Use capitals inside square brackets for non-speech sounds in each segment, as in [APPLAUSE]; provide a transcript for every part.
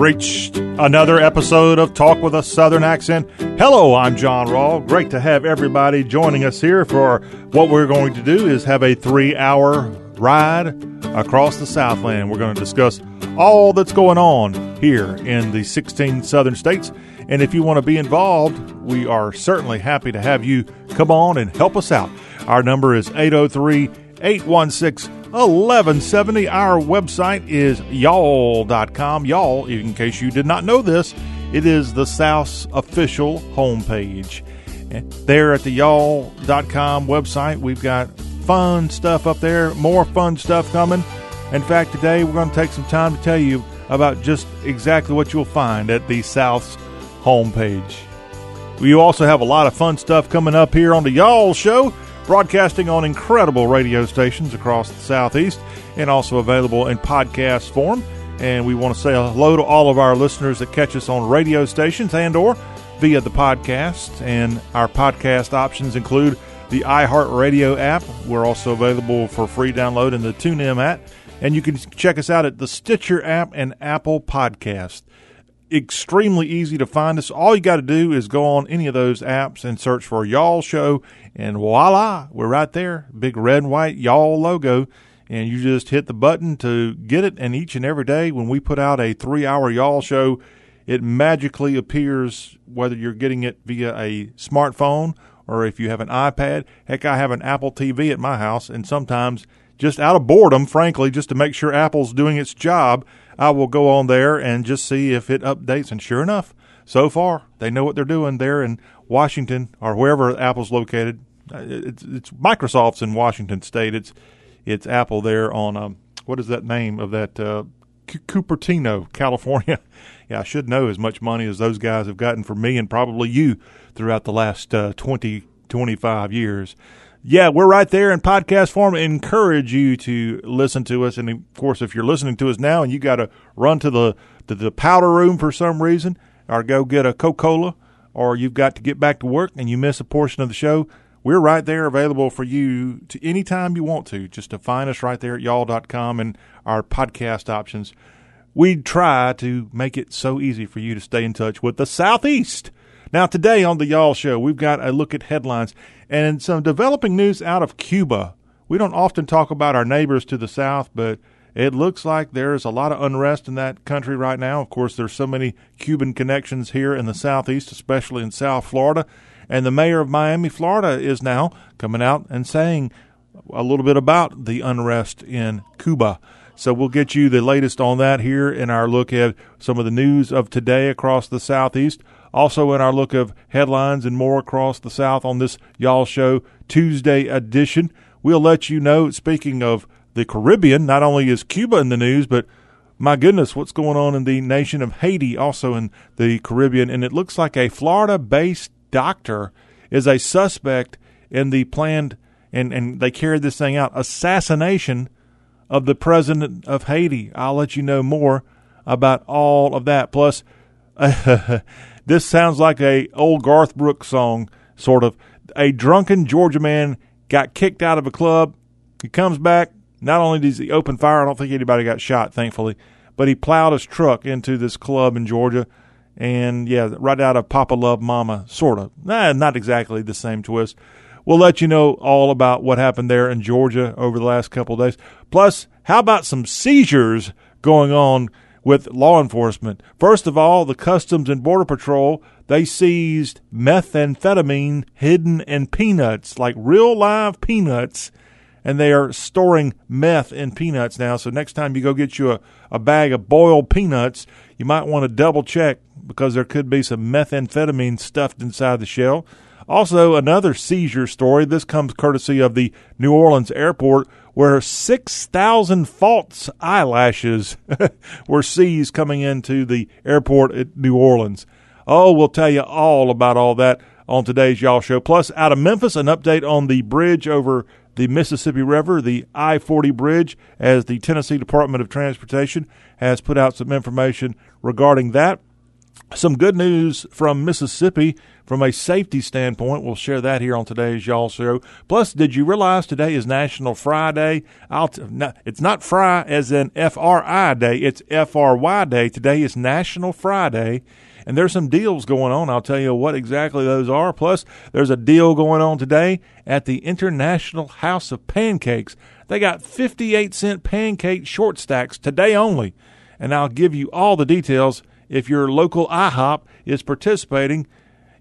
reached another episode of Talk with a Southern Accent. Hello, I'm John Rawl. Great to have everybody joining us here for what we're going to do is have a three hour ride across the Southland. We're going to discuss all that's going on here in the 16 southern states. And if you want to be involved, we are certainly happy to have you come on and help us out. Our number is 803 816 1170. Our website is y'all.com. Y'all, in case you did not know this, it is the South's official homepage. There at the y'all.com website, we've got fun stuff up there, more fun stuff coming. In fact, today we're going to take some time to tell you about just exactly what you'll find at the South's homepage. We also have a lot of fun stuff coming up here on the Y'all Show broadcasting on incredible radio stations across the Southeast and also available in podcast form. And we want to say hello to all of our listeners that catch us on radio stations and or via the podcast. And our podcast options include the iHeartRadio app. We're also available for free download in the TuneIn app. And you can check us out at the Stitcher app and Apple Podcast extremely easy to find us. All you got to do is go on any of those apps and search for Y'all Show, and voila, we're right there. Big red and white Y'all logo. And you just hit the button to get it. And each and every day, when we put out a three hour Y'all Show, it magically appears whether you're getting it via a smartphone or if you have an iPad. Heck, I have an Apple TV at my house, and sometimes just out of boredom, frankly, just to make sure Apple's doing its job, I will go on there and just see if it updates. And sure enough, so far they know what they're doing there in Washington or wherever Apple's located. Uh, it's, it's Microsoft's in Washington State. It's it's Apple there on um, what is that name of that uh, Cupertino, [LAUGHS] California. yeah, I should know as much money as those guys have gotten from me and probably you throughout the last uh, 20, 25 years yeah, we're right there in podcast form. Encourage you to listen to us, and of course, if you're listening to us now and you got to run to the to the powder room for some reason, or go get a Coca Cola, or you've got to get back to work and you miss a portion of the show, we're right there available for you to anytime you want to. Just to find us right there at y'all.com and our podcast options. We try to make it so easy for you to stay in touch with the Southeast. Now, today on the Y'all Show, we've got a look at headlines and some developing news out of Cuba. We don't often talk about our neighbors to the south, but it looks like there's a lot of unrest in that country right now. Of course, there's so many Cuban connections here in the southeast, especially in South Florida. And the mayor of Miami, Florida, is now coming out and saying a little bit about the unrest in Cuba. So we'll get you the latest on that here in our look at some of the news of today across the southeast. Also, in our look of headlines and more across the South on this Y'all Show Tuesday edition, we'll let you know. Speaking of the Caribbean, not only is Cuba in the news, but my goodness, what's going on in the nation of Haiti, also in the Caribbean? And it looks like a Florida based doctor is a suspect in the planned, and, and they carried this thing out, assassination of the president of Haiti. I'll let you know more about all of that. Plus, [LAUGHS] This sounds like a old Garth Brooks song, sort of. A drunken Georgia man got kicked out of a club. He comes back. Not only does he open fire, I don't think anybody got shot, thankfully, but he plowed his truck into this club in Georgia. And yeah, right out of Papa Love Mama, sort of. Nah, not exactly the same twist. We'll let you know all about what happened there in Georgia over the last couple days. Plus, how about some seizures going on with law enforcement. First of all, the Customs and Border Patrol, they seized methamphetamine hidden in peanuts, like real live peanuts, and they are storing meth in peanuts now. So next time you go get you a, a bag of boiled peanuts, you might want to double check because there could be some methamphetamine stuffed inside the shell. Also, another seizure story. This comes courtesy of the New Orleans airport where 6,000 false eyelashes [LAUGHS] were seized coming into the airport at New Orleans. Oh, we'll tell you all about all that on today's Y'all Show. Plus, out of Memphis, an update on the bridge over the Mississippi River, the I 40 bridge, as the Tennessee Department of Transportation has put out some information regarding that. Some good news from Mississippi from a safety standpoint. We'll share that here on today's Y'all Show. Plus, did you realize today is National Fry Day? I'll t- it's not Fry as in F R I Day, it's F R Y Day. Today is National Friday. And there's some deals going on. I'll tell you what exactly those are. Plus, there's a deal going on today at the International House of Pancakes. They got 58 cent pancake short stacks today only. And I'll give you all the details if your local IHOP is participating.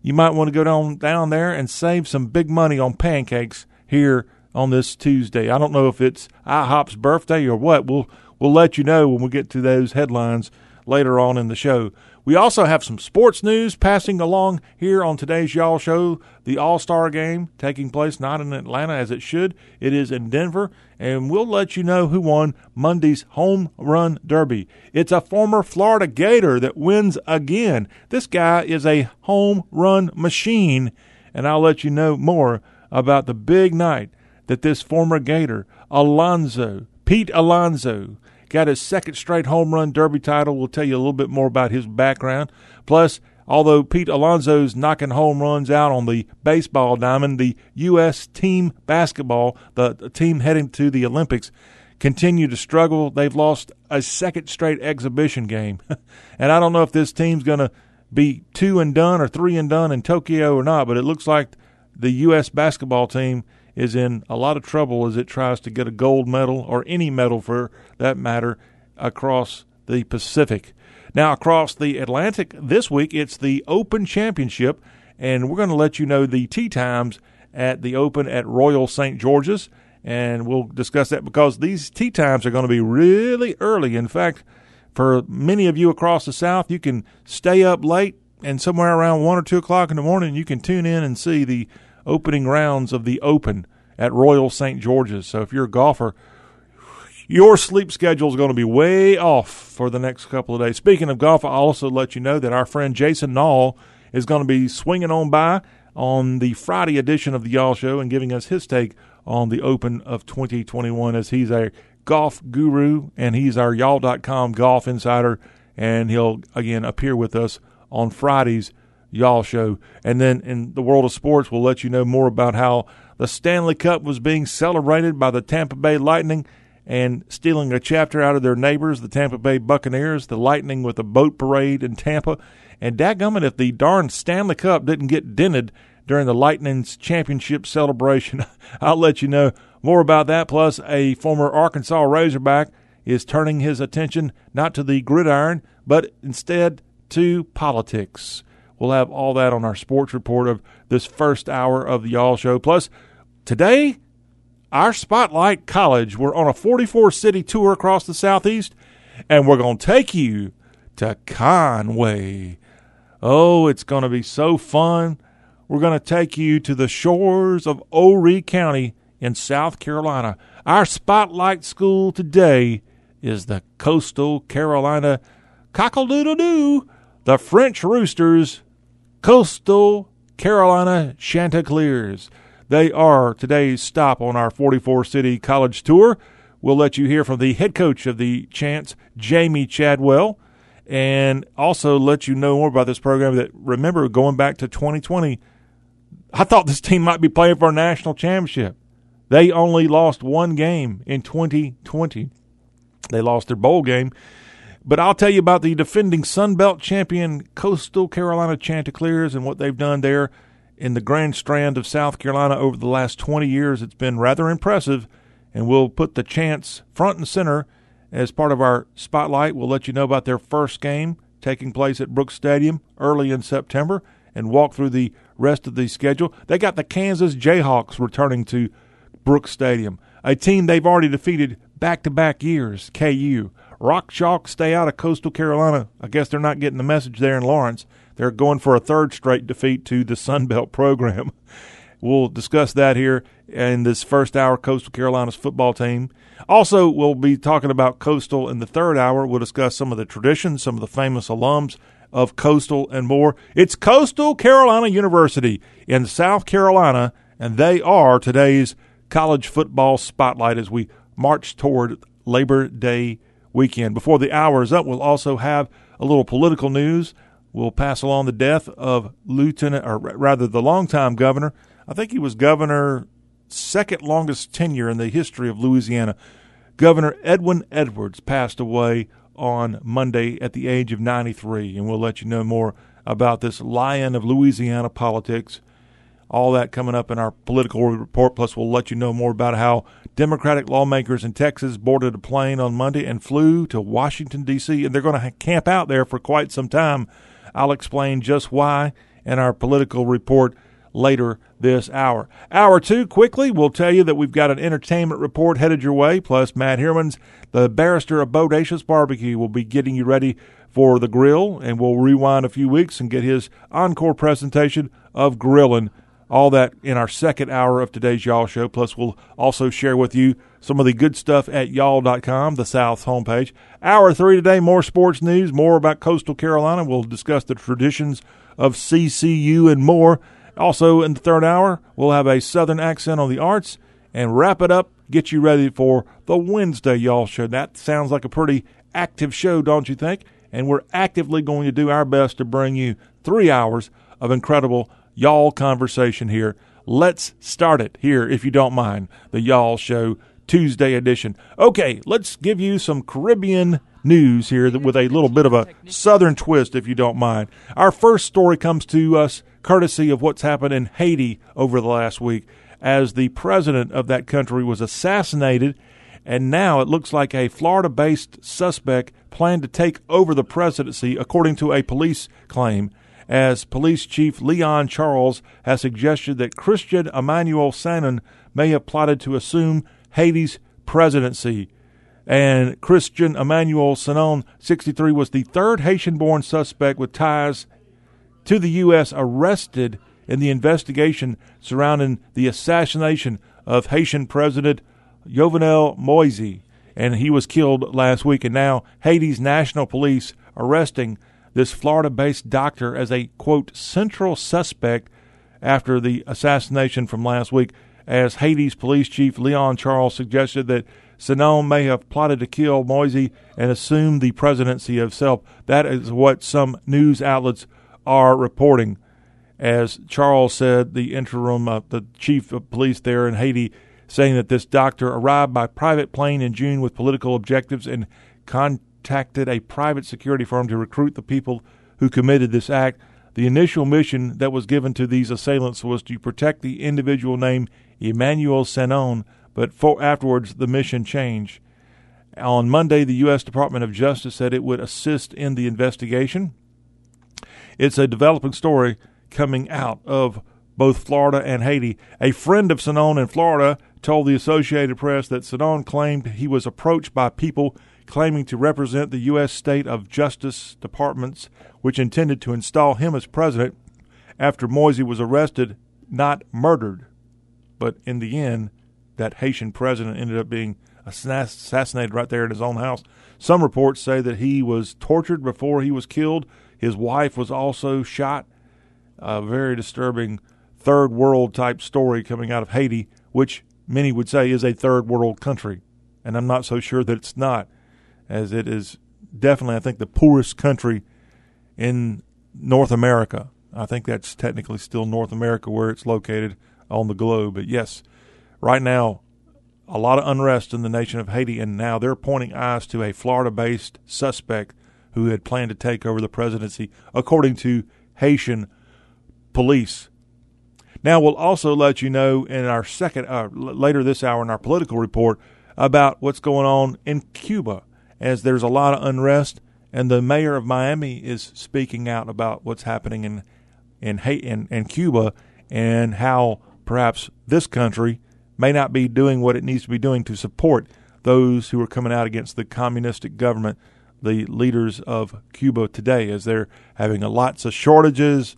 You might want to go down down there and save some big money on pancakes here on this Tuesday. I don't know if it's IHOP's birthday or what. We'll we'll let you know when we get to those headlines later on in the show. We also have some sports news passing along here on today's Y'all Show. The All Star game taking place not in Atlanta as it should, it is in Denver, and we'll let you know who won Monday's Home Run Derby. It's a former Florida Gator that wins again. This guy is a home run machine, and I'll let you know more about the big night that this former Gator, Alonzo, Pete Alonso, got his second straight home run derby title. We'll tell you a little bit more about his background. Plus, although Pete Alonso's knocking home runs out on the baseball diamond, the U.S. team basketball, the, team heading to the Olympics, continue to struggle. They've lost a second straight exhibition game. [LAUGHS] and I don't know if this team's going to be two and done or three and done in Tokyo or not, but it looks like the U.S. basketball team – is in a lot of trouble as it tries to get a gold medal or any medal for that matter across the Pacific. Now, across the Atlantic this week, it's the Open Championship, and we're going to let you know the tee times at the Open at Royal St. George's, and we'll discuss that because these tee times are going to be really early. In fact, for many of you across the South, you can stay up late, and somewhere around 1 or 2 o'clock in the morning, you can tune in and see the opening rounds of the Open at Royal St. George's. So if you're a golfer, your sleep schedule is going to be way off for the next couple of days. Speaking of golf, I'll also let you know that our friend Jason Nall is going to be swinging on by on the Friday edition of the Y'all Show and giving us his take on the Open of 2021 as he's a golf guru and he's our y'all.com golf insider and he'll again appear with us on Fridays y'all show. And then in the world of sports, we'll let you know more about how the Stanley Cup was being celebrated by the Tampa Bay Lightning and stealing a chapter out of their neighbors, the Tampa Bay Buccaneers, the Lightning with a boat parade in Tampa. And dadgummit, if the darn Stanley Cup didn't get dented during the Lightning's championship celebration, [LAUGHS] I'll let you know more about that. Plus, a former Arkansas Razorback is turning his attention not to the gridiron, but instead to politics. We'll have all that on our sports report of this first hour of the Y'all Show. Plus, today, our Spotlight College. We're on a 44 city tour across the Southeast, and we're going to take you to Conway. Oh, it's going to be so fun. We're going to take you to the shores of Horry County in South Carolina. Our Spotlight School today is the Coastal Carolina Cockle-Doodle-Doo, the French Roosters Coastal Carolina Chanticleers. They are today's stop on our 44 city college tour. We'll let you hear from the head coach of the Chants, Jamey Chadwell, and also let you know more about this program that, remember, going back to 2020, I thought this team might be playing for a national championship. They only lost one game in 2020. They lost their bowl game but I'll tell you about the defending Sun Belt champion Coastal Carolina Chanticleers and what they've done there in the Grand Strand of South Carolina over the last 20 years. It's been rather impressive, and we'll put the Chants front and center as part of our spotlight. We'll let you know about their first game taking place at Brooks Stadium early in September and walk through the rest of the schedule. They got the Kansas Jayhawks returning to Brooks Stadium, a team they've already defeated back to back years, KU. Rock Chalk stay out of Coastal Carolina. I guess they're not getting the message there in Lawrence. They're going for a third straight defeat to the [LAUGHS] Sun Belt program. We'll discuss that here in this first hour, Coastal Carolina's football team. Also, we'll be talking about Coastal in the third hour. We'll discuss some of the traditions, some of the famous alums of Coastal, and more. It's Coastal Carolina University in South Carolina, and they are today's college football spotlight as we march toward Labor Day weekend. Before the hour is up, we'll also have a little political news. Will pass along the death of Lieutenant, or rather, the longtime governor. I think he was governor second longest tenure in the history of Louisiana. Governor Edwin Edwards passed away on Monday at the age of 93, and we'll let you know more about this lion of Louisiana politics. All that coming up in our political report. Plus, we'll let you know more about how Democratic lawmakers in Texas boarded a plane on Monday and flew to Washington, D.C., and they're going to camp out there for quite some time. I'll explain just why in our political report later this hour. Hour two, quickly, we'll tell you that we've got an entertainment report headed your way, plus Matt Herman's The Barrister of Bodacious Barbecue will be getting you ready for the grill, and we'll rewind a few weeks and get his encore presentation of grilling. All that in our second hour of today's Y'all Show. Plus, we'll also share with you some of the good stuff at y'all.com, the South's homepage. Hour three today, more sports news, more about Coastal Carolina. We'll discuss the traditions of CCU and more. Also, in the third hour, we'll have a Southern accent on the arts and wrap it up, get you ready for the Wednesday Y'all Show. That sounds like a pretty active show, don't you think? And we're actively going to do our best to bring you three hours of incredible Y'all conversation here. Let's start it here, if you don't mind, the Y'all Show Tuesday edition. Okay, let's give you some Caribbean news here with a little bit of a southern twist, if you don't mind. Our first story comes to us courtesy of what's happened in Haiti over the last week as the president of that country was assassinated. And now it looks like a Florida based suspect planned to take over the presidency, according to a police claim, as Police Chief Leon Charles has suggested that Christian Emmanuel Sanon may have plotted to assume Haiti's presidency. And Christian Emmanuel Sanon, 63, was the third Haitian born suspect with ties to the U.S. arrested in the investigation surrounding the assassination of Haitian President Jovenel Moise. And he was killed last week. And now Haiti's national police arresting this Florida based doctor as a, quote, central suspect after the assassination from last week, as Haiti's police chief Leon Charles suggested that Sanon may have plotted to kill Moise and assume the presidency himself. That is what some news outlets are reporting. As Charles said, the interim, uh, the chief of police there in Haiti, saying that this doctor arrived by private plane in June with political objectives and contacted a private security firm to recruit the people who committed this act. The initial mission that was given to these assailants was to protect the individual named Emmanuel Sanon, but afterwards the mission changed. On Monday, the U.S. Department of Justice said it would assist in the investigation. It's a developing story coming out of both Florida and Haiti. A friend of Sanon in Florida told the Associated Press that Sanon claimed he was approached by people claiming to represent the U.S. State of Justice departments, which intended to install him as president after Moise was arrested, not murdered. But in the end, that Haitian president ended up being assassinated right there in his own house. Some reports say that he was tortured before he was killed his wife was also shot. A very disturbing third world type story coming out of Haiti, which many would say is a third world country. And I'm not so sure that it's not, as it is definitely, I think, the poorest country in North America. I think that's technically still North America where it's located on the globe. But yes, right now, a lot of unrest in the nation of Haiti, and now they're pointing eyes to a Florida based suspect who had planned to take over the presidency, according to Haitian police. Now, we'll also let you know in our second, uh, later this hour in our political report about what's going on in Cuba, as there's a lot of unrest, and the mayor of Miami is speaking out about what's happening in in in, in Cuba and how perhaps this country may not be doing what it needs to be doing to support those who are coming out against the communistic government the leaders of Cuba today as they're having lots of shortages,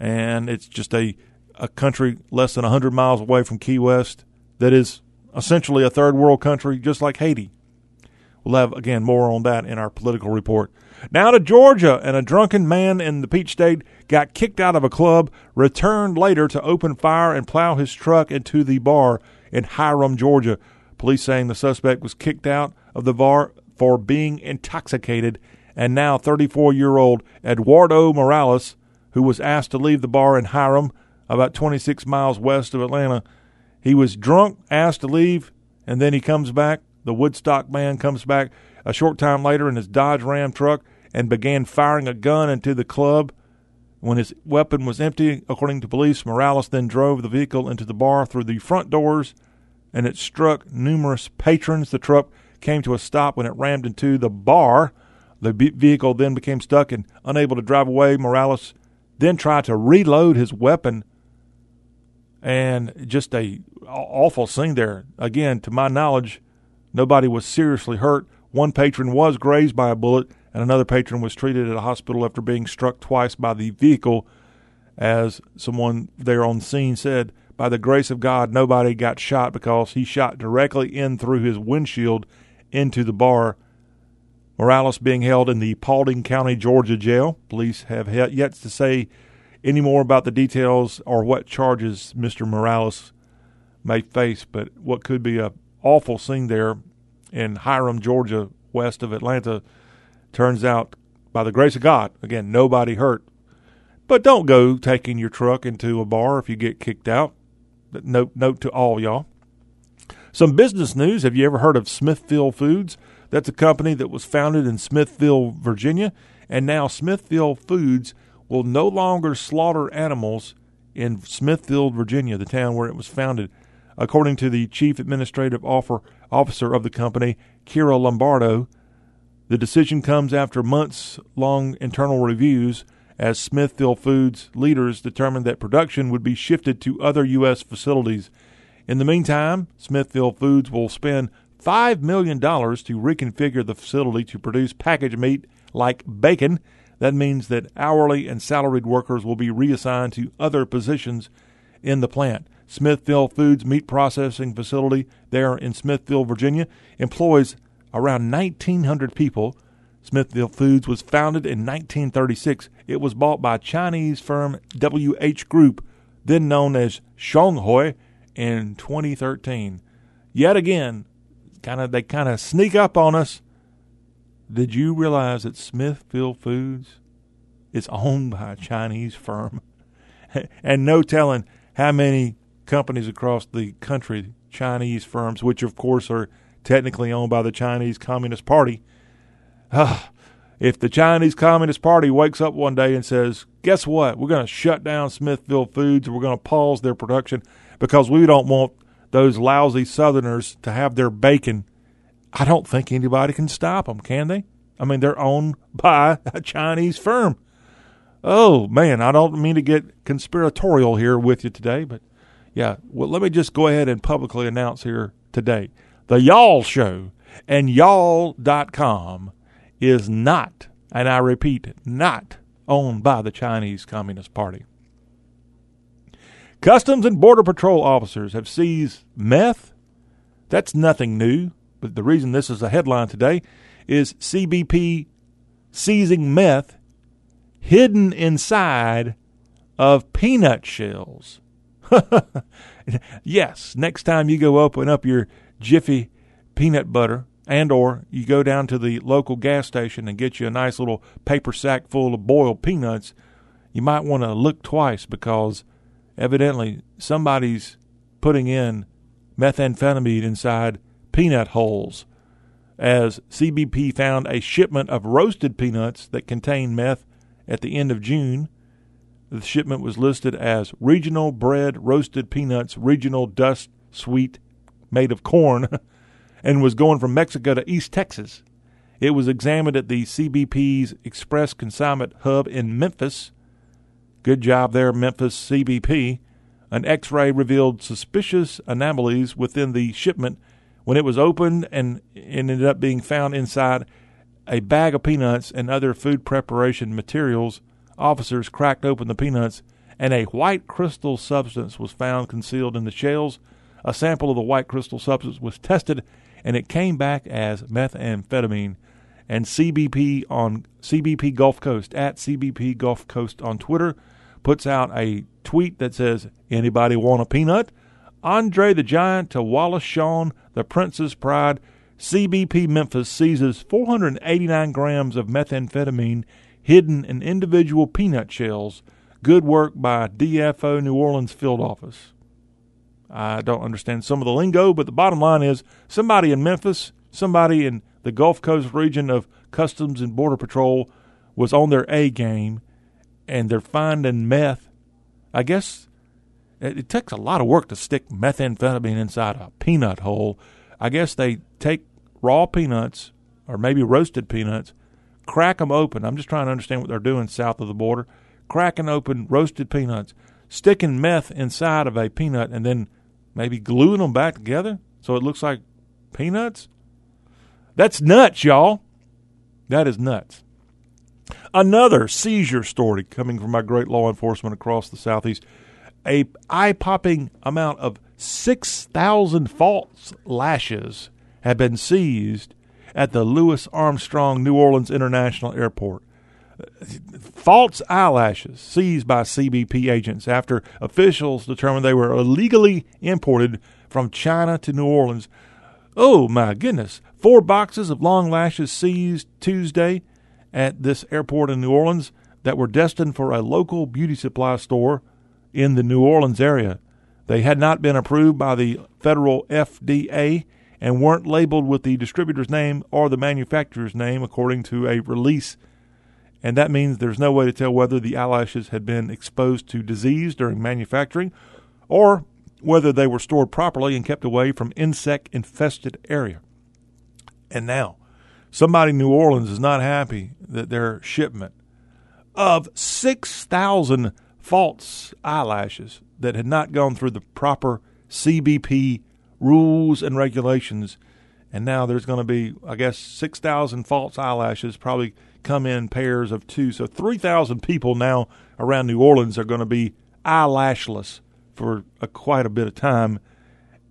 and it's just a, a country less than 100 miles away from Key West that is essentially a third world country, just like Haiti. We'll have, again, more on that in our political report. Now to Georgia, and a drunken man in the Peach State got kicked out of a club, returned later to open fire and plow his truck into the bar in Hiram, Georgia. Police saying the suspect was kicked out of the bar for being intoxicated and now 34 year old Eduardo Morales, who was asked to leave the bar in Hiram, about 26 miles west of Atlanta. He was drunk, asked to leave, and then he comes back. The Woodstock man comes back a short time later in his Dodge Ram truck and began firing a gun into the club. When his weapon was empty, according to police, Morales then drove the vehicle into the bar through the front doors and it struck numerous patrons. The truck came to a stop when it rammed into the bar. The vehicle then became stuck and unable to drive away. Morales then tried to reload his weapon, and just a awful scene there. Again, to my knowledge, nobody was seriously hurt. One patron was grazed by a bullet, and another patron was treated at a hospital after being struck twice by the vehicle. As someone there on scene said, by the grace of God, nobody got shot because he shot directly in through his windshield into the bar. Morales being held in the Paulding County, Georgia jail. Police have yet to say any more about the details or what charges Mr. Morales may face, but what could be a awful scene there in Hiram, Georgia, west of Atlanta, turns out by the grace of God, again, nobody hurt. But don't go taking your truck into a bar if you get kicked out. Note, note to all y'all. Some business news. Have you ever heard of Smithfield Foods? That's a company that was founded in Smithville, Virginia, and now Smithfield Foods will no longer slaughter animals in Smithfield, Virginia, the town where it was founded. According to the chief administrative officer of the company, Keira Lombardo, the decision comes after months long internal reviews as Smithfield Foods leaders determined that production would be shifted to other U.S. facilities. In the meantime, Smithfield Foods will spend $5 million to reconfigure the facility to produce packaged meat like bacon. That means that hourly and salaried workers will be reassigned to other positions in the plant. Smithfield Foods meat processing facility there in Smithfield, Virginia, employs around 1,900 people. Smithfield Foods was founded in 1936. It was bought by Chinese firm WH Group, then known as Shuanghui, in 2013. Yet again, kind of they kind of sneak up on us. Did you realize that Smithfield Foods is owned by a Chinese firm? [LAUGHS] and no telling how many companies across the country, Chinese firms, which of course are technically owned by the Chinese Communist Party. [SIGHS] If the Chinese Communist Party wakes up one day and says, guess what? We're going to shut down Smithfield Foods we're going to pause their production because we don't want those lousy Southerners to have their bacon. I don't think anybody can stop them, can they? I mean, they're owned [LAUGHS] by a Chinese firm. Oh, man, I don't mean to get conspiratorial here with you today, but yeah, well, let me just go ahead and publicly announce here today the Y'all Show and y'all.com is not, and I repeat, not owned by the Chinese Communist Party. Customs and Border Patrol officers have seized meth. That's nothing new, but the reason this is a headline today is CBP seizing meth hidden inside of peanut shells. [LAUGHS] yes, next time you go open up your Jiffy peanut butter and or you go down to the local gas station and get you a nice little paper sack full of boiled peanuts, you might want to look twice because evidently somebody's putting in methamphetamine inside peanut holes. As CBP found a shipment of roasted peanuts that contained meth at the end of June, the shipment was listed as regional bread roasted peanuts, regional dust sweet made of corn. [LAUGHS] and was going from Mexico to East Texas. It was examined at the CBP's Express Consignment Hub in Memphis. Good job there, Memphis CBP. An x ray revealed suspicious anomalies within the shipment when it was opened and ended up being found inside a bag of peanuts and other food preparation materials. Officers cracked open the peanuts, and a white crystal substance was found concealed in the shells. A sample of the white crystal substance was tested and it came back as methamphetamine. And CBP on CBP Gulf Coast at CBP Gulf Coast on Twitter puts out a tweet that says, "Anybody want a peanut?" Andre the Giant to Wallace Shawn, the Princess Bride, CBP Memphis seizes 489 grams of methamphetamine hidden in individual peanut shells. Good work by DFO New Orleans field office. I don't understand some of the lingo, but the bottom line is somebody in Memphis, somebody in the Gulf Coast region of Customs and Border Patrol was on their A game and they're finding meth. I guess it, it takes a lot of work to stick methamphetamine inside a peanut hole. I guess they take raw peanuts or maybe roasted peanuts, crack them open. I'm just trying to understand what they're doing south of the border. Cracking open roasted peanuts, sticking meth inside of a peanut, and then maybe gluing them back together so it looks like peanuts. That's nuts, y'all. That is nuts. Another seizure story coming from my great law enforcement across the southeast. A eye-popping amount of 6,000 false lashes have been seized at the Louis Armstrong New Orleans International Airport. False eyelashes seized by CBP agents after officials determined they were illegally imported from China to New Orleans. Oh my goodness. Four boxes of long lashes seized Tuesday at this airport in New Orleans that were destined for a local beauty supply store in the New Orleans area. They had not been approved by the federal FDA and weren't labeled with the distributor's name or the manufacturer's name, according to a release. And that means there's no way to tell whether the eyelashes had been exposed to disease during manufacturing or whether they were stored properly and kept away from insect infested area. And now, somebody in New Orleans is not happy that their shipment of 6,000 false eyelashes that had not gone through the proper CBP rules and regulations. And now there's going to be, I guess, 6,000 false eyelashes, probably come in pairs of two. So 3,000 people now around New Orleans are going to be eyelashless for a, quite a bit of time.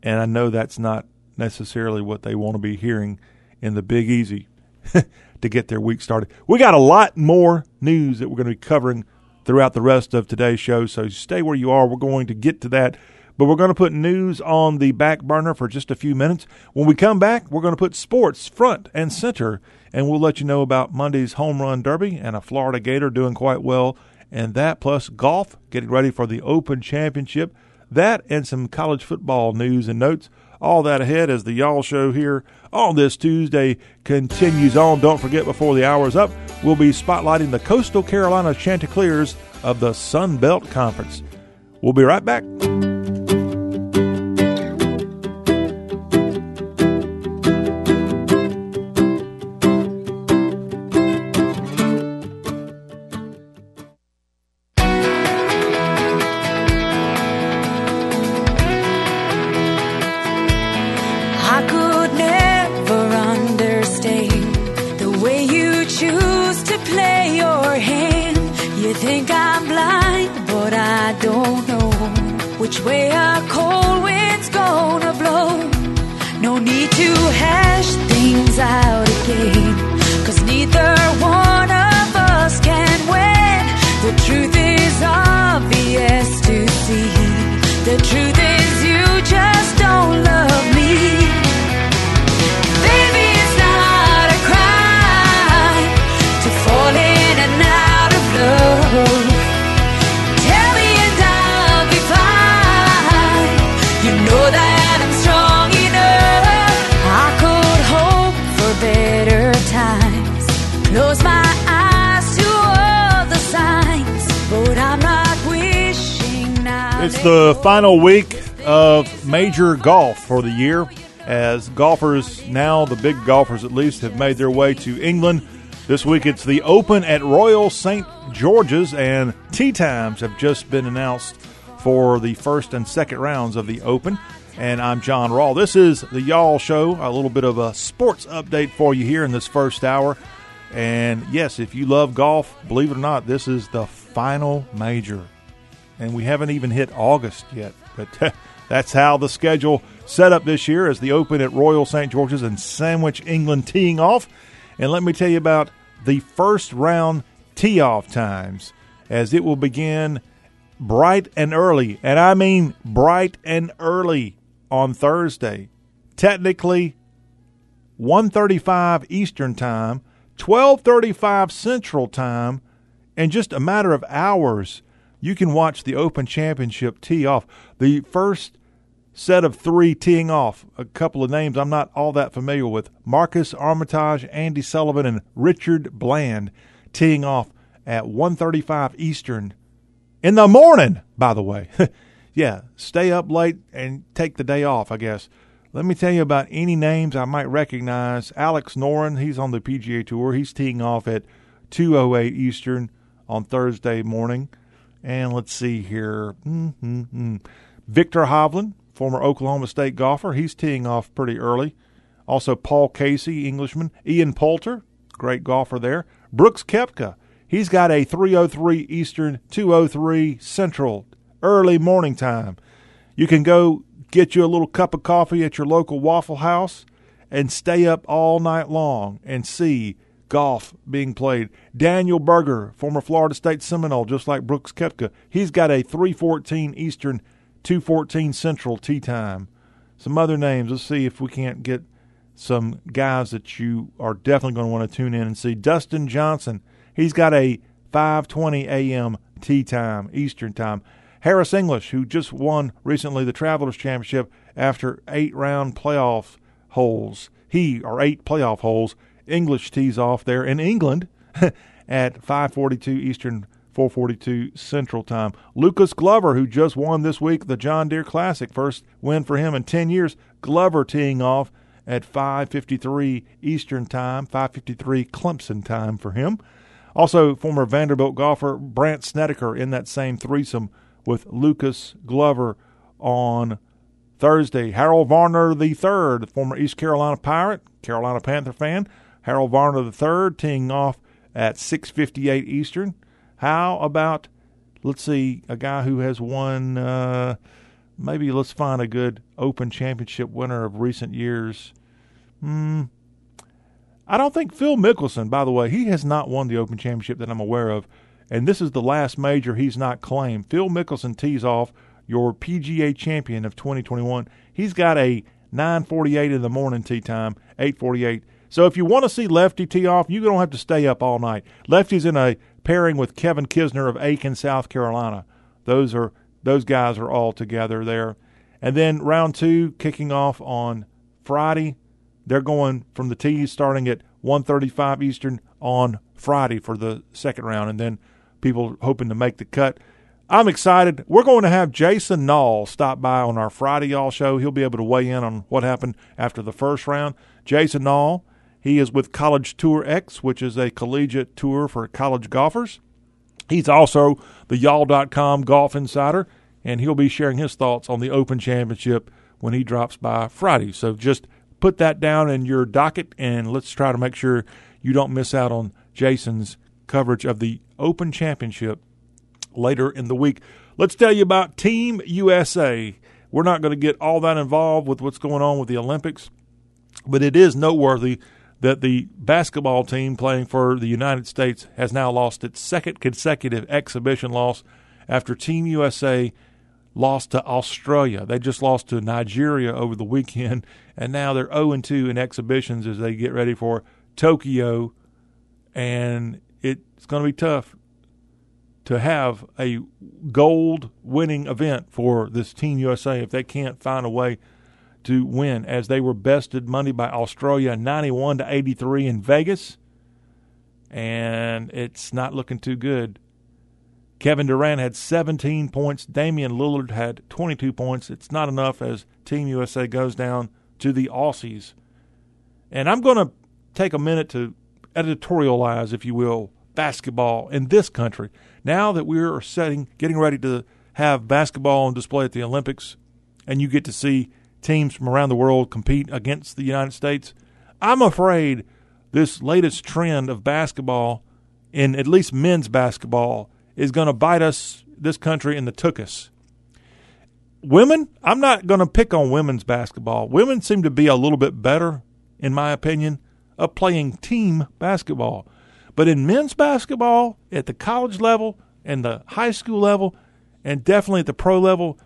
And I know that's not necessarily what they want to be hearing in the Big Easy [LAUGHS] to get their week started. We got a lot more news that we're going to be covering throughout the rest of today's show. So stay where you are. We're going to get to that. But we're going to put news on the back burner for just a few minutes. When we come back, we're going to put sports front and center, and we'll let you know about Monday's home run derby and a Florida Gator doing quite well, and that plus golf, getting ready for the Open Championship. That and some college football news and notes. All that ahead as the Y'all Show here on this Tuesday continues on. Don't forget, before the hour is up, we'll be spotlighting the Coastal Carolina Chanticleers of the Sun Belt Conference. We'll be right back. which way our cold wind's gonna blow. No need to hash things out again. The final week of major golf for the year as golfers, now the big golfers at least, have made their way to England. This week it's the Open at Royal St. George's, and tee times have just been announced for the first and second rounds of the Open. And I'm John Rawl. This is the Y'all Show, a little bit of a sports update for you here in this first hour. And yes, if you love golf, believe it or not, this is the final major and we haven't even hit August yet. But [LAUGHS] that's how the schedule set up this year as the Open at Royal St. George's in Sandwich, England, teeing off. And let me tell you about the first round tee off times as it will begin bright and early. And I mean bright and early on Thursday. Technically, 1:35 Eastern Time, 12:35 Central Time, in just a matter of hours, you can watch the Open Championship tee off. The first set of three teeing off. A couple of names I'm not all that familiar with: Marcus Armitage, Andy Sullivan, and Richard Bland teeing off at 1:35 Eastern in the morning. By the way, [LAUGHS] yeah, stay up late and take the day off. I guess. Let me tell you about any names I might recognize. Alex Noren, he's on the PGA Tour. He's teeing off at 2:08 Eastern on Thursday morning. And let's see here. Mm-hmm. Viktor Hovland, former Oklahoma State golfer, he's teeing off pretty early. Also, Paul Casey, Englishman. Ian Poulter, great golfer there. Brooks Koepka, he's got a 303 Eastern, 203 Central, early morning time. You can go get you a little cup of coffee at your local Waffle House and stay up all night long and see golf being played. Daniel Berger, former Florida State Seminole, just like Brooks Koepka, he's got a 314 Eastern, 214 Central tee time. Some other names. Let's see if we can't get some guys that you are definitely going to want to tune in and see. Dustin Johnson, he's got a 5:20 a.m. tee time Eastern time. Harris English, who just won recently the Travelers Championship after eight round playoff holes. He or eight playoff holes. English tees off there in England [LAUGHS] at 5:42 Eastern, 4:42 Central Time. Lucas Glover, who just won this week the John Deere Classic, first win for him in 10 years. Glover teeing off at 5:53 Eastern Time, 5:53 Clemson time for him. Also, former Vanderbilt golfer Brandt Snedeker in that same threesome with Lucas Glover on Thursday. Harold Varner III, former East Carolina Pirate, Carolina Panther fan. Harold Varner III teeing off at 6:58 Eastern. How about let's see a guy who has won uh, maybe let's find a good Open Championship winner of recent years. Hmm. I don't think Phil Mickelson, by the way, he has not won the Open Championship that I'm aware of, and this is the last major he's not claimed. Phil Mickelson tees off your PGA champion of 2021. He's got a 9:48 in the morning tee time, 8:48 so if you want to see Lefty tee off, you don't have to stay up all night. Lefty's in a pairing with Kevin Kisner of Aiken, South Carolina. Those are those guys are all together there. And then round two kicking off on Friday. They're going from the tees starting at 1:35 Eastern on Friday for the second round, and then people hoping to make the cut. I'm excited. We're going to have Jason Nall stop by on our Friday Y'all show. He'll be able to weigh in on what happened after the first round. Jason Nall he is with College Tour X, which is a collegiate tour for college golfers. He's also the y'all.com golf insider, and he'll be sharing his thoughts on the Open Championship when he drops by Friday. So just put that down in your docket, and let's try to make sure you don't miss out on Jason's coverage of the Open Championship later in the week. Let's tell you about Team USA. We're not going to get all that involved with what's going on with the Olympics, but it is noteworthy that the basketball team playing for the United States has now lost its second consecutive exhibition loss after Team USA lost to Australia. They just lost to Nigeria over the weekend, [LAUGHS] and now they're 0 2 in exhibitions as they get ready for Tokyo. And it's going to be tough to have a gold winning event for this Team USA if they can't find a way to win as they were bested Monday by Australia 91 to 83 in Vegas. And it's not looking too good. Kevin Durant had 17 points. Damian Lillard had 22 points. It's not enough as Team USA goes down to the Aussies. And I'm going to take a minute to editorialize, if you will, basketball in this country. Now that we're setting, getting ready to have basketball on display at the Olympics, and you get to see teams from around the world compete against the United States. I'm afraid this latest trend of basketball, in at least men's basketball, is going to bite us, this country, in the tuchus. Women, I'm not going to pick on women's basketball. Women seem to be a little bit better, in my opinion, of playing team basketball. But in men's basketball, at the college level and the high school level, and definitely at the pro level,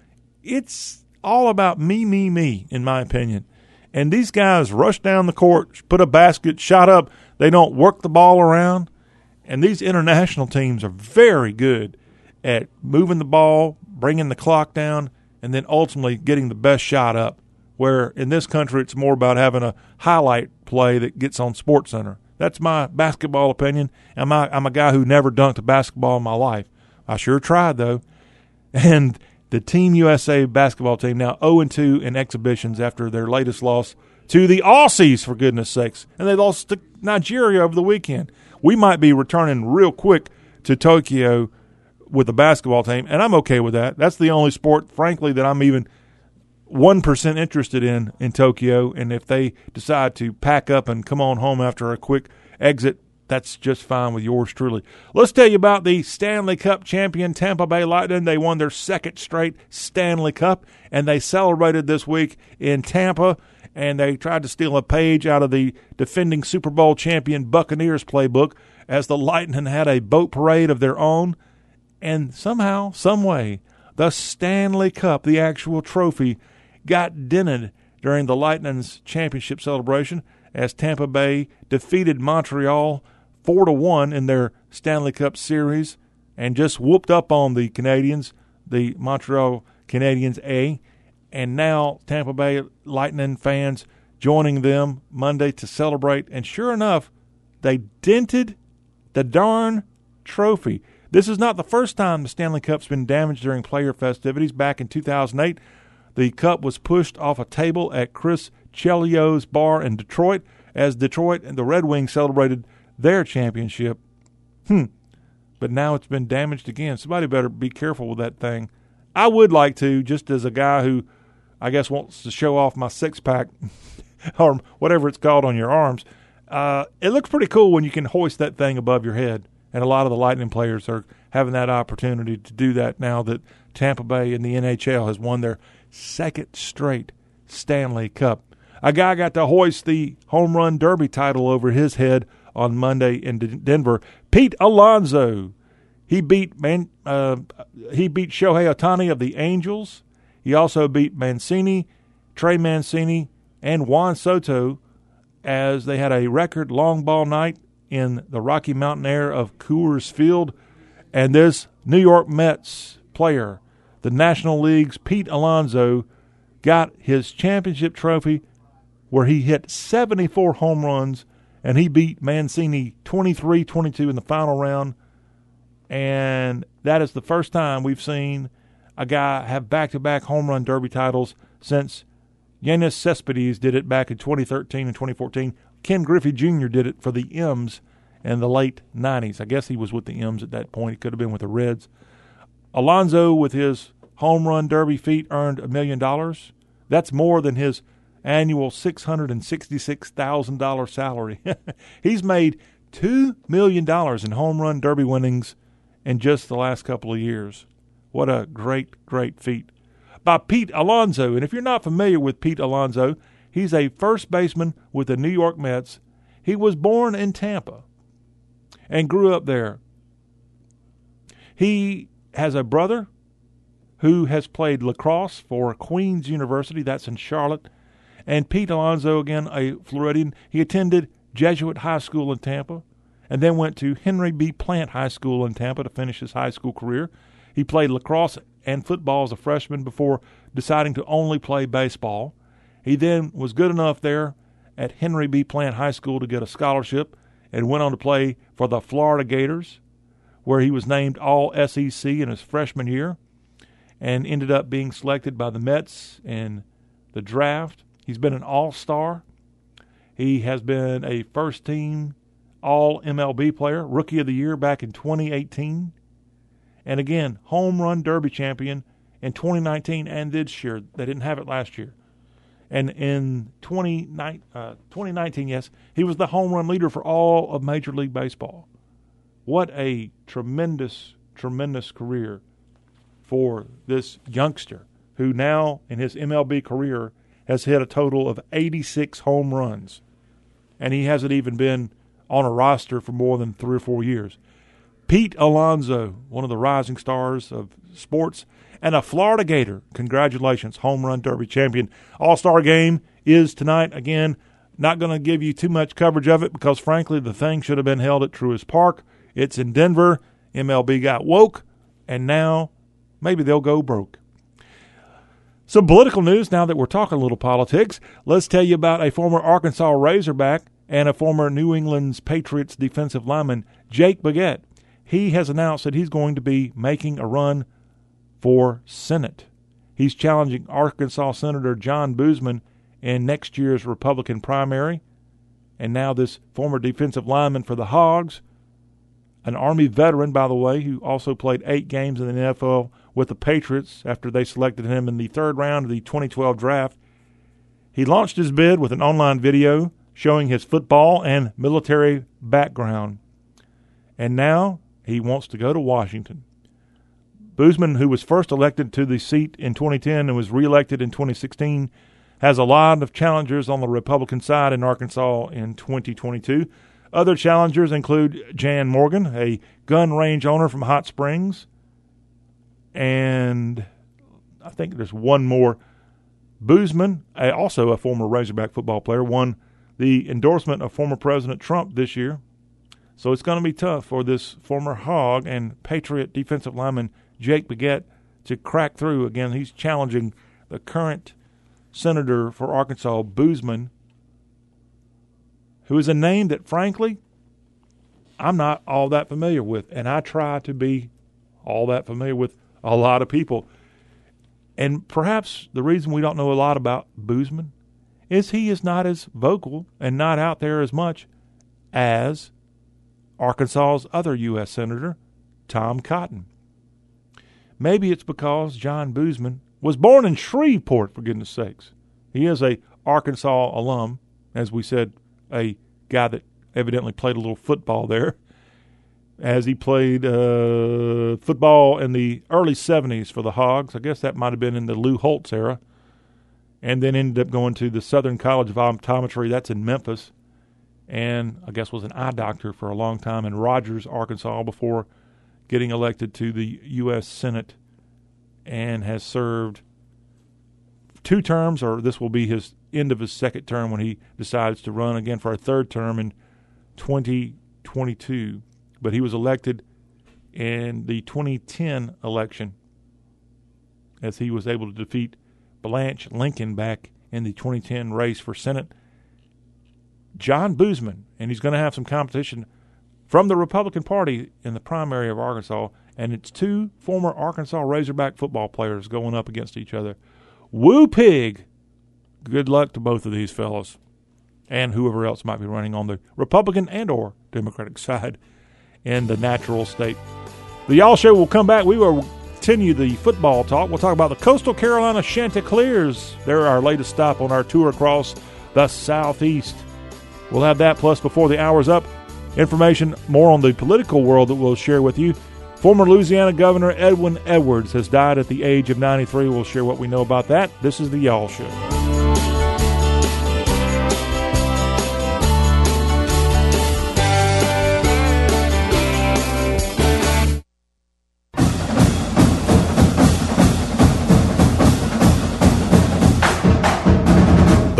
it's all about me, me, me, in my opinion. And these guys rush down the court, put a basket, shot up. They don't work the ball around. And these international teams are very good at moving the ball, bringing the clock down, and then ultimately getting the best shot up. Where in this country, it's more about having a highlight play that gets on Sports Center. That's my basketball opinion. I'm a, I'm a guy who never dunked a basketball in my life. I sure tried though. [LAUGHS] And the Team USA basketball team now 0 2 in exhibitions after their latest loss to the Aussies, for goodness sakes. And they lost to Nigeria over the weekend. We might be returning real quick to Tokyo with the basketball team, and I'm okay with that. That's the only sport, frankly, that I'm even 1% interested in in Tokyo. And if they decide to pack up and come on home after a quick exit that's just fine with yours truly. Let's tell you about the Stanley Cup champion Tampa Bay Lightning. They won their second straight Stanley Cup, and they celebrated this week in Tampa. And they tried to steal a page out of the defending Super Bowl champion Buccaneers playbook as the Lightning had a boat parade of their own. And somehow, some way, the Stanley Cup, the actual trophy, got dented during the Lightning's championship celebration as Tampa Bay defeated Montreal four to one in their Stanley Cup series and just whooped up on the Canadiens, the Montreal Canadiens A, and now Tampa Bay Lightning fans joining them Monday to celebrate. And sure enough, they dented the darn trophy. This is not the first time the Stanley Cup's been damaged during player festivities. Back in 2008, the cup was pushed off a table at Chris Chelios bar in Detroit as Detroit and the Red Wings celebrated their championship. Hmm. But now it's been damaged again. Somebody better be careful with that thing. I would like to, just as a guy who I guess wants to show off my six pack [LAUGHS] or whatever it's called on your arms. Uh, it looks pretty cool when you can hoist that thing above your head. And a lot of the Lightning players are having that opportunity to do that now that Tampa Bay and the NHL has won their second straight Stanley Cup. A guy got to hoist the home run derby title over his head on Monday in D- Denver. Pete Alonso, he beat man, uh, he beat Shohei Ohtani of the Angels. He also beat Mancini, Trey Mancini, and Juan Soto as they had a record long ball night in the Rocky Mountain air of Coors Field. And this New York Mets player, the National League's Pete Alonso, got his championship trophy where he hit 74 home runs and he beat Mancini 23 22 in the final round. And that is the first time we've seen a guy have back to back home run derby titles since Yoenis Cespedes did it back in 2013 and 2014. Ken Griffey Jr. did it for the M's in the late 90s. I guess he was with the M's at that point. He could have been with the Reds. Alonso, with his home run derby feat, earned a million dollars. That's more than his annual $666,000 salary. [LAUGHS] He's made $2 million in home run derby winnings in just the last couple of years. What a great, great feat. By Pete Alonso. And if you're not familiar with Pete Alonso, he's a first baseman with the New York Mets. He was born in Tampa and grew up there. He has a brother who has played lacrosse for Queen's University, that's in Charlotte, and Pete Alonso, again, a Floridian, he attended Jesuit High School in Tampa and then went to Henry B. Plant High School in Tampa to finish his high school career. He played lacrosse and football as a freshman before deciding to only play baseball. He then was good enough there at Henry B. Plant High School to get a scholarship and went on to play for the Florida Gators, where he was named All SEC in his freshman year and ended up being selected by the Mets in the draft. He's been an all star. He has been a first team all MLB player, rookie of the year back in 2018. And again, home run derby champion in 2019 and this year. They didn't have it last year. And in 2019, uh, 2019, yes, he was the home run leader for all of Major League Baseball. What a tremendous, tremendous career for this youngster who now, in his MLB career, has hit a total of 86 home runs, and he hasn't even been on a roster for more than three or four years. Pete Alonso, one of the rising stars of sports, and a Florida Gator. Congratulations, home run derby champion. All Star game is tonight. Again, not going to give you too much coverage of it because, frankly, the thing should have been held at Truist Park. It's in Denver. MLB got woke, and now maybe they'll go broke. Some political news now that we're talking a little politics. Let's tell you about a former Arkansas Razorback and a former New England's Patriots defensive lineman, Jake Bequette. He has announced that he's going to be making a run for Senate. He's challenging Arkansas Senator John Boozman in next year's Republican primary. And now, this former defensive lineman for the Hogs, an Army veteran, by the way, who also played eight games in the NFL with the Patriots after they selected him in the third round of the 2012 draft. He launched his bid with an online video showing his football and military background. And now he wants to go to Washington. Boozman, who was first elected to the seat in 2010 and was reelected in 2016, has a lot of challengers on the Republican side in Arkansas in 2022. Other challengers include Jan Morgan, a gun range owner from Hot Springs, and I think there's one more. Boozman, also a former Razorback football player, won the endorsement of former President Trump this year. So it's going to be tough for this former Hog and Patriot defensive lineman Jake Bequette to crack through. Again, he's challenging the current senator for Arkansas, Boozman, who is a name that, frankly, I'm not all that familiar with, and I try to be all that familiar with a lot of people. And perhaps the reason we don't know a lot about Boozman is he is not as vocal and not out there as much as Arkansas's other U.S. Senator, Tom Cotton. Maybe it's because John Boozman was born in Shreveport, for goodness sakes. He is a Arkansas alum, as we said, a guy that evidently played a little football there, as he played uh, football in the early 70s for the Hogs. I guess that might have been in the Lou Holtz era and then ended up going to the Southern College of Optometry. That's in Memphis, and I guess was an eye doctor for a long time in Rogers, Arkansas, before getting elected to the U.S. Senate, and has served two terms, or this will be his end of his second term when he decides to run again for a third term in 2022. But he was elected in the 2010 election as he was able to defeat Blanche Lincoln back in the 2010 race for Senate. John Boozman, and he's going to have some competition from the Republican Party in the primary of Arkansas, and it's two former Arkansas Razorback football players going up against each other. Woo pig! Good luck to both of these fellows, and whoever else might be running on the Republican and or Democratic [LAUGHS] side in the natural state. The Y'all Show will come back. We will continue the football talk. We'll talk about the Coastal Carolina Chanticleers. They're our latest stop on our tour across the Southeast. We'll have that plus before the hour's up. Information more on the political world that we'll share with you. Former Louisiana Governor Edwin Edwards has died at the age of 93. We'll share what we know about that. This is the Y'all Show.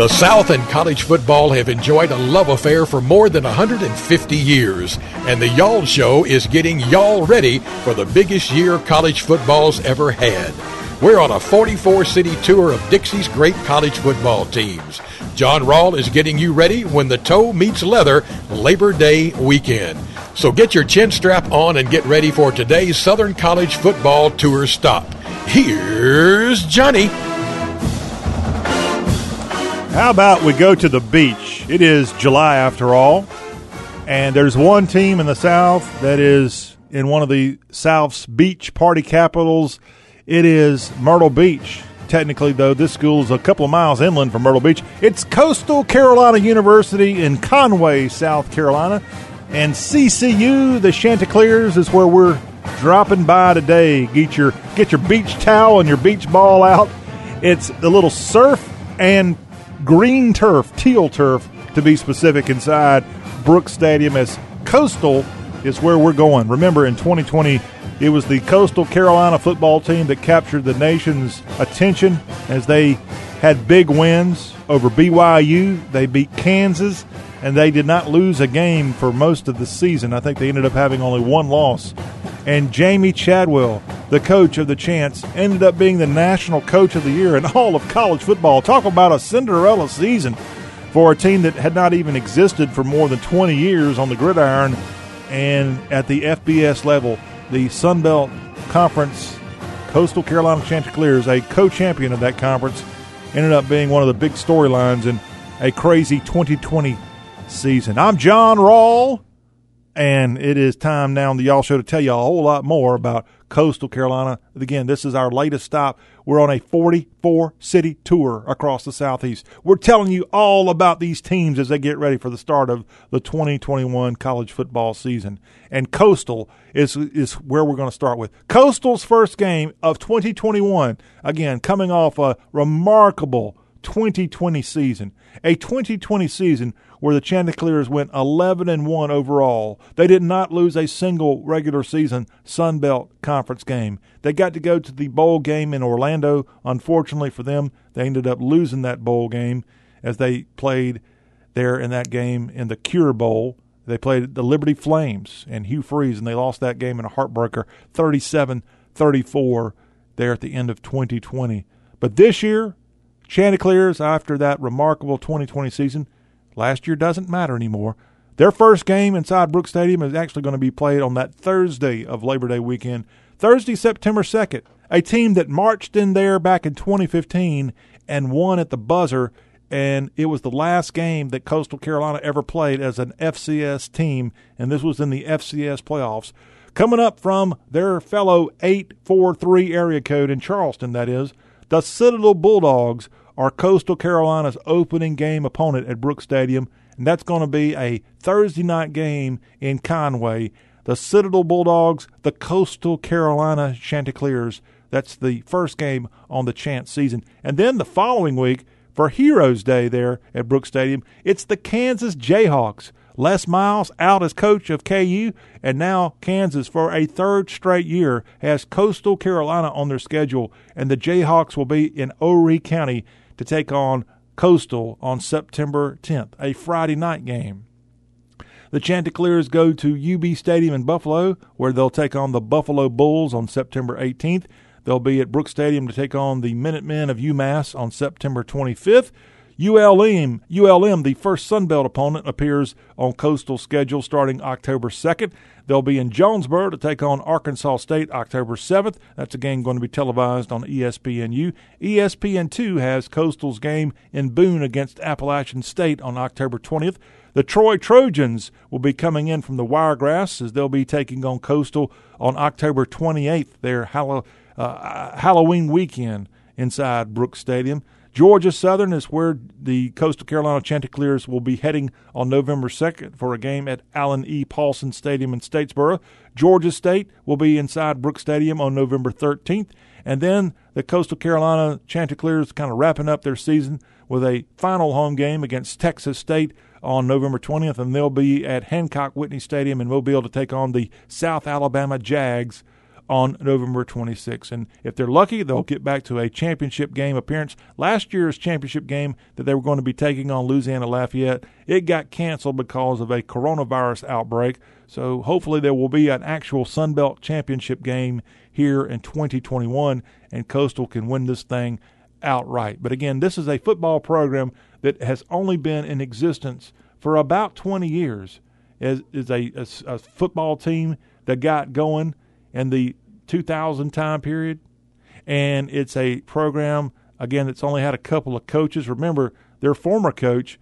The South and college football have enjoyed a love affair for more than 150 years, and the Y'all Show is getting y'all ready for the biggest year college football's ever had. We're on a 44 city tour of Dixie's great college football teams. John Rawl is getting you ready when the toe meets leather Labor Day weekend. So get your chin strap on and get ready for today's Southern College football tour stop. Here's Johnny. How about we go to the beach? It is July after all, and there's one team in the South that is in one of the South's beach party capitals. It is Myrtle Beach. Technically, though, this school is a couple of miles inland from Myrtle Beach. It's Coastal Carolina University in Conway, South Carolina. And CCU, the Chanticleers, is where we're dropping by today. Get your get your beach towel and your beach ball out. It's the little surf and green turf, teal turf to be specific, inside Brooks Stadium as Coastal is where we're going. Remember, in 2020, it was the Coastal Carolina football team that captured the nation's attention as they had big wins over BYU. They beat Kansas, and they did not lose a game for most of the season. I think they ended up having only one loss. And Jamey Chadwell, the coach of the Chants, ended up being the national coach of the year in all of college football. Talk about a Cinderella season for a team that had not even existed for more than 20 years on the gridiron and at the FBS level. The Sun Belt Conference, Coastal Carolina Chanticleers, a co champion of that conference, ended up being one of the big storylines in a crazy 2020 season. I'm John Rawl, and it is time now on the Y'all Show to tell you a whole lot more about Coastal Carolina. Again, this is our latest stop. We're on a 44 city tour across the Southeast. We're telling you all about these teams as they get ready for the start of the 2021 college football season. And Coastal is, is where we're going to start with. Coastal's first game of 2021, again, coming off a remarkable 2020 season. A 2020 season where the Chanticleers went 11 and 1 overall. They did not lose a single regular season Sun Belt Conference game. They got to go to the bowl game in Orlando. Unfortunately for them, they ended up losing that bowl game as they played there in that game in the Cure Bowl. They played the Liberty Flames and Hugh Freeze, and they lost that game in a heartbreaker 37 34 there at the end of 2020. But this year, Chanticleers, after that remarkable 2020 season, last year doesn't matter anymore. Their first game inside Brooks Stadium is actually going to be played on that Thursday of Labor Day weekend, Thursday, September 2nd. A team that marched in there back in 2015 and won at the buzzer, and it was the last game that Coastal Carolina ever played as an FCS team, and this was in the FCS playoffs. Coming up from their fellow 843 area code in Charleston, that is, the Citadel Bulldogs are Coastal Carolina's opening game opponent at Brooks Stadium, and that's going to be a Thursday night game in Conway. The Citadel Bulldogs, the Coastal Carolina Chanticleers. That's the first game on the Chants season. And then the following week, for Heroes Day there at Brooks Stadium, it's the Kansas Jayhawks. Les Miles out as coach of KU, and now Kansas for a third straight year has Coastal Carolina on their schedule, and the Jayhawks will be in Horry County to take on Coastal on September 10th, a Friday night game. The Chanticleers go to UB Stadium in Buffalo, where they'll take on the Buffalo Bulls on September 18th. They'll be at Brooks Stadium to take on the Minutemen of UMass on September 25th. ULM, ULM, the first Sun Belt opponent, appears on Coastal schedule starting October 2nd. They'll be in Jonesboro to take on Arkansas State October 7th. That's a game going to be televised on ESPNU. ESPN2 has Coastal's game in Boone against Appalachian State on October 20th. The Troy Trojans will be coming in from the Wiregrass as they'll be taking on Coastal on October 28th, their uh, Halloween weekend inside Brooks Stadium. Georgia Southern is where the Coastal Carolina Chanticleers will be heading on November 2nd for a game at Allen E. Paulson Stadium in Statesboro. Georgia State will be inside Brooks Stadium on November 13th. And then the Coastal Carolina Chanticleers kind of wrapping up their season with a final home game against Texas State on November 20th. And they'll be at Hancock Whitney Stadium in Mobile to take on the South Alabama Jags on November 26th. And if they're lucky, they'll oh. get back to a championship game appearance. Last year's championship game that they were going to be taking on Louisiana Lafayette, it got canceled because of a coronavirus outbreak. So hopefully there will be an actual Sun Belt championship game here in 2021, and Coastal can win this thing outright. But again, this is a football program that has only been in existence for about 20 years. Is is a, a, a football team that got going in the 2000 time period. And it's a program, again, that's only had a couple of coaches. Remember, their former coach,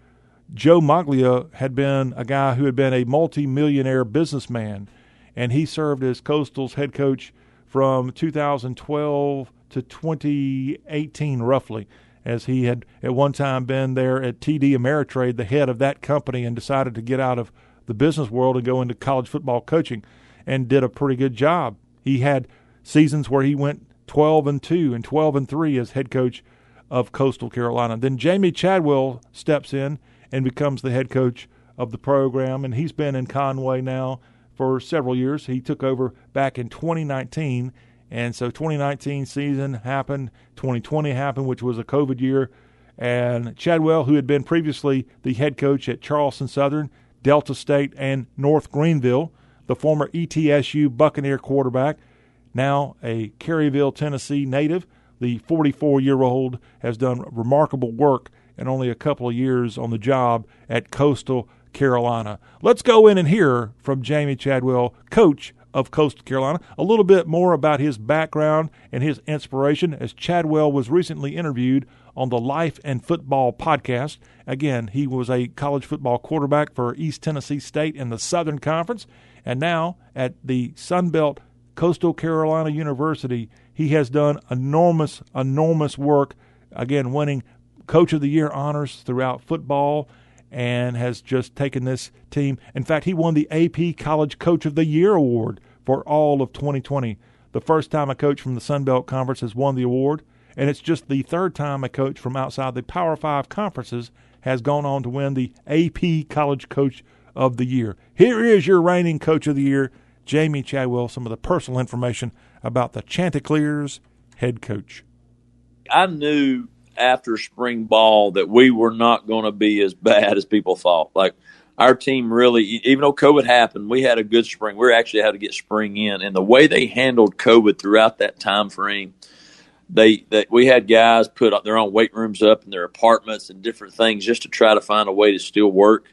Joe Moglia, had been a guy who had been a multimillionaire businessman. And he served as Coastal's head coach from 2012 to 2018, roughly, as he had at one time been there at TD Ameritrade, the head of that company, and decided to get out of the business world and go into college football coaching and did a pretty good job. He had seasons where he went 12 and 2 and 12 and 3 as head coach of Coastal Carolina. Then Jamey Chadwell steps in and becomes the head coach of the program, and he's been in Conway now for several years. He took over back in 2019, and so 2019 season happened, 2020 happened, which was a COVID year, And Chadwell, who had been previously the head coach at Charleston Southern, Delta State, and North Greenville, the former ETSU Buccaneer quarterback, now a Caryville, Tennessee native. The 44 year old has done remarkable work in only a couple of years on the job at Coastal Carolina. Let's go in and hear from Jamey Chadwell, coach of Coastal Carolina, a little bit more about his background and his inspiration as Chadwell was recently interviewed on the Life and Football podcast. Again, he was a college football quarterback for East Tennessee State in the Southern Conference, and now at the Sun Belt Coastal Carolina University, he has done enormous, enormous work. Again, winning Coach of the Year honors throughout football and has just taken this team. In fact, he won the AP College Coach of the Year award for all of 2020. The first time a coach from the Sun Belt Conference has won the award, and it's just the third time a coach from outside the Power Five conferences has gone on to win the AP College Coach of the Year. Here is your reigning Coach of the Year, Jamey Chadwell, some of the personal information about the Chanticleers head coach. I knew after spring ball that we were not going to be as bad as people thought. Like our team really, even though COVID happened, we had a good spring. We actually had to get spring in, and the way they handled COVID throughout that time frame, they that we had guys put their own weight rooms up in their apartments and different things just to try to find a way to still work.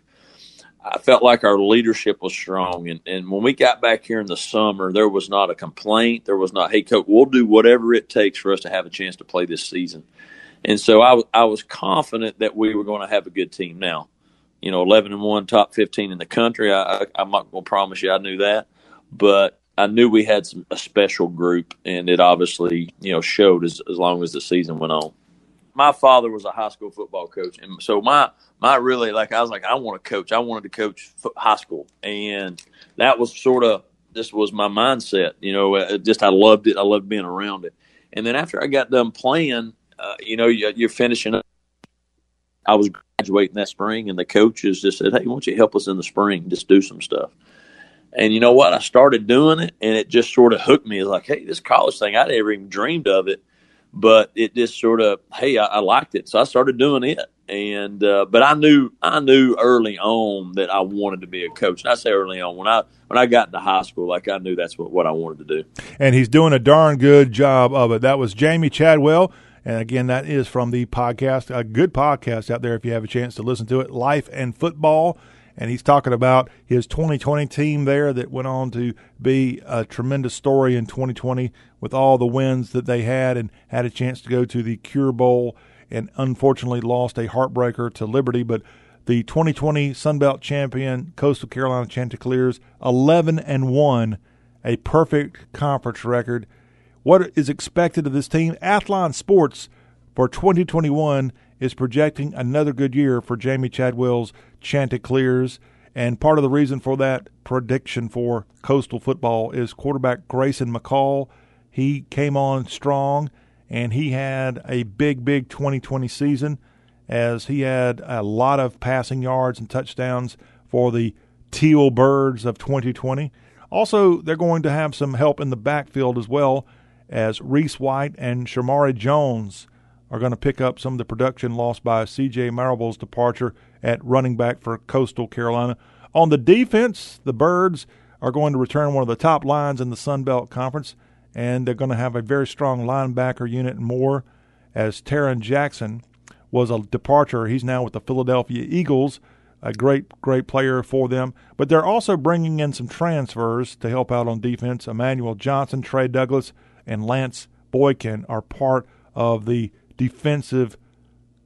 I felt like our leadership was strong. And, and when we got back here in the summer, there was not a complaint. There was not, hey, coach, we'll do whatever it takes for us to have a chance to play this season. And so I, I was confident that we were going to have a good team. Now, you know, 11 and 1, top 15 in the country. I, I, I'm not going to promise you I knew that, but I knew we had some, a special group, and it obviously, you know, showed as, as long as the season went on. My father was a high school football coach, and so my my really like I was like I want to coach. I wanted to coach high school, and that was sort of this was my mindset. You know, uh, just I loved it. I loved being around it. And then after I got done playing, uh, you know, you're finishing up. I was graduating that spring, and the coaches just said, "Hey, why don't you help us in the spring? Just do some stuff." And you know what? I started doing it, and it just sort of hooked me. It's like, hey, this college thing—I'd never even dreamed of it, but it just sort of, hey, I, I liked it, so I started doing it. And uh, but I knew, I knew early on that I wanted to be a coach. And I say early on when I when I got into high school, like I knew that's what what I wanted to do. And he's doing a darn good job of it. That was Jamey Chadwell and again, that is from the podcast, a good podcast out there if you have a chance to listen to it, Life and Football. And he's talking about his 2020 team there that went on to be a tremendous story in 2020 with all the wins that they had and had a chance to go to the Cure Bowl and unfortunately lost a heartbreaker to Liberty. But the 2020 Sunbelt champion Coastal Carolina Chanticleers, 11 and 1, a perfect conference record what is expected of this team. Athlon Sports for 2021 is projecting another good year for Jamey Chadwell's Chanticleers. And part of the reason for that prediction for coastal football is quarterback Grayson McCall. He came on strong and he had a big, big 2020 season as he had a lot of passing yards and touchdowns for the Teal Birds of 2020. Also, they're going to have some help in the backfield as well as Reese White and Shermari Jones are going to pick up some of the production lost by C.J. Marable's departure at running back for Coastal Carolina. On the defense, the Birds are going to return one of the top lines in the Sun Belt Conference, and they're going to have a very strong linebacker unit more. As Tarron Jackson was a departure, he's now with the Philadelphia Eagles, a great, great player for them. But they're also bringing in some transfers to help out on defense. Emmanuel Johnson, Trey Douglas, and Lance Boykin are part of the defensive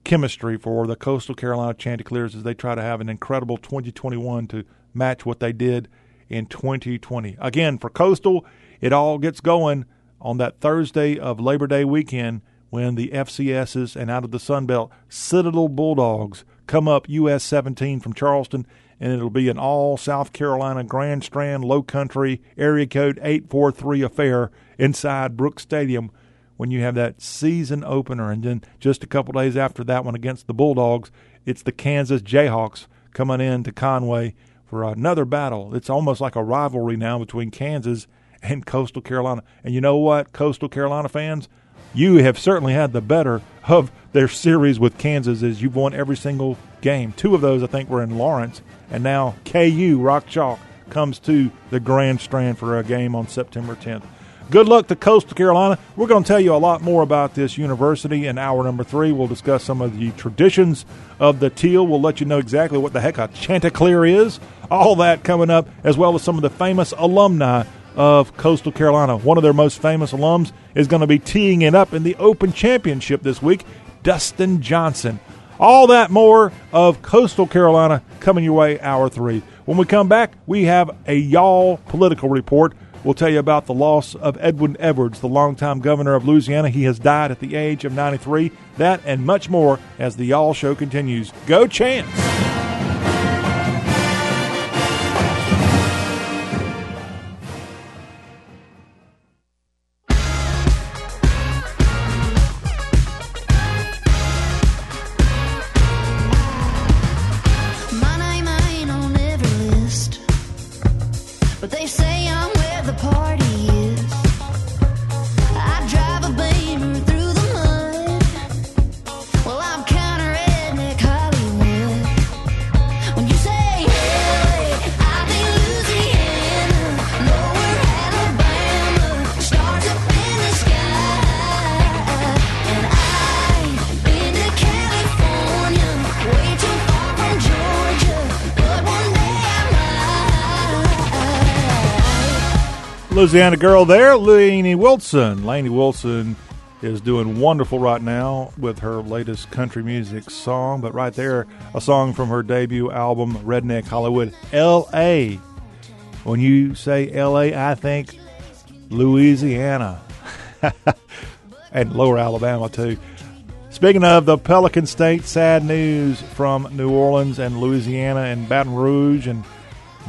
chemistry for the Coastal Carolina Chanticleers as they try to have an incredible 2021 to match what they did in 2020. Again, for Coastal, it all gets going on that Thursday of Labor Day weekend when the FCSs and out of the Sun Belt Citadel Bulldogs come up US 17 from Charleston and it'll be an all South Carolina Grand Strand Low Country area code 843 affair inside Brooks Stadium when you have that season opener. And then just a couple days after that one against the Bulldogs, it's the Kansas Jayhawks coming in to Conway for another battle. It's almost like a rivalry now between Kansas and Coastal Carolina. And you know what, Coastal Carolina fans? you have certainly had the better of their series with Kansas as you've won every single game. Two of those, I think, were in Lawrence, and now KU Rock Chalk comes to the Grand Strand for a game on September 10th. Good luck to Coastal Carolina. We're going to tell you a lot more about this university in hour number three. We'll discuss some of the traditions of the teal. We'll let you know exactly what the heck a Chanticleer is. All that coming up, as well as some of the famous alumni of Coastal Carolina. One of their most famous alums is going to be teeing it up in the Open Championship this week, Dustin Johnson. All that more of Coastal Carolina coming your way, hour three. When we come back, we have a y'all political report. We'll tell you about the loss of Edwin Edwards, the longtime governor of Louisiana. He has died at the age of 93. That and much more as the Y'all Show continues. Go Chants! Louisiana girl there, Lainey Wilson. Lainey Wilson is doing wonderful right now with her latest country music song, but right there, a song from her debut album, Redneck Hollywood, L.A. When you say L.A., I think Louisiana [LAUGHS] and lower Alabama, too. Speaking of the Pelican State, sad news from New Orleans and Louisiana and Baton Rouge and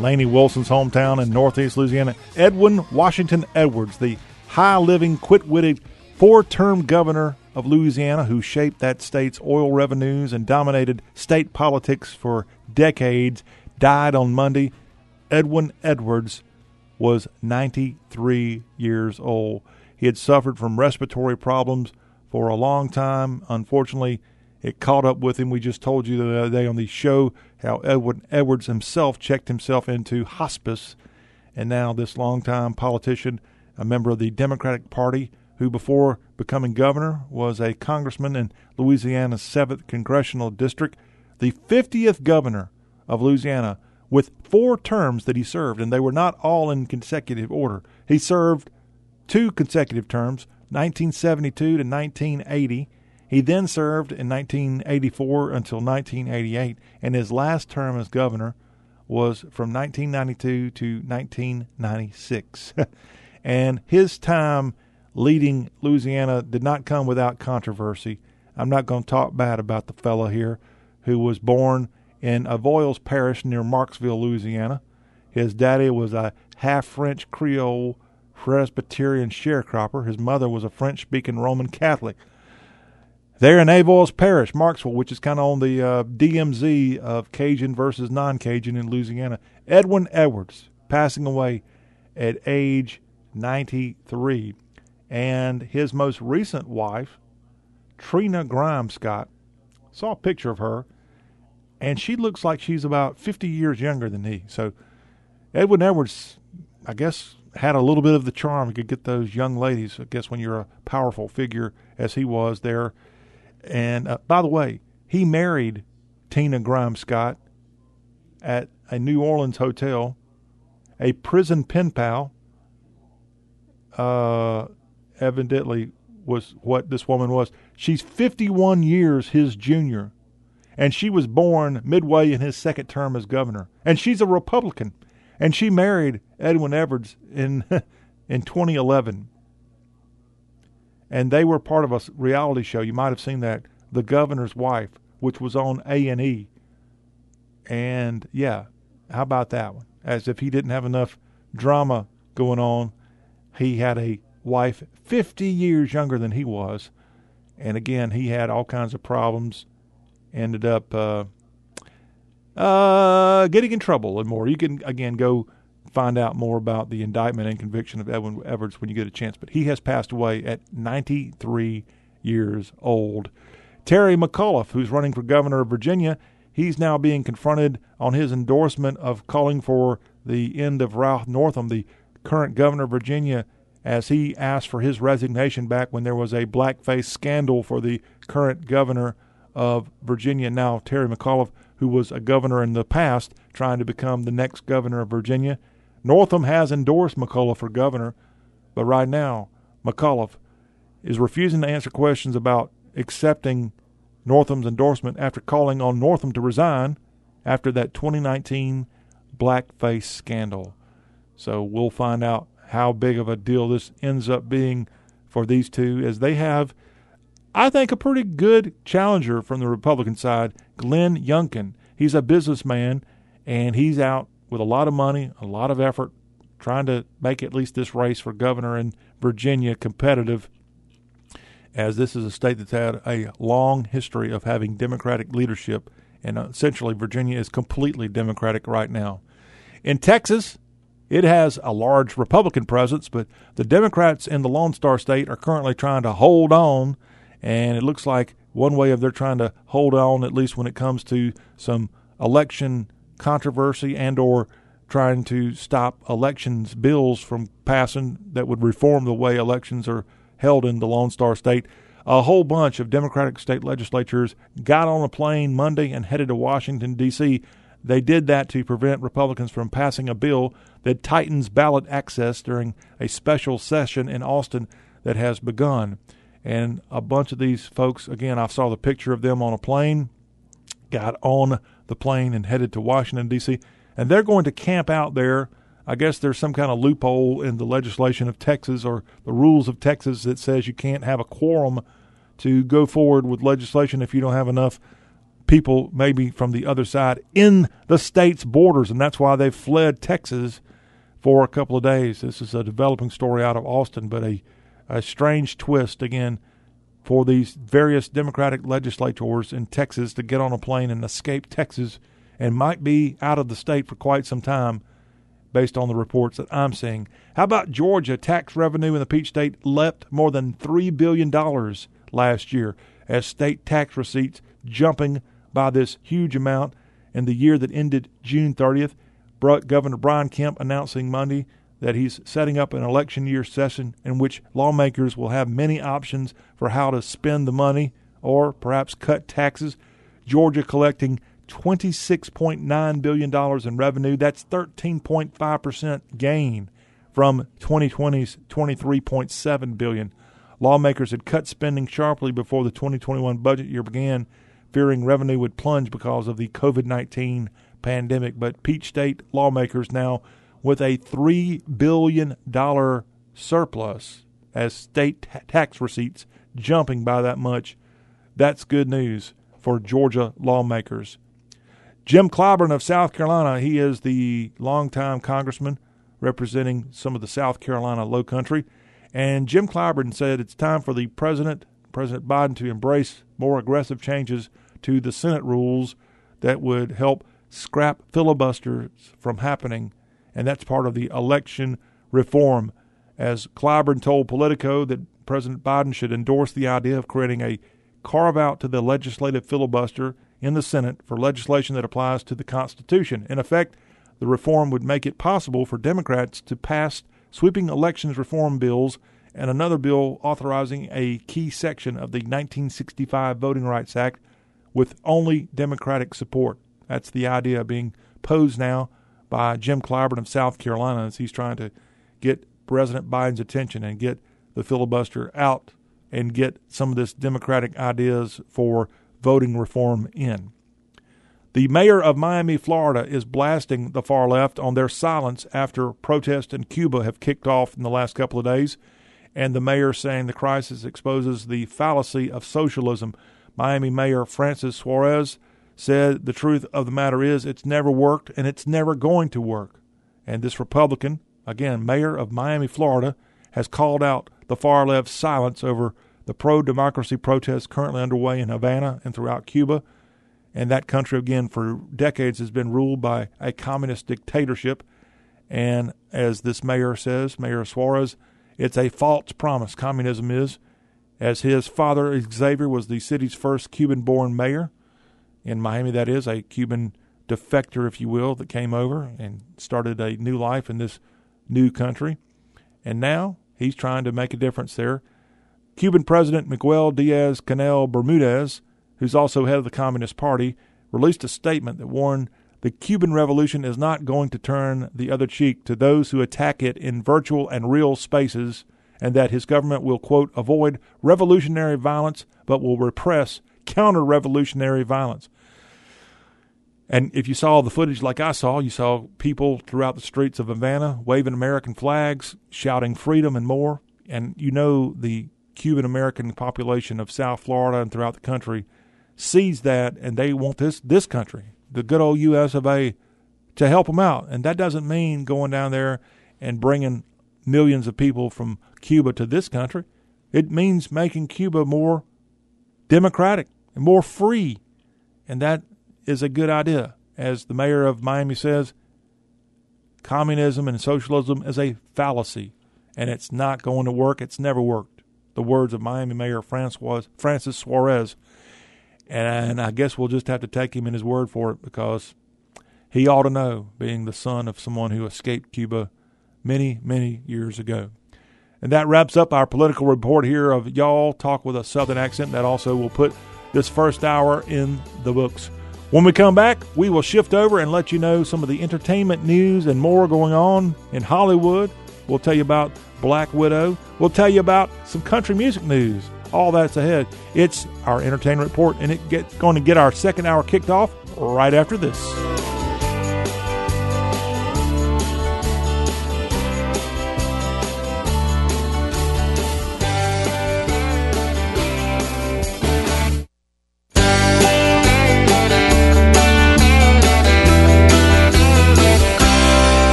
Lainey Wilson's hometown in northeast Louisiana. Edwin Washington Edwards, the high living, quit witted, four term governor of Louisiana who shaped that state's oil revenues and dominated state politics for decades, died on Monday. Edwin Edwards was 93 years old. He had suffered from respiratory problems for a long time. Unfortunately, it caught up with him. We just told you the other day on the show how Edwin Edwards himself checked himself into hospice, and now this longtime politician, a member of the Democratic Party, who before becoming governor was a congressman in Louisiana's 7th congressional district, the 50th governor of Louisiana, with four terms that he served, and they were not all in consecutive order. He served two consecutive terms, 1972 to 1980. He then served in 1984 until 1988, and his last term as governor was from 1992 to 1996. [LAUGHS] and his time leading Louisiana did not come without controversy. I'm not going to talk bad about the fellow here who was born in Avoyelles Parish near Marksville, Louisiana. His daddy was a half French Creole Presbyterian sharecropper. His mother was a French speaking Roman Catholic. There in Avoyelles Parish, Marksville, which is kind of on the uh, DMZ of Cajun versus non Cajun in Louisiana, Edwin Edwards passing away at age 93. And his most recent wife, Trina Grimes Scott, saw a picture of her, and she looks like she's about 50 years younger than he. So Edwin Edwards, I guess, had a little bit of the charm. He could get those young ladies, I guess, when you're a powerful figure as he was there. And uh, by the way, he married Trina Grimes Scott at a New Orleans hotel, a prison pen pal. Uh, evidently was what this woman was. She's 51 years his junior, and she was born midway in his second term as governor. And she's a Republican, and she married Edwin Edwards in [LAUGHS] in 2011. And they were part of a reality show. You might have seen that, The Governor's Wife, which was on A and E. And yeah, how about that one? As if he didn't have enough drama going on, he had a wife 50 years younger than he was. And again, he had all kinds of problems. Ended up uh, uh, getting in trouble and more. You can, again, go find out more about the indictment and conviction of Edwin Edwards when you get a chance. But he has passed away at 93 years old. Terry McAuliffe, who's running for governor of Virginia, he's now being confronted on his endorsement of calling for the end of Ralph Northam, the current governor of Virginia, as he asked for his resignation back when there was a blackface scandal for the current governor of Virginia, now Terry McAuliffe, who was a governor in the past, trying to become the next governor of Virginia. Northam has endorsed McAuliffe for governor, but right now, McAuliffe is refusing to answer questions about accepting Northam's endorsement after calling on Northam to resign after that 2019 blackface scandal. So we'll find out how big of a deal this ends up being for these two, as they have, I think, a pretty good challenger from the Republican side, Glenn Youngkin. He's a businessman, and he's out with a lot of money, a lot of effort, trying to make at least this race for governor in Virginia competitive as this is a state that's had a long history of having Democratic leadership, and uh, essentially Virginia is completely Democratic right now. In Texas, it has a large Republican presence, but the Democrats in the Lone Star State are currently trying to hold on, and it looks like one way of they're trying to hold on, at least when it comes to some election controversy and or trying to stop elections bills from passing that would reform the way elections are held in the Lone Star State. A whole bunch of Democratic state legislatures got on a plane Monday and headed to Washington, D.C. They did that to prevent Republicans from passing a bill that tightens ballot access during a special session in Austin that has begun. And a bunch of these folks, again, I saw the picture of them on a plane, got on the plane and headed to Washington, D.C., and they're going to camp out there I guess there's some kind of loophole in the legislation of Texas or the rules of Texas that says you can't have a quorum to go forward with legislation if you don't have enough people, maybe from the other side, in the state's borders. And that's why they've fled Texas for a couple of days. This is a developing story out of Austin, but a, a strange twist, again, for these various Democratic legislators in Texas to get on a plane and escape Texas and might be out of the state for quite some time based on the reports that I'm seeing. How about Georgia? Tax revenue in the Peach State leapt more than $3 billion last year as state tax receipts jumping by this huge amount in the year that ended June 30th. Governor Brian Kemp announcing Monday that he's setting up an election year session in which lawmakers will have many options for how to spend the money or perhaps cut taxes. Georgia collecting $26.9 billion in revenue. That's 13.5% gain from 2020's 23.7 billion. Lawmakers had cut spending sharply before the 2021 budget year began, fearing revenue would plunge because of the COVID-19 pandemic. But Peach State lawmakers now with a $3 billion surplus as state t- tax receipts jumping by that much. That's good news for Georgia lawmakers. Jim Clyburn of South Carolina, he is the longtime congressman representing some of the South Carolina low country. And Jim Clyburn said it's time for the president, President Biden, to embrace more aggressive changes to the Senate rules that would help scrap filibusters from happening. And that's part of the election reform. As Clyburn told Politico that President Biden should endorse the idea of creating a carve out to the legislative filibuster in the Senate for legislation that applies to the Constitution. In effect, the reform would make it possible for Democrats to pass sweeping elections reform bills and another bill authorizing a key section of the 1965 Voting Rights Act with only Democratic support. That's the idea being posed now by Jim Clyburn of South Carolina as he's trying to get President Biden's attention and get the filibuster out and get some of this Democratic ideas for voting reform in. The mayor of Miami, Florida, is blasting the far left on their silence after protests in Cuba have kicked off in the last couple of days. And the mayor saying the crisis exposes the fallacy of socialism. Miami Mayor Francis Suarez said the truth of the matter is it's never worked and it's never going to work. And this Republican, again, mayor of Miami, Florida, has called out the far left silence over the pro democracy protests currently underway in Havana and throughout Cuba. And that country, again, for decades has been ruled by a communist dictatorship. And as this mayor says, Mayor Suarez, it's a false promise. Communism is, as his father Xavier was the city's first Cuban-born mayor in Miami. That is a Cuban defector, if you will, that came over and started a new life in this new country. And now he's trying to make a difference there. Cuban President Miguel Diaz Canel Bermudez, who's also head of the Communist Party, released a statement that warned the Cuban Revolution is not going to turn the other cheek to those who attack it in virtual and real spaces, and that his government will, quote, avoid revolutionary violence but will repress counter revolutionary violence. And if you saw the footage like I saw, you saw people throughout the streets of Havana waving American flags, shouting freedom and more. And you know the Cuban American population of South Florida and throughout the country sees that and they want this this country, the good old US of A, to help them out. And that doesn't mean going down there and bringing millions of people from Cuba to this country. It means making Cuba more democratic and more free. And that is a good idea. As the mayor of Miami says, communism and socialism is a fallacy and it's not going to work. It's never worked. The words of Miami Mayor Francois, Francis Suarez. And I guess we'll just have to take him in his word for it because he ought to know, being the son of someone who escaped Cuba many, many years ago. And that wraps up our political report here of Y'all Talk with a Southern Accent. That also will put this first hour in the books. When we come back, we will shift over and let you know some of the entertainment news and more going on in Hollywood. We'll tell you about Black Widow. We'll tell you about some country music news. All that's ahead. It's our entertainment report, and it's going to get our second hour kicked off right after this.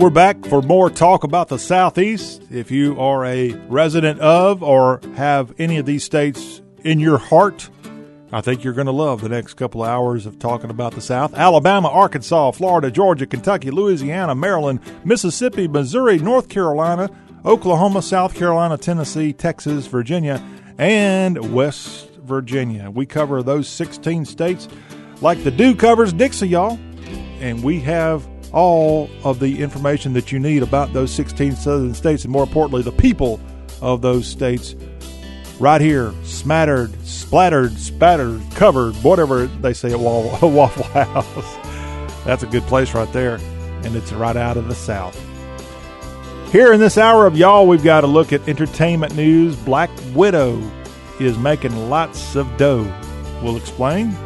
We're back for more talk about the Southeast. If you are a resident of or have any of these states in your heart, I think you're going to love the next couple of hours of talking about the South. Alabama, Arkansas, Florida, Georgia, Kentucky, Louisiana, Maryland, Mississippi, Missouri, North Carolina, Oklahoma, South Carolina, Tennessee, Texas, Virginia, and West Virginia. We cover those 16 states like the Dew covers Dixie, y'all. And we have all of the information that you need about those 16 southern states and more importantly the people of those states right here smattered splattered spattered covered whatever they say at [LAUGHS] waffle house. That's a good place right there and it's right out of the south. Here in this hour of y'all we've got to look at entertainment news. Black widow is making lots of dough. We'll explain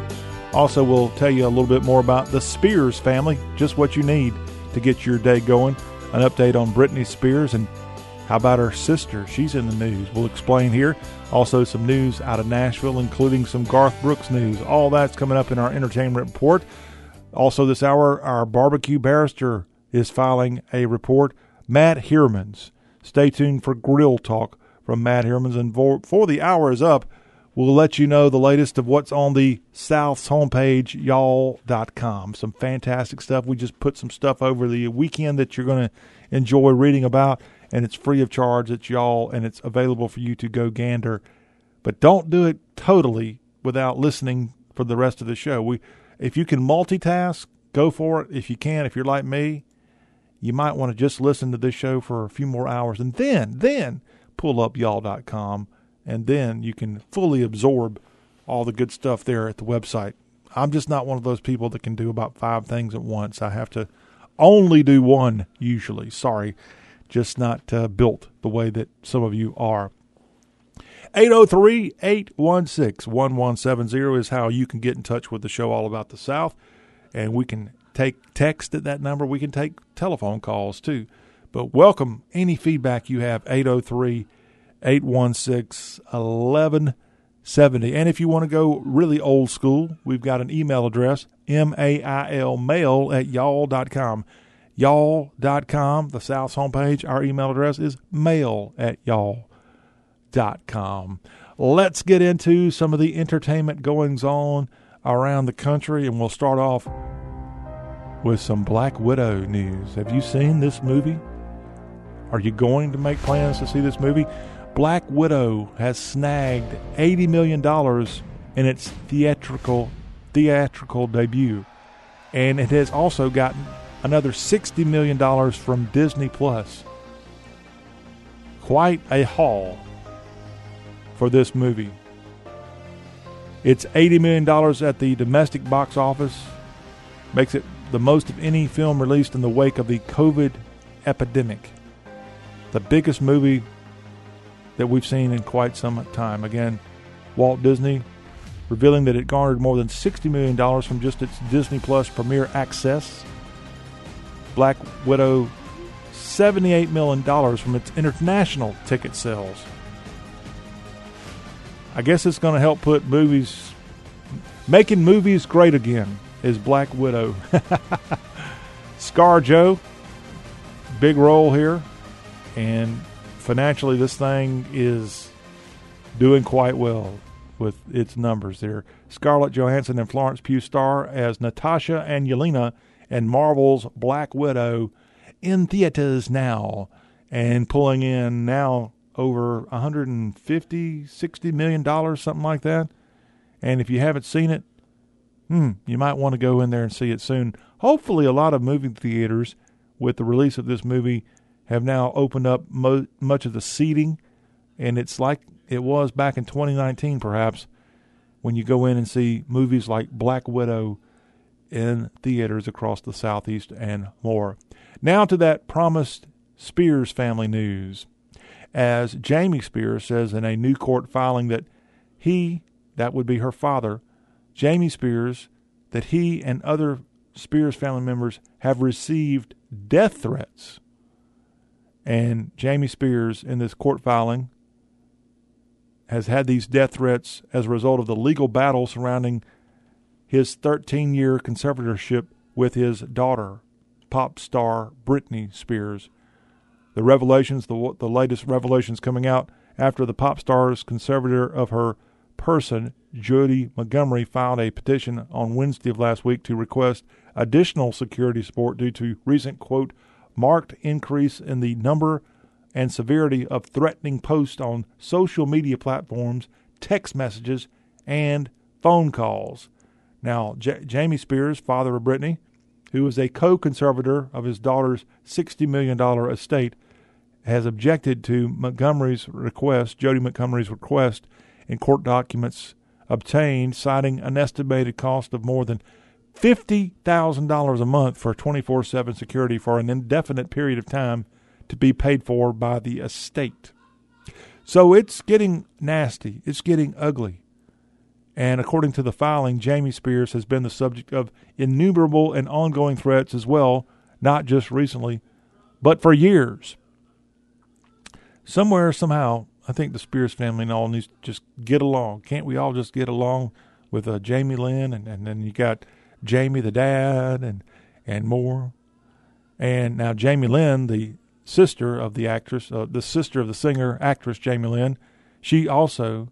also, we'll tell you a little bit more about the Spears family, just what you need to get your day going. An update on Britney Spears and how about her sister? She's in the news. We'll explain here. Also, some news out of Nashville, including some Garth Brooks news. All that's coming up in our entertainment report. Also, this hour, our barbecue barrister is filing a report. Matt Hermans. Stay tuned for Grill Talk from Matt Hermans. And for, for the hour is up, We'll let you know the latest of what's on the South's homepage, y'all.com. Some fantastic stuff. We just put some stuff over the weekend that you're going to enjoy reading about, and it's free of charge. It's y'all, and it's available for you to go gander. But don't do it totally without listening for the rest of the show. We, if you can multitask, go for it. If you can, if you're like me, you might want to just listen to this show for a few more hours, and then, then pull up y'all.com and then you can fully absorb all the good stuff there at the website. I'm just not one of those people that can do about five things at once. I have to only do one usually. Sorry, just not uh, built the way that some of you are. 803 816 1170 is how you can get in touch with the show all about the South. And we can take text at that number. We can take telephone calls too. But welcome any feedback you have, 803 816 1170. And if you want to go really old school, we've got an email address, M-A-I-L mail at y'all.com. Y'all.com, the South's homepage. Our email address is mail at y'all.com. Let's get into some of the entertainment goings on around the country, and we'll start off with some Black Widow news. Have you seen this movie? Are you going to make plans to see this movie? Black Widow has snagged $80 million in its theatrical theatrical debut, and it has also gotten another $60 million from Disney Plus. Quite a haul for this movie. It's $80 million at the domestic box office, makes it the most of any film released in the wake of the COVID epidemic. The biggest movie that we've seen in quite some time. Again, Walt Disney revealing that it garnered more than $60 million from just its Disney Plus Premier Access. Black Widow, $78 million from its international ticket sales. I guess it's going to help put movies, making movies great again, is Black Widow. [LAUGHS] Scar Joe, big role here. And financially, this thing is doing quite well with its numbers there. Scarlett Johansson and Florence Pugh star as Natasha and Yelena and Marvel's Black Widow in theaters now and pulling in now over 150 60 million dollars something like that and if you haven't seen it hmm you might want to go in there and see it soon hopefully a lot of movie theaters with the release of this movie have now opened up mo- much of the seating and it's like it was back in 2019, perhaps, when you go in and see movies like Black Widow in theaters across the Southeast and more. Now to that promised Spears family news. As Jamie Spears says in a new court filing that he, that would be her father, Jamie Spears, that he and other Spears family members have received death threats. And Jamie Spears, in this court filing, has had these death threats as a result of the legal battle surrounding his 13 year conservatorship with his daughter, pop star Britney Spears. The revelations, the, the latest revelations coming out after the pop star's conservator of her person, Jody Montgomery, filed a petition on Wednesday of last week to request additional security support due to recent, quote, marked increase in the number and severity of threatening posts on social media platforms, text messages, and phone calls. Now, J- Jamie Spears, father of Britney, who is a co conservator of his daughter's $60 million estate, has objected to Montgomery's request, Jody Montgomery's request, in court documents obtained, citing an estimated cost of more than $50,000 a month for 24 7 security for an indefinite period of time to be paid for by the estate. So it's getting nasty. It's getting ugly. And according to the filing, Jamie Spears has been the subject of innumerable and ongoing threats as well, not just recently, but for years. Somewhere, somehow, I think the Spears family and all needs to just get along. Can't we all just get along with uh, Jamie Lynn and, and then you got Jamie the dad and and more. And now Jamie Lynn, the sister of the actress, uh, the sister of the singer actress Jamie Lynn, she also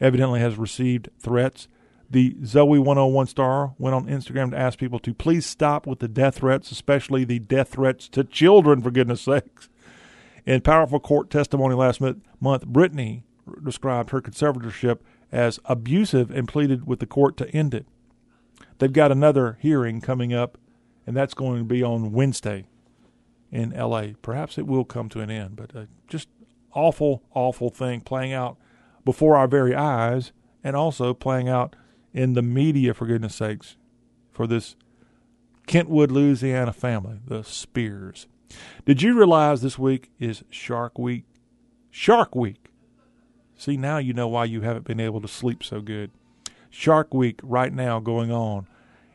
evidently has received threats. The Zoey 101 star went on Instagram to ask people to please stop with the death threats, especially the death threats to children, for goodness sakes. In powerful court testimony last month, Britney described her conservatorship as abusive and pleaded with the court to end it. They've got another hearing coming up, and that's going to be on Wednesday in L.A. Perhaps it will come to an end, but uh, just awful, awful thing playing out before our very eyes, and also playing out in the media. For goodness sakes, for this Kentwood, Louisiana family, the Spears. Did you realize this week is Shark Week? Shark Week. See, now you know why you haven't been able to sleep so good. Shark Week right now going on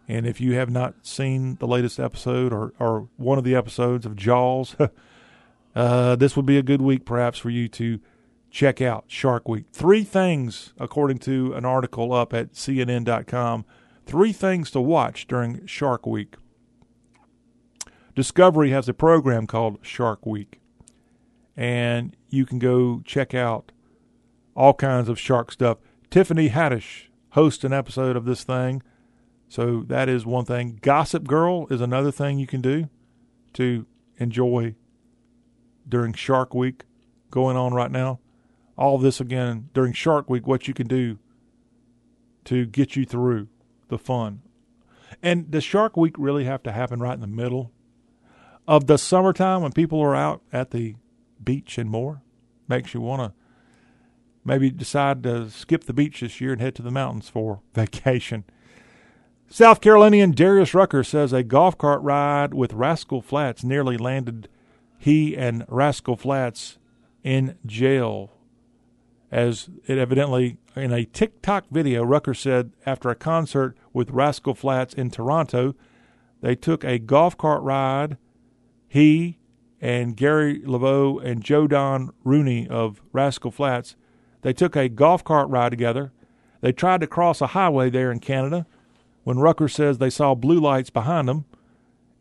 and if you have not seen the latest episode or, or one of the episodes of Jaws, [LAUGHS] uh, this would be a good week perhaps for you to check out Shark Week. Three things, according to an article up at CNN.com, three things to watch during Shark Week. Discovery has a program called Shark Week, and you can go check out all kinds of shark stuff. Tiffany Haddish hosts an episode of this thing So that is one thing. Gossip Girl is another thing you can do to enjoy during Shark Week going on right now. All this again during Shark Week, what you can do to get you through the fun. And does Shark Week really have to happen right in the middle of the summertime when people are out at the beach and more? Makes you want to maybe decide to skip the beach this year and head to the mountains for [LAUGHS] vacation. South Carolinian Darius Rucker says a golf cart ride with Rascal Flatts nearly landed he and Rascal Flatts in jail. As it evidently, in a TikTok video, Rucker said after a concert with Rascal Flatts in Toronto, they took a golf cart ride. He and Gary LeVox and Joe Don Rooney of Rascal Flatts, they took a golf cart ride together. They tried to cross a highway there in Canada when Rucker says they saw blue lights behind them,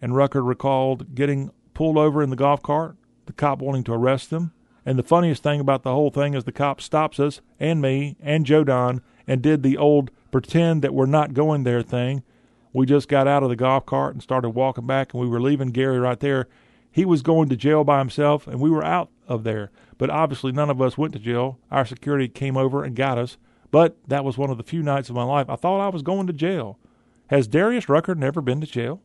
and Rucker recalled getting pulled over in the golf cart, the cop wanting to arrest them. And the funniest thing about the whole thing is the cop stops us and me and Joe Don and did the old pretend that we're not going there thing. We just got out of the golf cart and started walking back, and we were leaving Gary right there. He was going to jail by himself, and we were out of there. But obviously, none of us went to jail. Our security came over and got us. But that was one of the few nights of my life I thought I was going to jail. Has Darius Rucker never been to jail?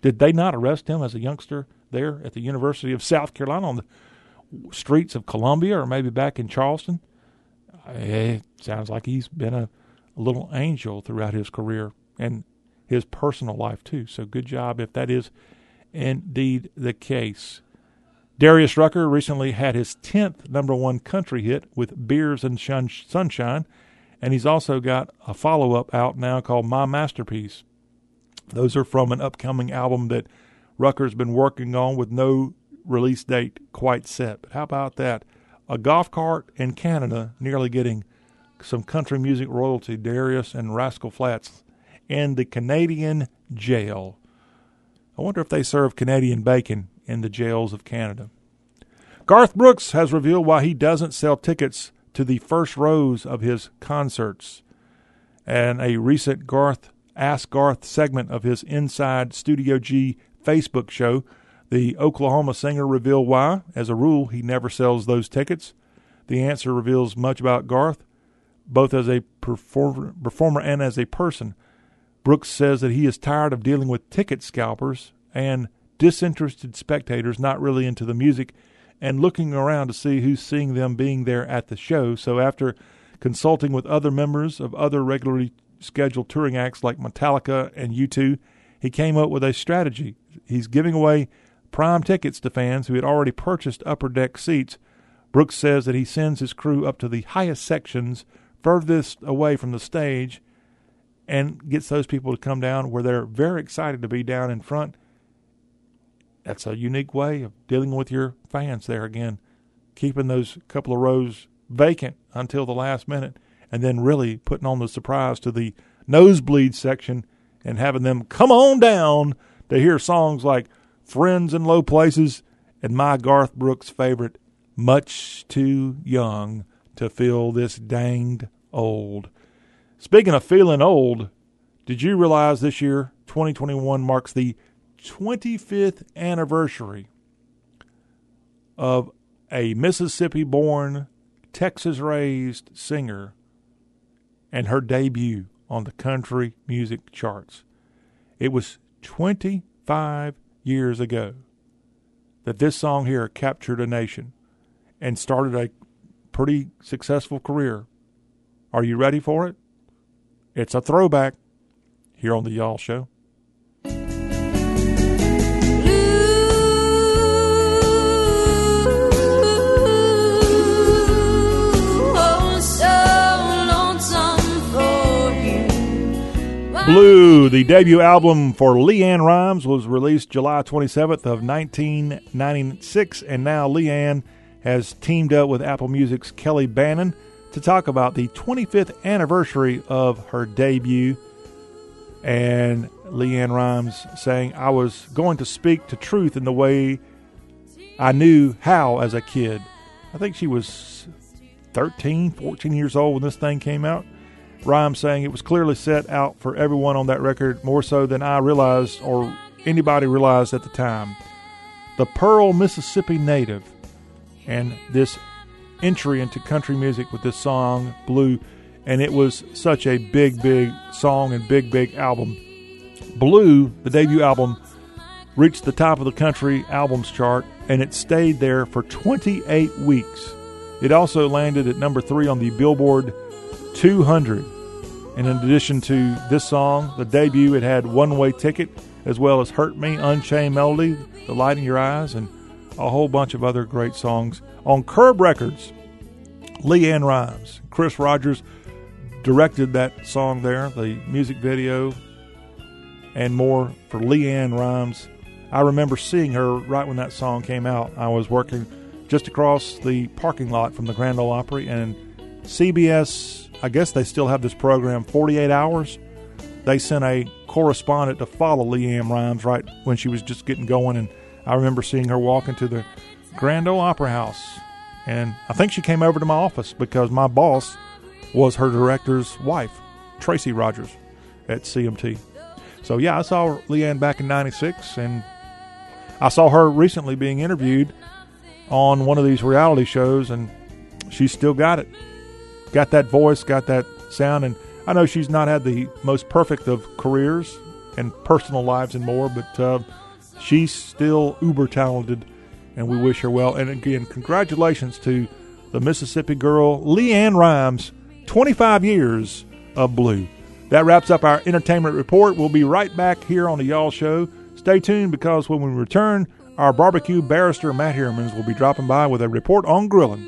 Did they not arrest him as a youngster there at the University of South Carolina on the streets of Columbia or maybe back in Charleston? It sounds like he's been a, a little angel throughout his career and his personal life, too. So good job if that is indeed the case. Darius Rucker recently had his 10th number one country hit with Beers and Sunshine and he's also got a follow up out now called My Masterpiece. Those are from an upcoming album that Rucker's been working on with no release date quite set. But how about that? A golf cart in Canada nearly getting some country music royalty, Darius and Rascal Flatts, in the Canadian jail. I wonder if they serve Canadian bacon in the jails of Canada. Garth Brooks has revealed why he doesn't sell tickets to the first rows of his concerts. And a recent Garth Ask Garth segment of his Inside Studio G Facebook show, the Oklahoma singer revealed why. As a rule, he never sells those tickets. The answer reveals much about Garth, both as a performer, performer and as a person. Brooks says that he is tired of dealing with ticket scalpers and disinterested spectators not really into the music and looking around to see who's seeing them being there at the show. So after consulting with other members of other regularly scheduled touring acts like Metallica and U2, he came up with a strategy. He's giving away prime tickets to fans who had already purchased upper deck seats. Brooks says that he sends his crew up to the highest sections, furthest away from the stage, and gets those people to come down where they're very excited to be down in front that's a unique way of dealing with your fans there again, keeping those couple of rows vacant until the last minute, and then really putting on the surprise to the nosebleed section and having them come on down to hear songs like Friends in Low Places and my Garth Brooks favorite, Much Too Young to Feel This Danged Old. Speaking of feeling old, did you realize this year, 2021, marks the 25th anniversary of a Mississippi born, Texas raised singer and her debut on the country music charts. It was 25 years ago that this song here captured a nation and started a pretty successful career. Are you ready for it? It's a throwback here on the Y'all Show. Blue, the debut album for LeAnn Rimes, was released July 27th of 1996, and now LeAnn has teamed up with Apple Music's Kelleigh Bannen to talk about the 25th anniversary of her debut. And LeAnn Rimes saying, I was going to speak to truth in the way I knew how as a kid. I think she was 13, 14 years old when this thing came out. Rimes saying it was clearly set out for everyone on that record, more so than I realized or anybody realized at the time. The Pearl, Mississippi native, and this entry into country music with this song, Blue, and it was such a big, big song and big, big album. Blue, the debut album, reached the top of the country albums chart, and it stayed there for 28 weeks. It also landed at number three on the Billboard 200. And in addition to this song, the debut, it had One Way Ticket, as well as Hurt Me, Unchained Melody, The Light in Your Eyes, and a whole bunch of other great songs. On Curb Records, LeAnn Rimes, Chris Rogers directed that song there, the music video, and more for LeAnn Rimes. I remember seeing her right when that song came out. I was working just across the parking lot from the Grand Ole Opry, and CBS, I guess they still have this program, 48 Hours. They sent a correspondent to follow LeAnn Rimes right when she was just getting going, and I remember seeing her walk into the Grand Ole Opry House. And I think she came over to my office because my boss was her director's wife, Tracy Rogers, at CMT. So, yeah, I saw LeAnn back in 96, and I saw her recently being interviewed on one of these reality shows, and she's still got it. Got that voice, got that sound, and I know she's not had the most perfect of careers and personal lives and more, but uh, she's still uber talented, and we wish her well. And again, congratulations to the Mississippi girl, LeAnn Rimes, 25 years of blue. That wraps up our entertainment report. We'll be right back here on the Y'all Show. Stay tuned because when we return, our barbecue barrister Matt Hermans will be dropping by with a report on grilling.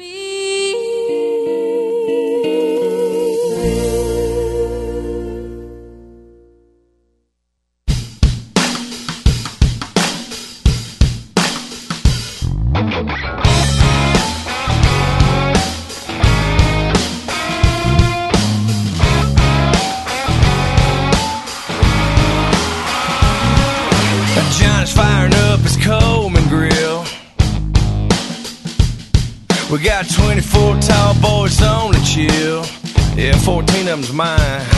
14 of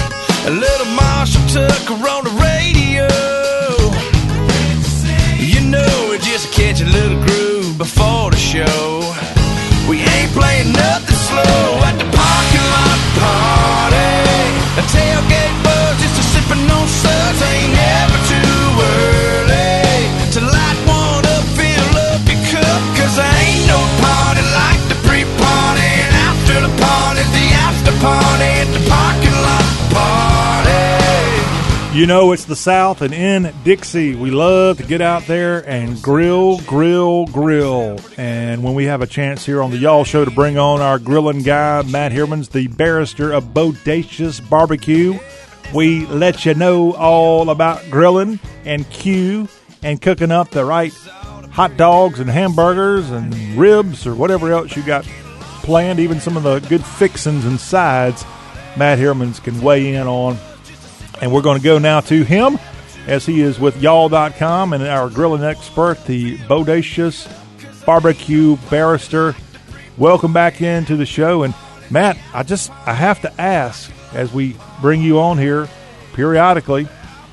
You know it's the South, and in Dixie, we love to get out there and grill, grill, grill. And when we have a chance here on the Y'all Show to bring on our grilling guy, Matt Hermans, the barrister of Bodacious Barbecue, we let you know all about grilling and Q and cooking up the right hot dogs and hamburgers and ribs or whatever else you got planned, even some of the good fixings and sides. Matt Hermans can weigh in on and we're going to go now to him as he is with y'all.com and our grilling expert, the Bodacious Barbecue Barrister. Welcome back into the show. And Matt, I just I have to ask as we bring you on here periodically,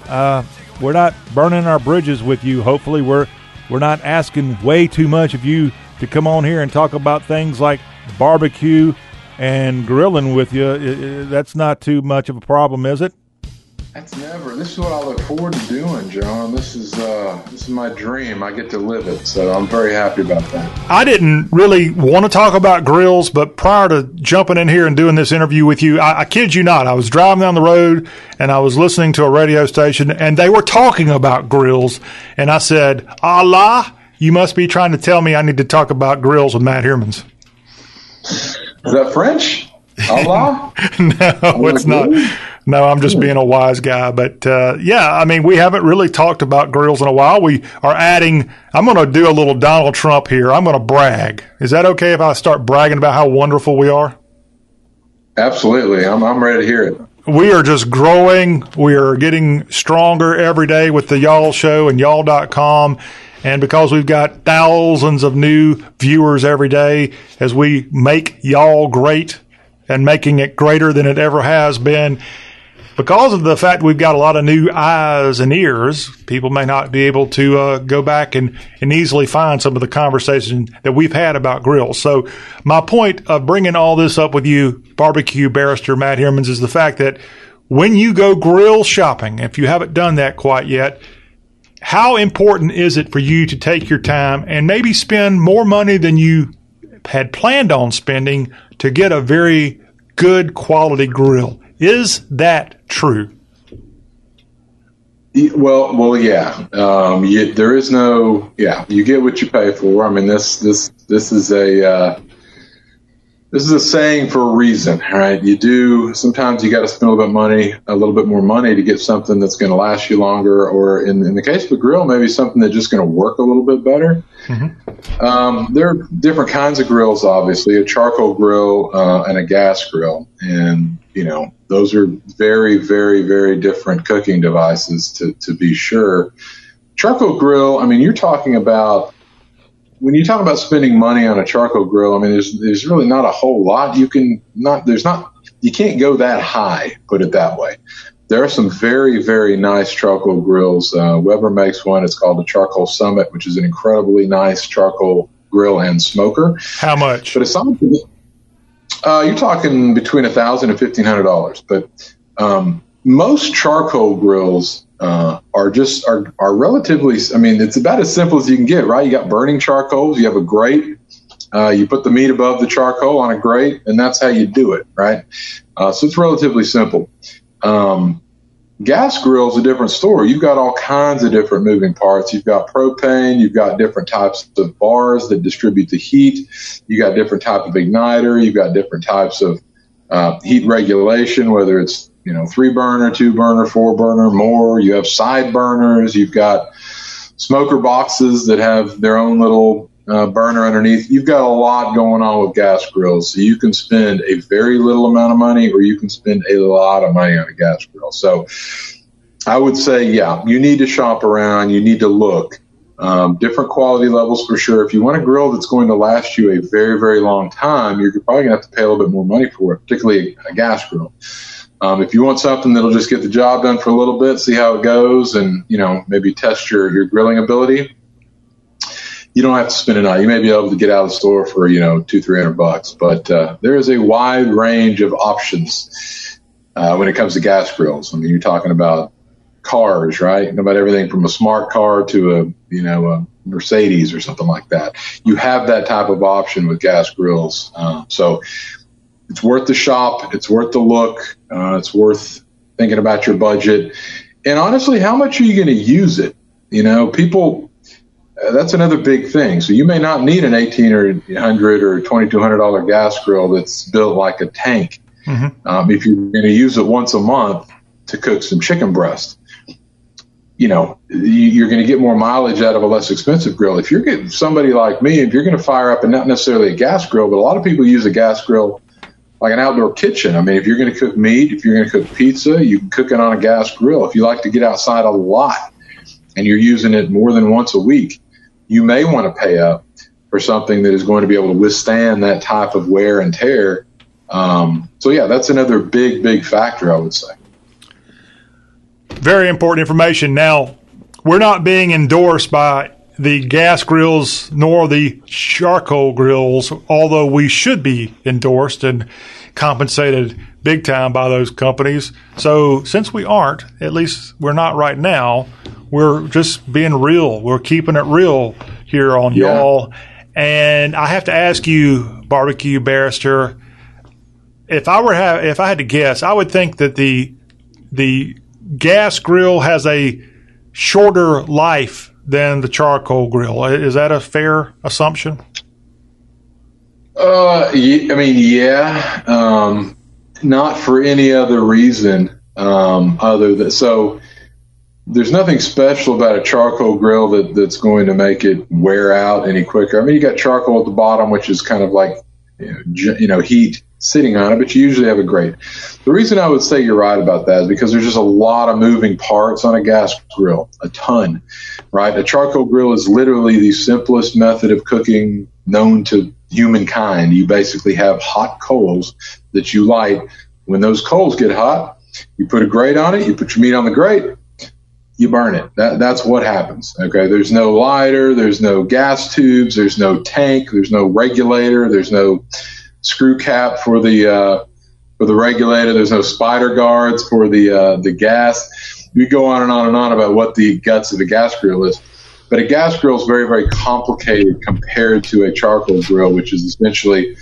uh, we're not burning our bridges with you. Hopefully, we're we're not asking way too much of you to come on here and talk about things like barbecue and grilling with you. That's not too much of a problem, is it? That's never. This is what I look forward to doing, John. This is uh, this is my dream. I get to live it, so I'm very happy about that. I didn't really want to talk about grills, but prior to jumping in here and doing this interview with you, I, I kid you not, I was driving down the road and I was listening to a radio station and they were talking about grills. And I said, Allah, you must be trying to tell me I need to talk about grills with Matt Hermans. Is that French? [LAUGHS] Allah? no, it's not. No, I'm just being a wise guy. But uh, yeah, I mean, we haven't really talked about grills in a while. We are adding, I'm going to do a little Donald Trump here. I'm going to brag. Is that okay if I start bragging about how wonderful we are? Absolutely. I'm I'm ready to hear it. we are just growing. We are getting stronger every day with the Y'all Show and y'all.com. And because we've got thousands of new viewers every day as we make y'all great and making it greater than it ever has been. Because of the fact we've got a lot of new eyes and ears, people may not be able to uh, go back and, and easily find some of the conversation that we've had about grills. So, my point of bringing all this up with you, barbecue barrister Matt Hermans, is the fact that when you go grill shopping, if you haven't done that quite yet, how important is it for you to take your time and maybe spend more money than you had planned on spending to get a very good quality grill? Is that true? Well, well, yeah. Um, you, there is no, yeah. You get what you pay for. I mean, this, this, this is a, uh, this is a saying for a reason, right? You do sometimes you got to spend a little bit of money, a little bit more money to get something that's going to last you longer, or in, in the case of a grill, maybe something that's just going to work a little bit better. Um, there are different kinds of grills, obviously, a charcoal grill uh, and a gas grill, and you know those are very, very, very different cooking devices to to be sure. Charcoal grill, I mean, you're talking about when you talk about spending money on a charcoal grill, I mean, there's there's really not a whole lot you can not there's not you can't go that high, put it that way. There are some very very nice charcoal grills. Uh, Weber makes one. It's called the Charcoal Summit, which is an incredibly nice charcoal grill and smoker. How much? But aside from uh, you're talking between a thousand and fifteen hundred dollars. But um, most charcoal grills uh, are just are are relatively. I mean, it's about as simple as you can get. Right? You got burning charcoals. You have a grate. Uh, you put the meat above the charcoal on a grate, and that's how you do it. Right? Uh, so it's relatively simple. Um, gas grill's a different story. You've got all kinds of different moving parts. You've got propane. You've got different types of bars that distribute the heat. You got different type of igniter. You've got different types of uh, heat regulation, whether it's you know three burner, two burner, four burner, more. You have side burners. You've got smoker boxes that have their own little uh, burner underneath. You've got a lot going on with gas grills. So you can spend a very little amount of money, or you can spend a lot of money on a gas grill. So I would say, yeah, you need to shop around. You need to look. Um, different quality levels for sure. If you want a grill that's going to last you a very, very long time, you're probably going to have to pay a little bit more money for it, particularly a gas grill. Um, if you want something that'll just get the job done for a little bit, see how it goes, and you know maybe test your your grilling ability, you don't have to spend a night. You may be able to get out of the store for you know two three hundred bucks, but uh, there is a wide range of options uh, when it comes to gas grills. I mean, you're talking about cars, right? About everything from a smart car to a you know a Mercedes or something like that. You have that type of option with gas grills, uh, so it's worth the shop. It's worth the look. Uh, it's worth thinking about your budget, and honestly, how much are you going to use it? You know, people. Uh, that's another big thing. So you may not need an eighteen or hundred or twenty two hundred dollar gas grill that's built like a tank. Um, if you're going to use it once a month to cook some chicken breast, you know, you- you're going to get more mileage out of a less expensive grill. If you're getting somebody like me, if you're going to fire up and not necessarily a gas grill, but a lot of people use a gas grill like an outdoor kitchen. I mean, if you're going to cook meat, if you're going to cook pizza, you can cook it on a gas grill. If you like to get outside a lot and you're using it more than once a week, you may want to pay up for something that is going to be able to withstand that type of wear and tear. Um, so yeah, that's another big, big factor, I would say. Very important information. Now, we're not being endorsed by the gas grills nor the charcoal grills, although we should be endorsed and compensated big time by those companies. So, since we aren't, at least we're not right now, we're just being real. We're keeping it real here on Yeah. y'all. And I have to ask you, barbecue barrister, if I were have, if I had to guess, I would think that the the gas grill has a shorter life than the charcoal grill. Is that a fair assumption? Uh, I mean, yeah, um, not for any other reason um, other than so. There's nothing special about a charcoal grill that, that's going to make it wear out any quicker. I mean, you got charcoal at the bottom, which is kind of like you know, you know heat sitting on it, but you usually have a grate. The reason I would say you're right about that is because there's just a lot of moving parts on a gas grill, a ton, right? A charcoal grill is literally the simplest method of cooking known to humankind. You basically have hot coals that you light. When those coals get hot, you put a grate on it, you put your meat on the grate, you burn it. That, that's what happens. Okay. There's no lighter, there's no gas tubes, there's no tank, there's no regulator, there's no screw cap for the uh, for the regulator, there's no spider guards for the uh, the gas. We go on and on and on about what the guts of a gas grill is. But a gas grill is very, very complicated compared to a charcoal grill, which is essentially,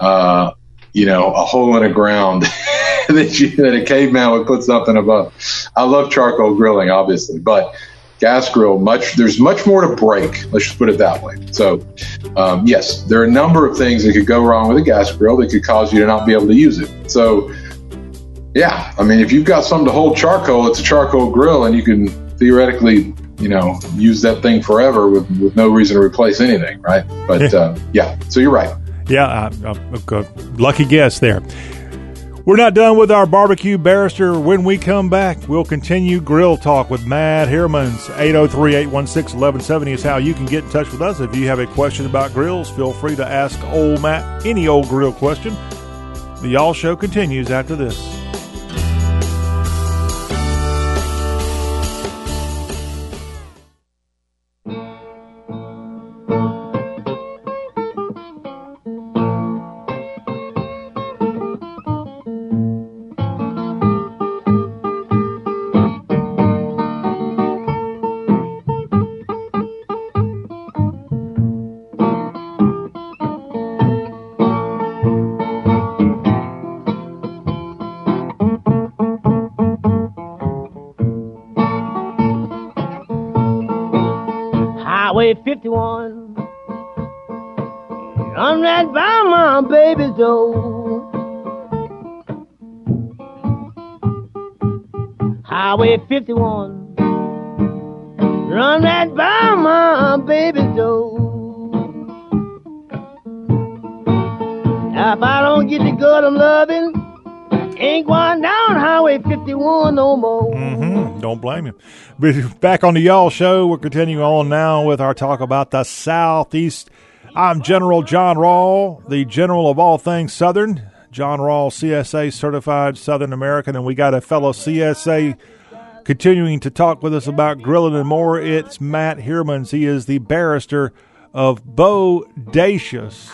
uh, you know, a hole in the ground [LAUGHS] that, you, that a caveman would put something above. I love charcoal grilling, obviously, but gas grill much there's much more to break let's just put it that way so um, yes there are a number of things that could go wrong with a gas grill that could cause you to not be able to use it so yeah i mean if you've got something to hold charcoal it's a charcoal grill and you can theoretically you know use that thing forever with, with no reason to replace anything right but [LAUGHS] uh, yeah so you're right Yeah, uh, uh, lucky guess there. We're not done with our barbecue barrister. When we come back, we'll continue grill talk with Matt Hermans. 803 816 1170 is how you can get in touch with us. If you have a question about grills, feel free to ask old Matt any old grill question. The Y'all Show continues after this. Highway 51. Run right by my baby's door. If I don't get the good I'm loving, ain't going down Highway 51 no more. Mm-hmm. Don't blame you. Back on the Y'all Show, we're continuing on now with our talk about the Southeast. I'm General John Rawl, the general of all things Southern. John Rawl, CSA certified Southern American, and we got a fellow CSA continuing to talk with us about grilling and more. It's Matt Hermans. He is the barrister of Bodacious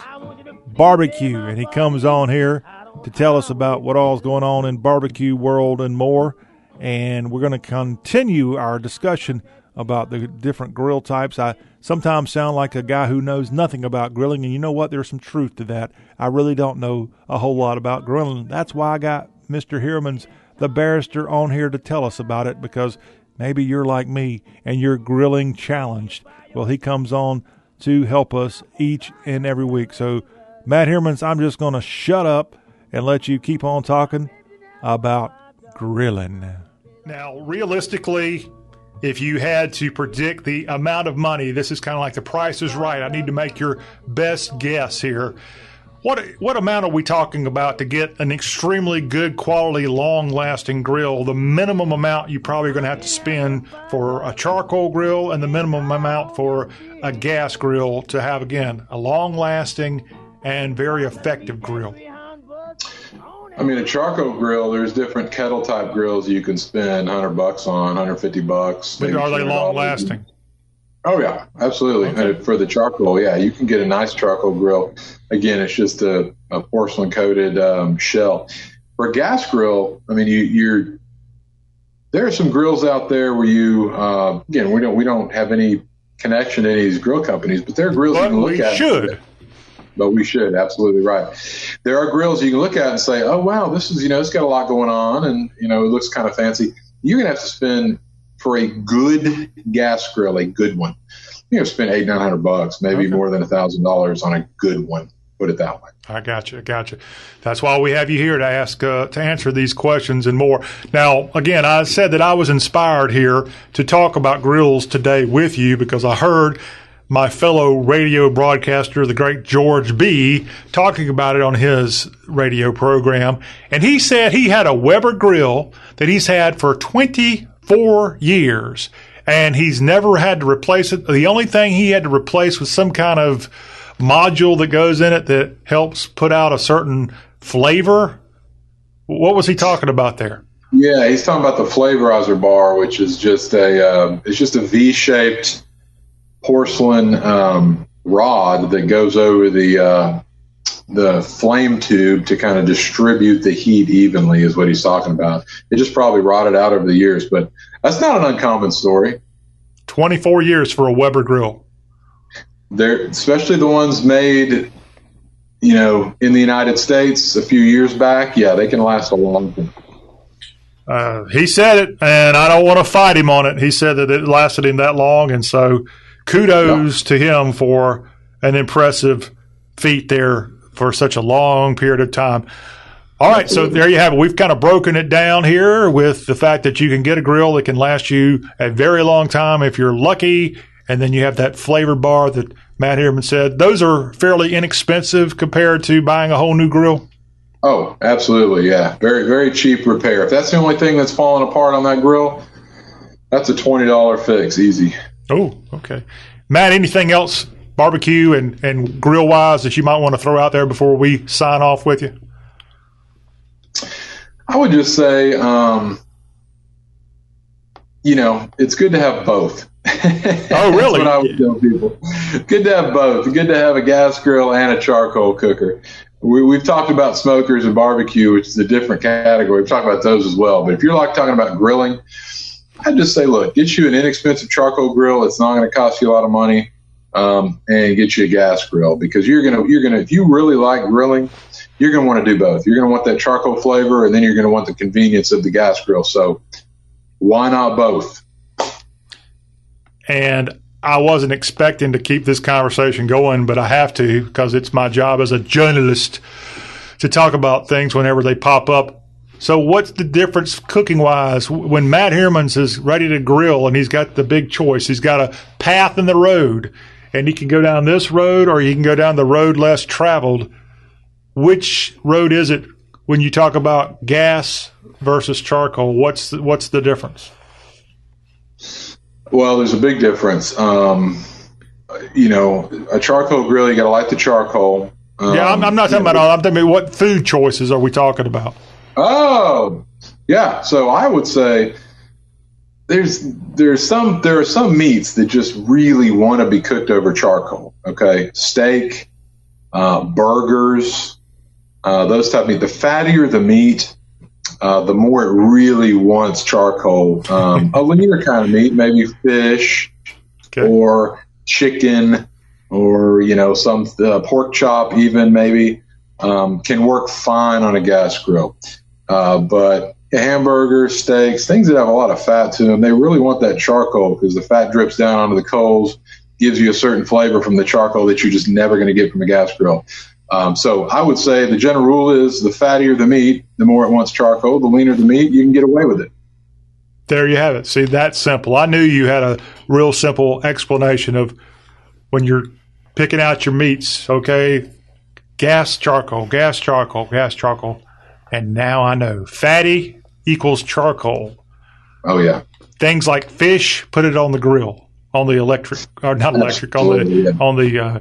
Barbecue, and he comes on here to tell us about what all's going on in barbecue world and more. And we're going to continue our discussion about the different grill types. I sometimes sound like a guy who knows nothing about grilling, and you know what? There's some truth to that. I really don't know a whole lot about grilling. That's why I got Mr. Hermans, the barrister, on here to tell us about it because maybe you're like me and you're grilling challenged. Well, he comes on to help us each and every week. So, Matt Hermans, I'm just going to shut up and let you keep on talking about grilling. Now, realistically, if you had to predict the amount of money, this is kind of like the price is right. I need to make your best guess here. What what amount are we talking about to get an extremely good quality, long lasting grill? The minimum amount you probably going to have to spend for a charcoal grill, and the minimum amount for a gas grill to have again a long lasting and very effective grill. I mean, a charcoal grill. There's different kettle type grills you can spend 100 bucks on, 150 bucks. But are they long lasting? Oh yeah, absolutely. Okay. And for the charcoal, yeah, you can get a nice charcoal grill. Again, it's just a, a porcelain coated um, shell. For a gas grill, I mean, you, you're there are some grills out there where you uh, again we don't we don't have any connection to any of these grill companies, but there are grills you can look we at. should. But we should absolutely right. There are grills you can look at and say, "Oh wow, this is you know it's got a lot going on, and you know it looks kind of fancy." You're gonna have to spend for a good gas grill, a good one. You know, spend eight nine hundred bucks, maybe Okay. more than a thousand dollars on a good one. Put it that way. I got you. I got you. That's why we have you here to ask, uh, to answer these questions and more. Now, again, I said that I was inspired here to talk about grills today with you because I heard my fellow radio broadcaster, the great George B, talking about it on his radio program. And he said he had a Weber grill that he's had for 24 years and he's never had to replace it. The only thing he had to replace was some kind of module that goes in it that helps put out a certain flavor. What was he talking about there? Yeah, he's talking about the flavorizer bar, which is just a uh, it's just a V-shaped porcelain um, rod that goes over the uh, the flame tube to kind of distribute the heat evenly. Is what he's talking about. It just probably rotted out over the years, but that's not an uncommon story. 24 years for a Weber grill. They're especially the ones made, you know, in the United States a few years back. Yeah, they can last a long time. Uh, he said it, and I don't want to fight him on it. He said that it lasted him that long, and so kudos to him for an impressive feat there for such a long period of time. All right, so there you have it. We've kind of broken it down here with the fact that you can get a grill that can last you a very long time if you're lucky, and then you have that flavor bar that Matt Heerman said. Those are fairly inexpensive compared to buying a whole new grill. Oh, absolutely, yeah. Very, very cheap repair. If that's the only thing that's falling apart on that grill, that's a twenty dollar fix, easy. Oh, okay. Matt, anything else barbecue and, and grill wise that you might want to throw out there before we sign off with you? I would just say, um, you know, it's good to have both. Oh, [LAUGHS] really? What I would tell people. Good to have both. Good to have a gas grill and a charcoal cooker. We, we've talked about smokers and barbecue, which is a different category. We've talked about those as well. But if you're like talking about grilling, I'd just say, look, get you an inexpensive charcoal grill. It's not going to cost you a lot of money, um, and get you a gas grill because you're gonna you're gonna if you really like grilling, you're gonna want to do both. You're gonna want that charcoal flavor, and then you're gonna want the convenience of the gas grill. So why not both? And I wasn't expecting to keep this conversation going, but I have to because it's my job as a journalist to talk about things whenever they pop up. So, what's the difference cooking wise when Matt Hermans is ready to grill and he's got the big choice? He's got a path in the road and you can go down this road or you can go down the road less traveled. Which road is it when you talk about gas versus charcoal? What's the, what's the difference? Well, there's a big difference. Um, you know, a charcoal grill, you got to light the charcoal. Um, Yeah, I'm, I'm not talking about all. I'm talking about what food choices are we talking about? Oh, yeah. So I would say there's there's some there are some meats that just really want to be cooked over charcoal. Okay, steak, uh, burgers, uh, those type of meat. The fattier the meat, uh, the more it really wants charcoal. Um, [LAUGHS] a leaner kind of meat, maybe fish Okay. or chicken or you know some uh, pork chop even maybe um, can work fine on a gas grill uh, but hamburgers steaks things that have a lot of fat to them they really want that charcoal because the fat drips down onto the coals gives you a certain flavor from the charcoal that you're just never going to get from a gas grill um, so i would say the general rule is the fattier the meat the more it wants charcoal the leaner the meat you can get away with it There you have it. See, that's simple. I knew you had a real simple explanation of when you're picking out your meats, okay? Gas, charcoal, gas, charcoal, gas, charcoal. And now I know fatty equals charcoal. oh yeah Things like fish, put it on the grill, on the electric, or not electric, on the, on the, uh,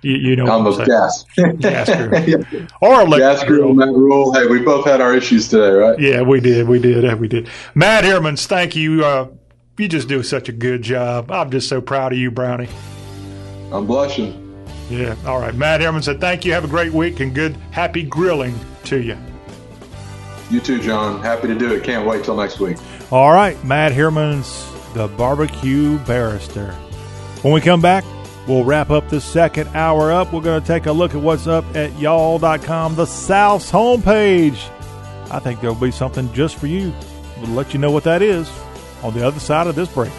you, you know, on the gas [LAUGHS] Gas grill. [LAUGHS] Yeah. or electric gas grill grill. that rule hey we both had our issues today right Yeah, we did. We did. We did. Matt Hermans, thank you. Uh, you just do such a good job. I'm just so proud of you, Brownie. i'm blushing Yeah. All right. Matt Herman said, thank you. Have a great week and good, happy grilling to you. You too, John. Happy to do it. Can't wait till next week. All right, Matt Herman's the barbecue barrister. When we come back, we'll wrap up the second hour up. We're going to take a look at what's up at y'all.com, the South's homepage. I think there'll be something just for you. We'll let you know what that is on the other side of this break.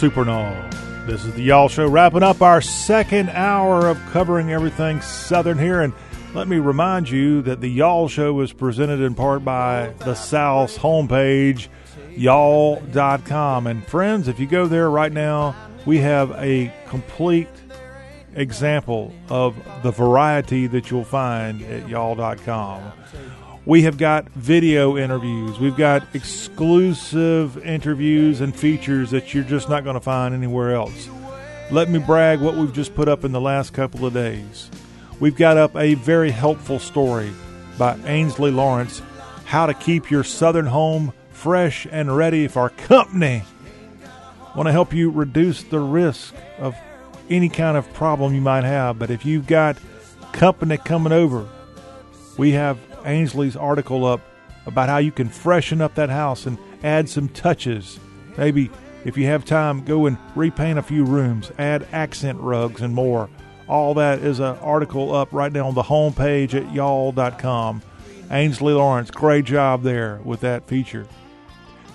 Doug Supernall. This is the Y'all Show, wrapping up our second hour of covering everything Southern here. And let me remind you that the Y'all Show is presented in part by the South's homepage, y'all.com. And friends, if you go there right now, we have a complete example of the variety that you'll find at y'all.com. We have got video interviews. We've got exclusive interviews and features that you're just not going to find anywhere else. Let me brag what we've just put up in the last couple of days. We've got up a very helpful story by Ainsley Lawrence How to Keep Your Southern Home Fresh and Ready for Company. want to help you reduce the risk of any kind of problem you might have. But if you've got company coming over, we have Ainsley's article up about how you can freshen up that house and add some touches. Maybe if you have time, go and repaint a few rooms, add accent rugs and more. All that is an article up right now on the homepage at y'all.com. Ainsley Lawrence, great job there with that feature.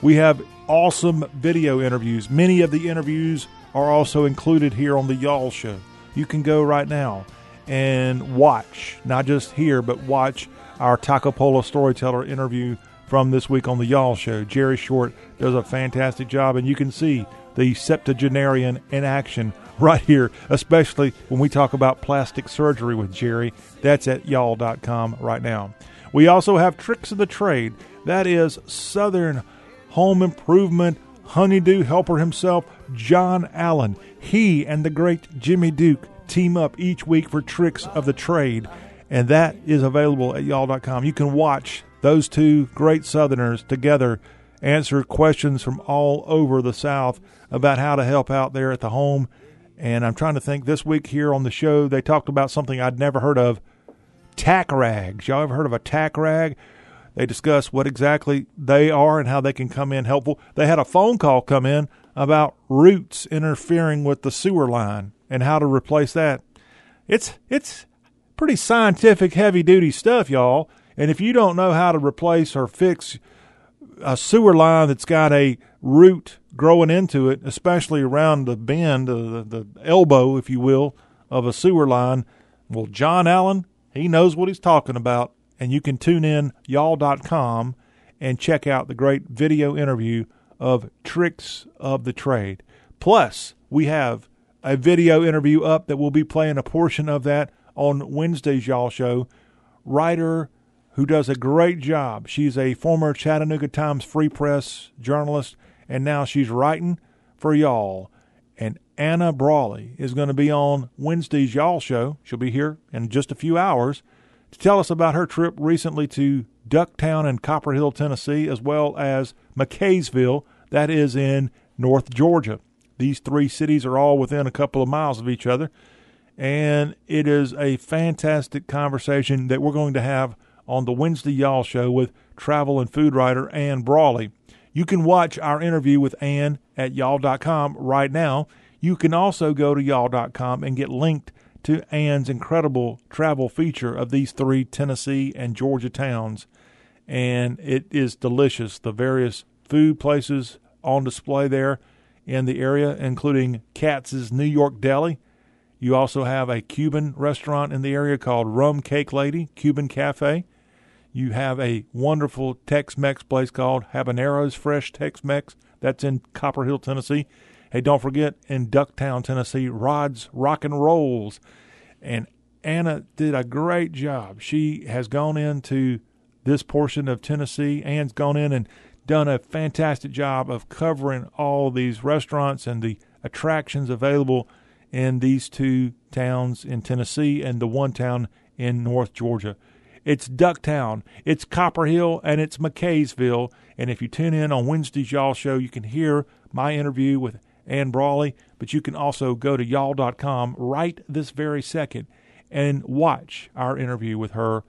We have awesome video interviews. Many of the interviews are also included here on the Y'all Show. You can go right now and watch, not just hear, but watch our Taco Polo storyteller interview from this week on the Y'all Show. Jerry Short does a fantastic job, and you can see the septuagenarian in action right here, especially when we talk about plastic surgery with Jerry. That's at y'all.com right now. We also have Tricks of the Trade. That is Southern home improvement honeydew helper himself, John Allen. He and the great Jimmy Duke team up each week for Tricks of the Trade, and that is available at y'all.com. You can watch those two great Southerners together answer questions from all over the South about how to help out there at the home. And I'm trying to think this week here on the show, they talked about something I'd never heard of tack rags. Y'all ever heard of a tack rag? They discuss what exactly they are and how they can come in helpful. They had a phone call come in about roots interfering with the sewer line and how to replace that. It's it's pretty scientific, heavy duty stuff, y'all. And if you don't know how to replace or fix a sewer line that's got a root growing into it, especially around the bend, uh, the, the elbow, if you will, of a sewer line, well, John Allen, he knows what he's talking about. And you can tune in y'all.com and check out the great video interview of Tricks of the Trade. Plus, we have a video interview up that we'll be playing a portion of that on Wednesday's Y'all Show. Writer who does a great job. She's a former Chattanooga Times Free Press journalist, and now she's writing for Y'all. And Anna Brawley is going to be on Wednesday's Y'all Show. She'll be here in just a few hours to tell us about her trip recently to Ducktown and Copperhill, Tennessee, as well as McCaysville, that is in North Georgia. These three cities are all within a couple of miles of each other, and it is a fantastic conversation that we're going to have on the Wednesday Y'all Show with travel and food writer Ann Brawley. You can watch our interview with Ann at y'all.com right now. You can also go to y'all.com and get linked to Ann's incredible travel feature of these three Tennessee and Georgia towns. And it is delicious. The various food places on display there in the area, including Katz's New York Deli. You also have a Cuban restaurant in the area called Rum Cake Lady, Cuban Cafe. You have a wonderful Tex Mex place called Habanero's Fresh Tex Mex. That's in Copperhill, Tennessee. Hey, don't forget in Ducktown, Tennessee, Rod's Rock and Rolls. And Anna did a great job. She has gone into this portion of Tennessee. Ann's gone in and done a fantastic job of covering all these restaurants and the attractions available in these two towns in Tennessee and the one town in North Georgia. It's Ducktown, it's Copperhill, and it's McCaysville. And if you tune in on Wednesday's Y'all Show, you can hear my interview with Ann Brawley, but you can also go to y'all.com right this very second and watch our interview with her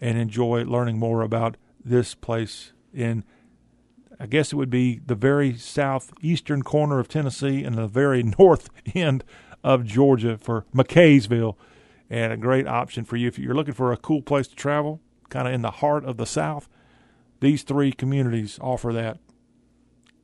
and enjoy learning more about this place in I guess it would be the very southeastern corner of Tennessee and the very [LAUGHS] north end of Georgia for McCaysville. And a great option for you if you're looking for a cool place to travel, kind of in the heart of the South. These three communities offer that.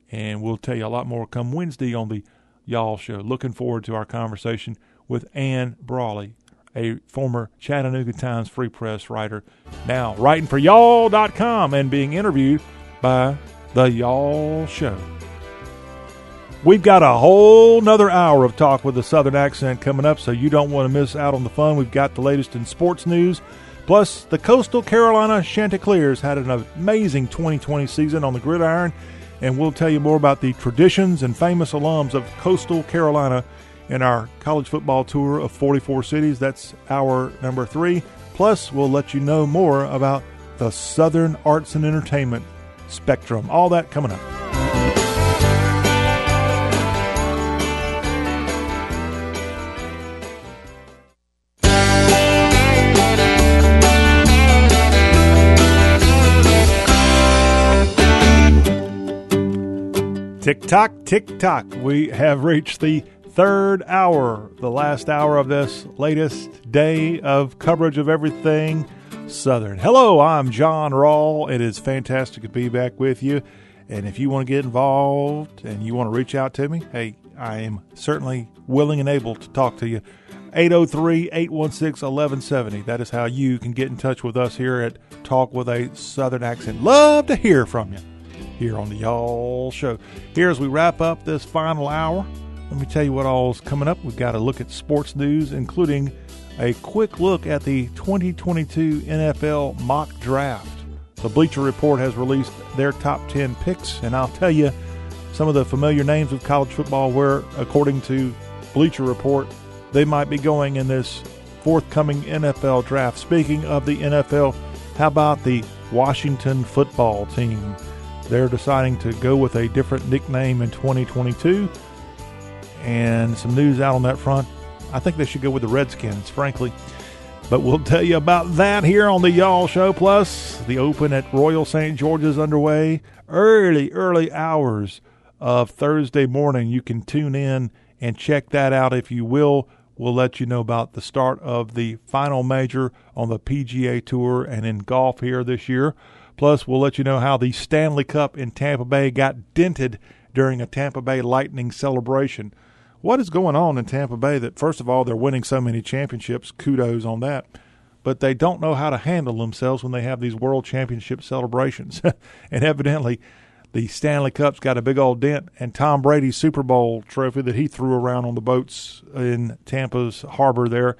And we'll tell you a lot more come Wednesday on the Y'all Show. Looking forward to our conversation with Ann Brawley, a former Chattanooga Times Free Press writer, now writing for y'all.com and being interviewed by the Y'all Show. We've got a whole nother hour of talk with a Southern accent coming up, so you don't want to miss out on the fun. We've got the latest in sports news. Plus, the Coastal Carolina Chanticleers had an amazing 2020 season on the gridiron, and we'll tell you more about the traditions and famous alums of Coastal Carolina in our college football tour of 44 cities. That's our number three. Plus, we'll let you know more about the Southern Arts and Entertainment spectrum. All that coming up. Tick tock, tick tock. We have reached the third hour, the last hour of this latest day of coverage of everything Southern. Hello, I'm John Rawl. It is fantastic to be back with you. And if you want to get involved and you want to reach out to me, hey, I am certainly willing and able to talk to you. 803 816 1170. That is how you can get in touch with us here at Talk with a Southern Accent. Love to hear from you here on the Y'all Show. Here as we wrap up this final hour, let me tell you what all's coming up. We've got to look at sports news, including a quick look at the 2022 NFL mock draft. The Bleacher Report has released their top 10 picks, and I'll tell you some of the familiar names of college football where, according to Bleacher Report, they might be going in this forthcoming NFL draft. Speaking of the NFL, how about the Washington football team? They're deciding to go with a different nickname in 2022. And some news out on that front. I think they should go with the Redskins, frankly. But we'll [LAUGHS] tell you about that here on the Y'all Show. Plus, the Open at Royal St. George is underway. Early, early hours of Thursday morning. You can tune in and check that out if you will. We'll let you know about the start of the final major on the PGA Tour and in golf here this year. Plus, we'll let you know how the Stanley Cup in Tampa Bay got dented during a Tampa Bay Lightning celebration. What is going on in Tampa Bay that, first of all, they're winning so many championships? Kudos on that. But they don't know how to handle themselves when they have these world championship celebrations. [LAUGHS] and evidently, the Stanley Cup's got a big old dent, and Tom Brady's Super Bowl trophy that he threw around on the boats in Tampa's harbor there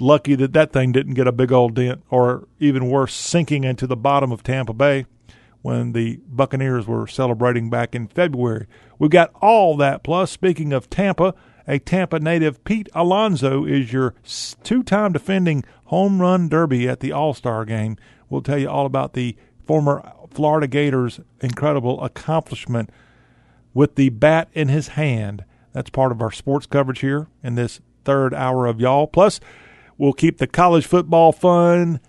lucky that that thing didn't get a big old dent, or even worse, sinking into the bottom of Tampa Bay when the Buccaneers were celebrating back in February. We've got all that. Plus, speaking of Tampa, a Tampa native, Pete Alonso, is your two time defending home run derby at the All Star game. We'll tell you all about the former Florida Gators' incredible accomplishment with the bat in his hand. That's part of our sports coverage here in this third hour of y'all. Plus, We'll keep the college football fun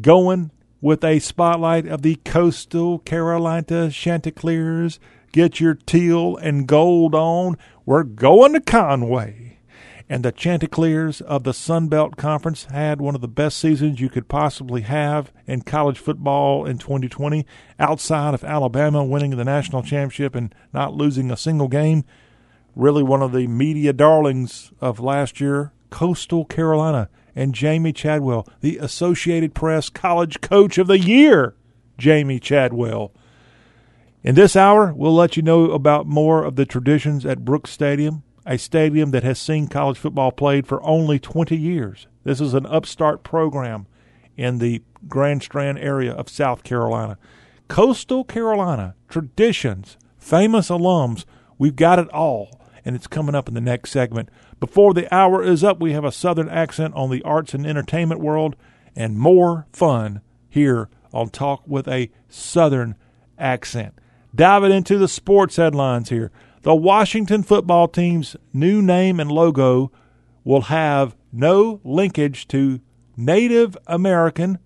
going with a spotlight of the Coastal Carolina Chanticleers. Get your teal and gold on. We're going to Conway. And the Chanticleers of the Sun Belt Conference had one of the best seasons you could possibly have in college football in 2020, outside of Alabama winning the national championship and not losing a single game. Really, one of the media darlings of last year, Coastal Carolina and Jamey Chadwell, the Associated Press College Coach of the Year, Jamey Chadwell. In this hour, we'll let you know about more of the traditions at Brooks Stadium, a stadium that has seen college football played for only 20 years. This is an upstart program in the Grand Strand area of South Carolina. Coastal Carolina, traditions, famous alums. We've got it all, and it's coming up in the next segment. Before the hour is up, we have a Southern accent on the arts and entertainment world and more fun here on Talk with a Southern accent. Diving into the sports headlines here. The Washington football team's new name and logo will have no linkage to Native American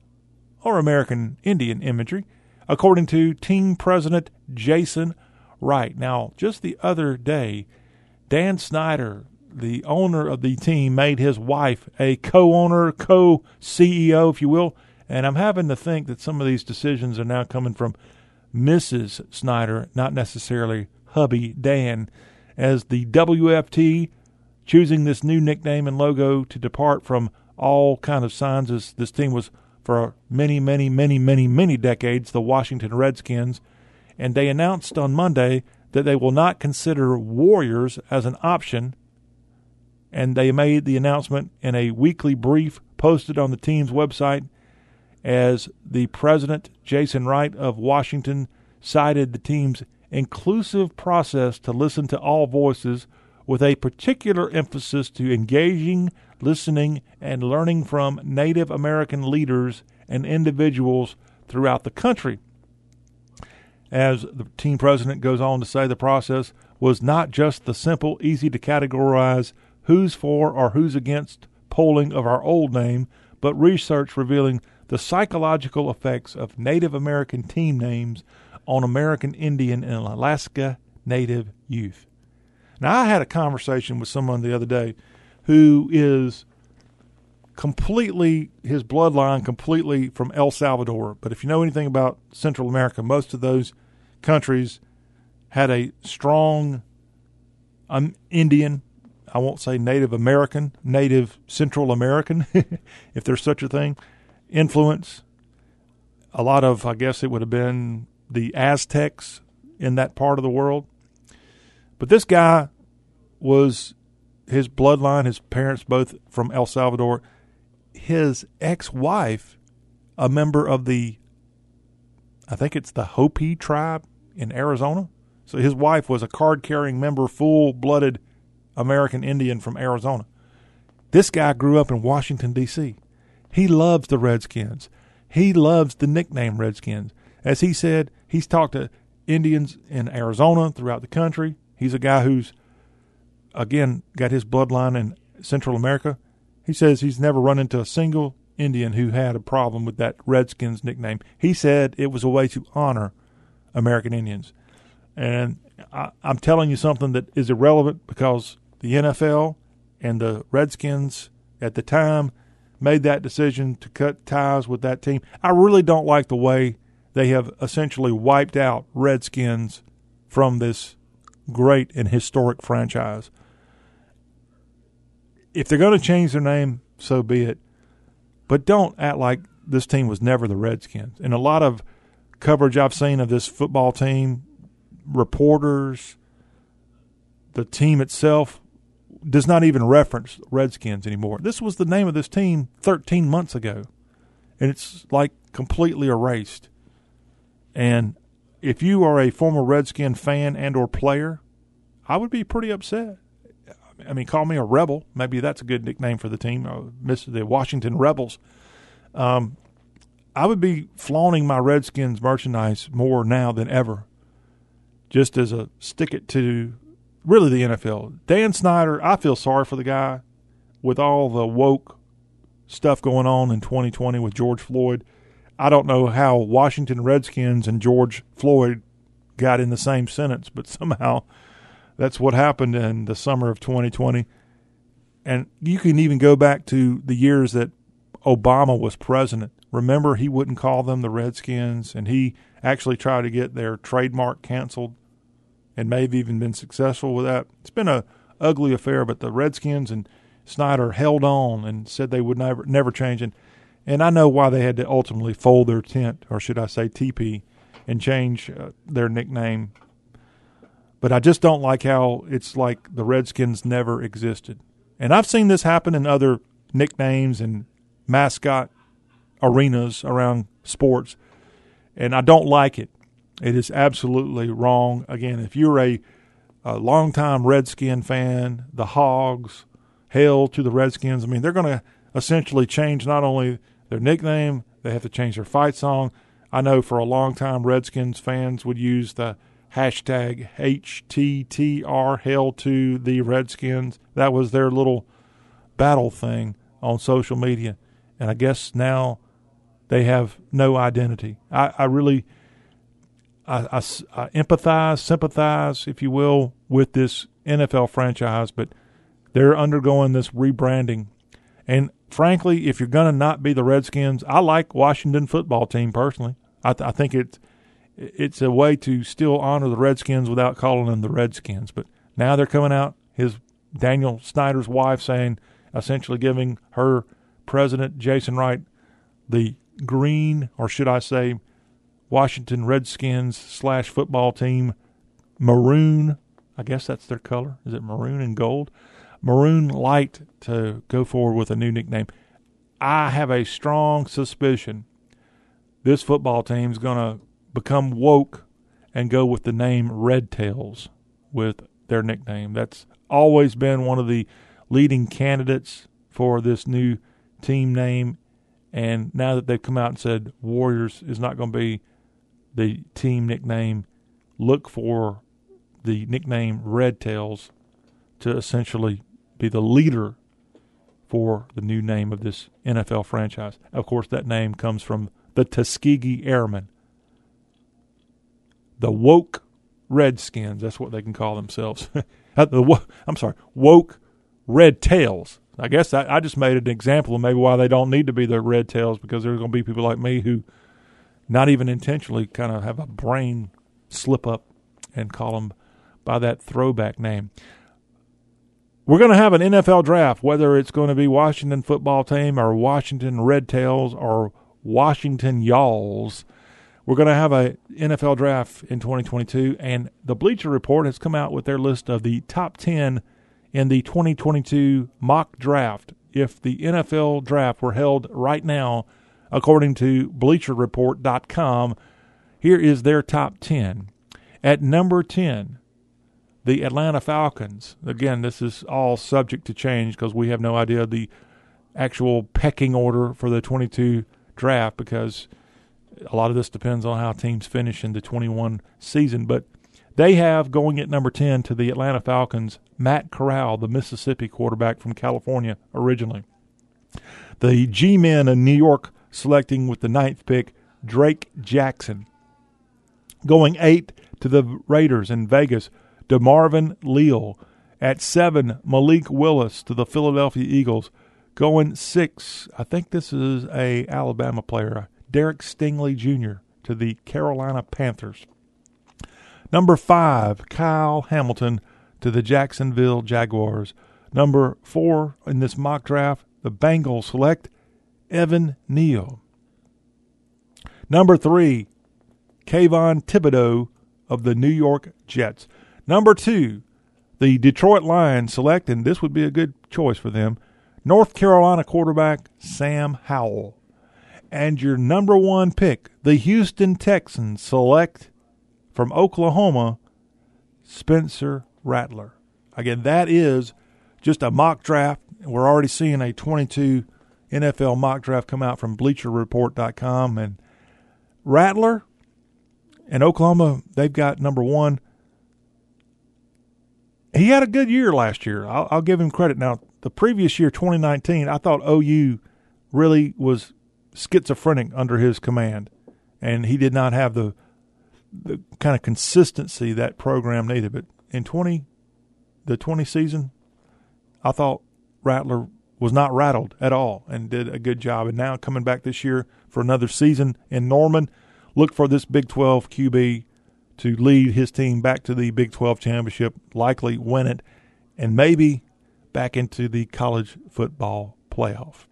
or American Indian imagery, according to team president Jason Wright. Now, just the other day, Dan Snyder, the owner of the team, made his wife a co owner, co CEO, if you will. And I'm having to think that some of these decisions are now coming from Mrs. Snyder, not necessarily hubby Dan, as the WFT choosing this new nickname and logo to depart from all kind of signs as this team was for many, many, many, many, many decades the Washington Redskins, and they announced on Monday that they will not consider Warriors as an option. And they made the announcement in a weekly brief posted on the team's website as the president, Jason Wright of Washington, cited the team's inclusive process to listen to all voices with a particular emphasis to engaging, listening, and learning from Native American leaders and individuals throughout the country. As the team president goes on to say, the process was not just the simple, easy to categorize who's for or who's against polling of our old name, but research revealing the psychological effects of Native American team names on American Indian and Alaska Native youth. Now, I had a conversation with someone the other day who is completely, his bloodline completely from El Salvador. But if you know anything about Central America, most of those countries had a strong um, Indian, I won't say Native American, Native Central American, [LAUGHS] if there's such a thing, influence. A lot of, I guess it would have been the Aztecs in that part of the world. But this guy was his bloodline, his parents both from El Salvador. His ex wife, a member of the, I think it's the Hopi tribe in Arizona. So his wife was a card carrying member, full blooded American Indian from Arizona. This guy grew up in Washington, D.C. He loves the Redskins. He loves the nickname Redskins. As he said, he's talked to Indians in Arizona throughout the country. He's a guy who's, again, got his bloodline in Central America. He says he's never run into a single Indian who had a problem with that Redskins nickname. He said it was a way to honor American Indians. And I, I'm telling you something that is irrelevant because the NFL and the Redskins at the time made that decision to cut ties with that team. I really don't like the way they have essentially wiped out Redskins from this great and historic franchise. If they're going to change their name, so be it. But don't act like this team was never the Redskins. And a lot of coverage I've seen of this football team, reporters, the team itself does not even reference Redskins anymore. This was the name of this team 13 months ago, and it's like completely erased. And if you are a former Redskin fan and or player, I would be pretty upset. I mean, call me a rebel. Maybe that's a good nickname for the team, uh, the Washington Rebels. Um, I would be flaunting my Redskins merchandise more now than ever, just as a stick it to really the NFL. Dan Snyder, I feel sorry for the guy with all the woke stuff going on in 2020 with George Floyd. I don't know how Washington Redskins and George Floyd got in the same sentence, but [LAUGHS] somehow that's what happened in the summer of 2020. And you can even go back to the years that Obama was president. Remember, he wouldn't call them the Redskins, and he actually tried to get their trademark canceled and may have even been successful with that. It's been a ugly affair, but the Redskins and Snyder held on and said they would never never change. And and I know why they had to ultimately fold their tent, or should I say TP, and change uh, their nickname. But I just don't like how it's like the Redskins never existed. And I've seen this happen in other nicknames and mascot arenas around sports. and I don't like it. It is absolutely wrong. Again, if you're a, a longtime Redskin fan, the Hogs, hell to the Redskins. I mean, they're going to essentially change not only their nickname, they have to change their fight song. I know for a long time, Redskins fans would use the hashtag HTTR, hail to the Redskins. That was their little battle thing on social media. And I guess now they have no identity. I, I really I, I, I empathize, sympathize, if you will, with this NFL franchise, but they're undergoing this rebranding. And frankly, if you're going to not be the Redskins, I like Washington football team personally. I, th- I think it's it's a way to still honor the Redskins without calling them the Redskins. But now they're coming out. His Daniel Snyder's wife saying, essentially giving her president Jason Wright the green, or should I say, Washington Redskins slash football team maroon. I guess that's their color. Is it maroon and gold? Maroon light to go forward with a new nickname. I have a strong suspicion this football team is going to become woke and go with the name Red Tails with their nickname. That's always been one of the leading candidates for this new team name. And now that they've come out and said Warriors is not going to be the team nickname, look for the nickname Red Tails to essentially be the leader for the new name of this NFL franchise. Of course, that name comes from the Tuskegee Airmen. The woke Redskins, that's what they can call themselves. [LAUGHS] The, I'm sorry, woke Red Tails. I guess I, I just made an example of maybe why they don't need to be the Red Tails because there's going to be people like me who, not even intentionally, kind of have a brain slip up and call them by that throwback name. We're going to have an NFL draft, whether it's going to be Washington football team or Washington Red Tails or Washington Yalls. We're going to have a NFL draft in 2022, and the Bleacher Report has come out with their list of the top 10 in the 2022 mock draft. If the NFL draft were held right now, according to BleacherReport.com, here is their top 10. At number 10, the Atlanta Falcons. Again, this is all subject to change because we have no idea the actual pecking order for the 22 draft because a lot of this depends on how teams finish in the 21 season. But they have going at number 10 to the Atlanta Falcons, Matt Corral, the Mississippi quarterback from California originally. The G Men in New York selecting with the ninth pick, Drake Jackson. Going eight to the Raiders in Vegas, DeMarvin Leal. At seven, Malik Willis to the Philadelphia Eagles. Going six, I think this is a Alabama player, uh, Derek Stingley Jr. to the Carolina Panthers. Number five, Kyle Hamilton to the Jacksonville Jaguars. Number four in this mock draft, the Bengals select Evan Neal. Number three, Kayvon Thibodeaux of the New York Jets. Number two, the Detroit Lions select, and this would be a good choice for them, North Carolina quarterback Sam Howell. And your number one pick, the Houston Texans select from Oklahoma, Spencer Rattler. Again, that is just a mock draft. We're already seeing a 22 NFL mock draft come out from BleacherReport.com. And Rattler and Oklahoma, they've got number one. He had a good year last year. I'll, I'll give him credit. Now, the previous year, 2019, I thought OU really was schizophrenic under his command, and he did not have the the kind of consistency that program needed. But in 20, the 20 season, I thought Rattler was not rattled at all and did a good job. And now coming back this year for another season in Norman, look for this Big 12 QB to lead his team back to the Big 12 championship, likely win it, and maybe back into the college football playoff.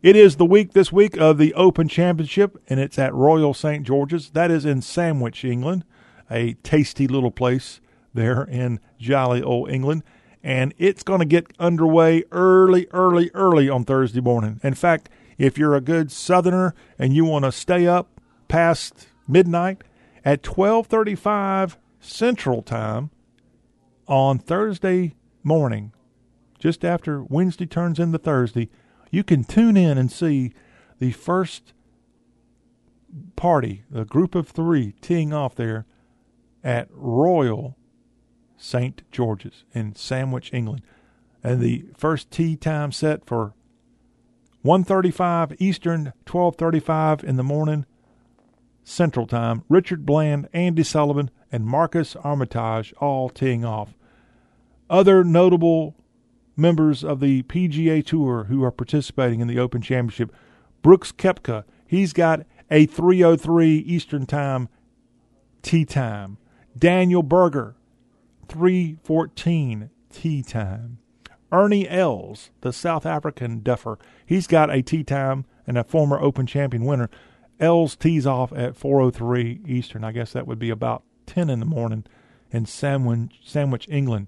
It is the week this week of the Open Championship, and it's at Royal St. George's. That is in Sandwich, England, a tasty little place there in jolly old England. And it's going to get underway early, early, early on Thursday morning. In fact, if you're a good Southerner and you want to stay up past midnight at 12:35 Central Time on Thursday morning, just after Wednesday turns into Thursday, you can tune in and see the first party, a group of three teeing off there at Royal St. George's in Sandwich, England. And the first tee time set for 1:35 Eastern, 12:35 in the morning Central Time. Richard Bland, Andy Sullivan, and Marcus Armitage all teeing off. Other notable members of the PGA Tour who are participating in the Open Championship. Brooks Koepka, he's got a 303 Eastern Time tee time. Daniel Berger, 314 tee time. Ernie Els, the South African duffer, he's got a tee time and a former Open champion winner. Els tees off at 403 Eastern. I guess that would be about 10 in the morning in Sandwich, Sandwich England.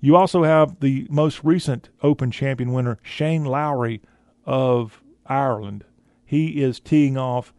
You also have the most recent Open champion winner, Shane Lowry of Ireland. He is teeing off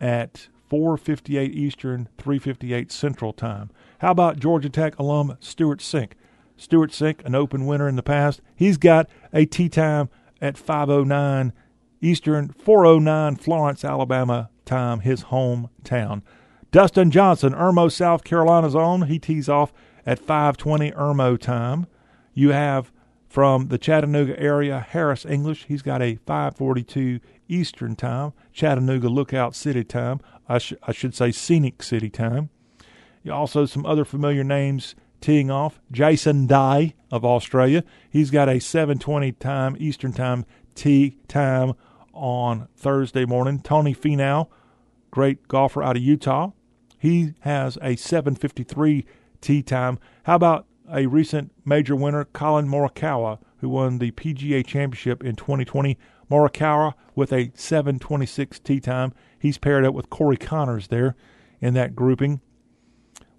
at 4:58 Eastern, 3:58 Central Time. How about Georgia Tech alum Stewart Cink? Stewart Cink, an Open winner in the past, he's got a tee time at 5:09 Eastern, 4:09 Florence, Alabama time, his hometown. Dustin Johnson, Irmo, South Carolina's own, he tees off at 5:20 Irmo time. You have from the Chattanooga area, Harris English. He's got a 5:42 Eastern time, Chattanooga Lookout City time. I, sh- I should say Scenic City time. Also some other familiar names teeing off. Jason Day of Australia. He's got a 7:20 time Eastern time tee time on Thursday morning. Tony Finau, great golfer out of Utah. He has a 7:53 tee time. How about a recent major winner, Collin Morikawa, who won the PGA Championship in 2020? Morikawa with a 7:26 tee time. He's paired up with Corey Conners there in that grouping.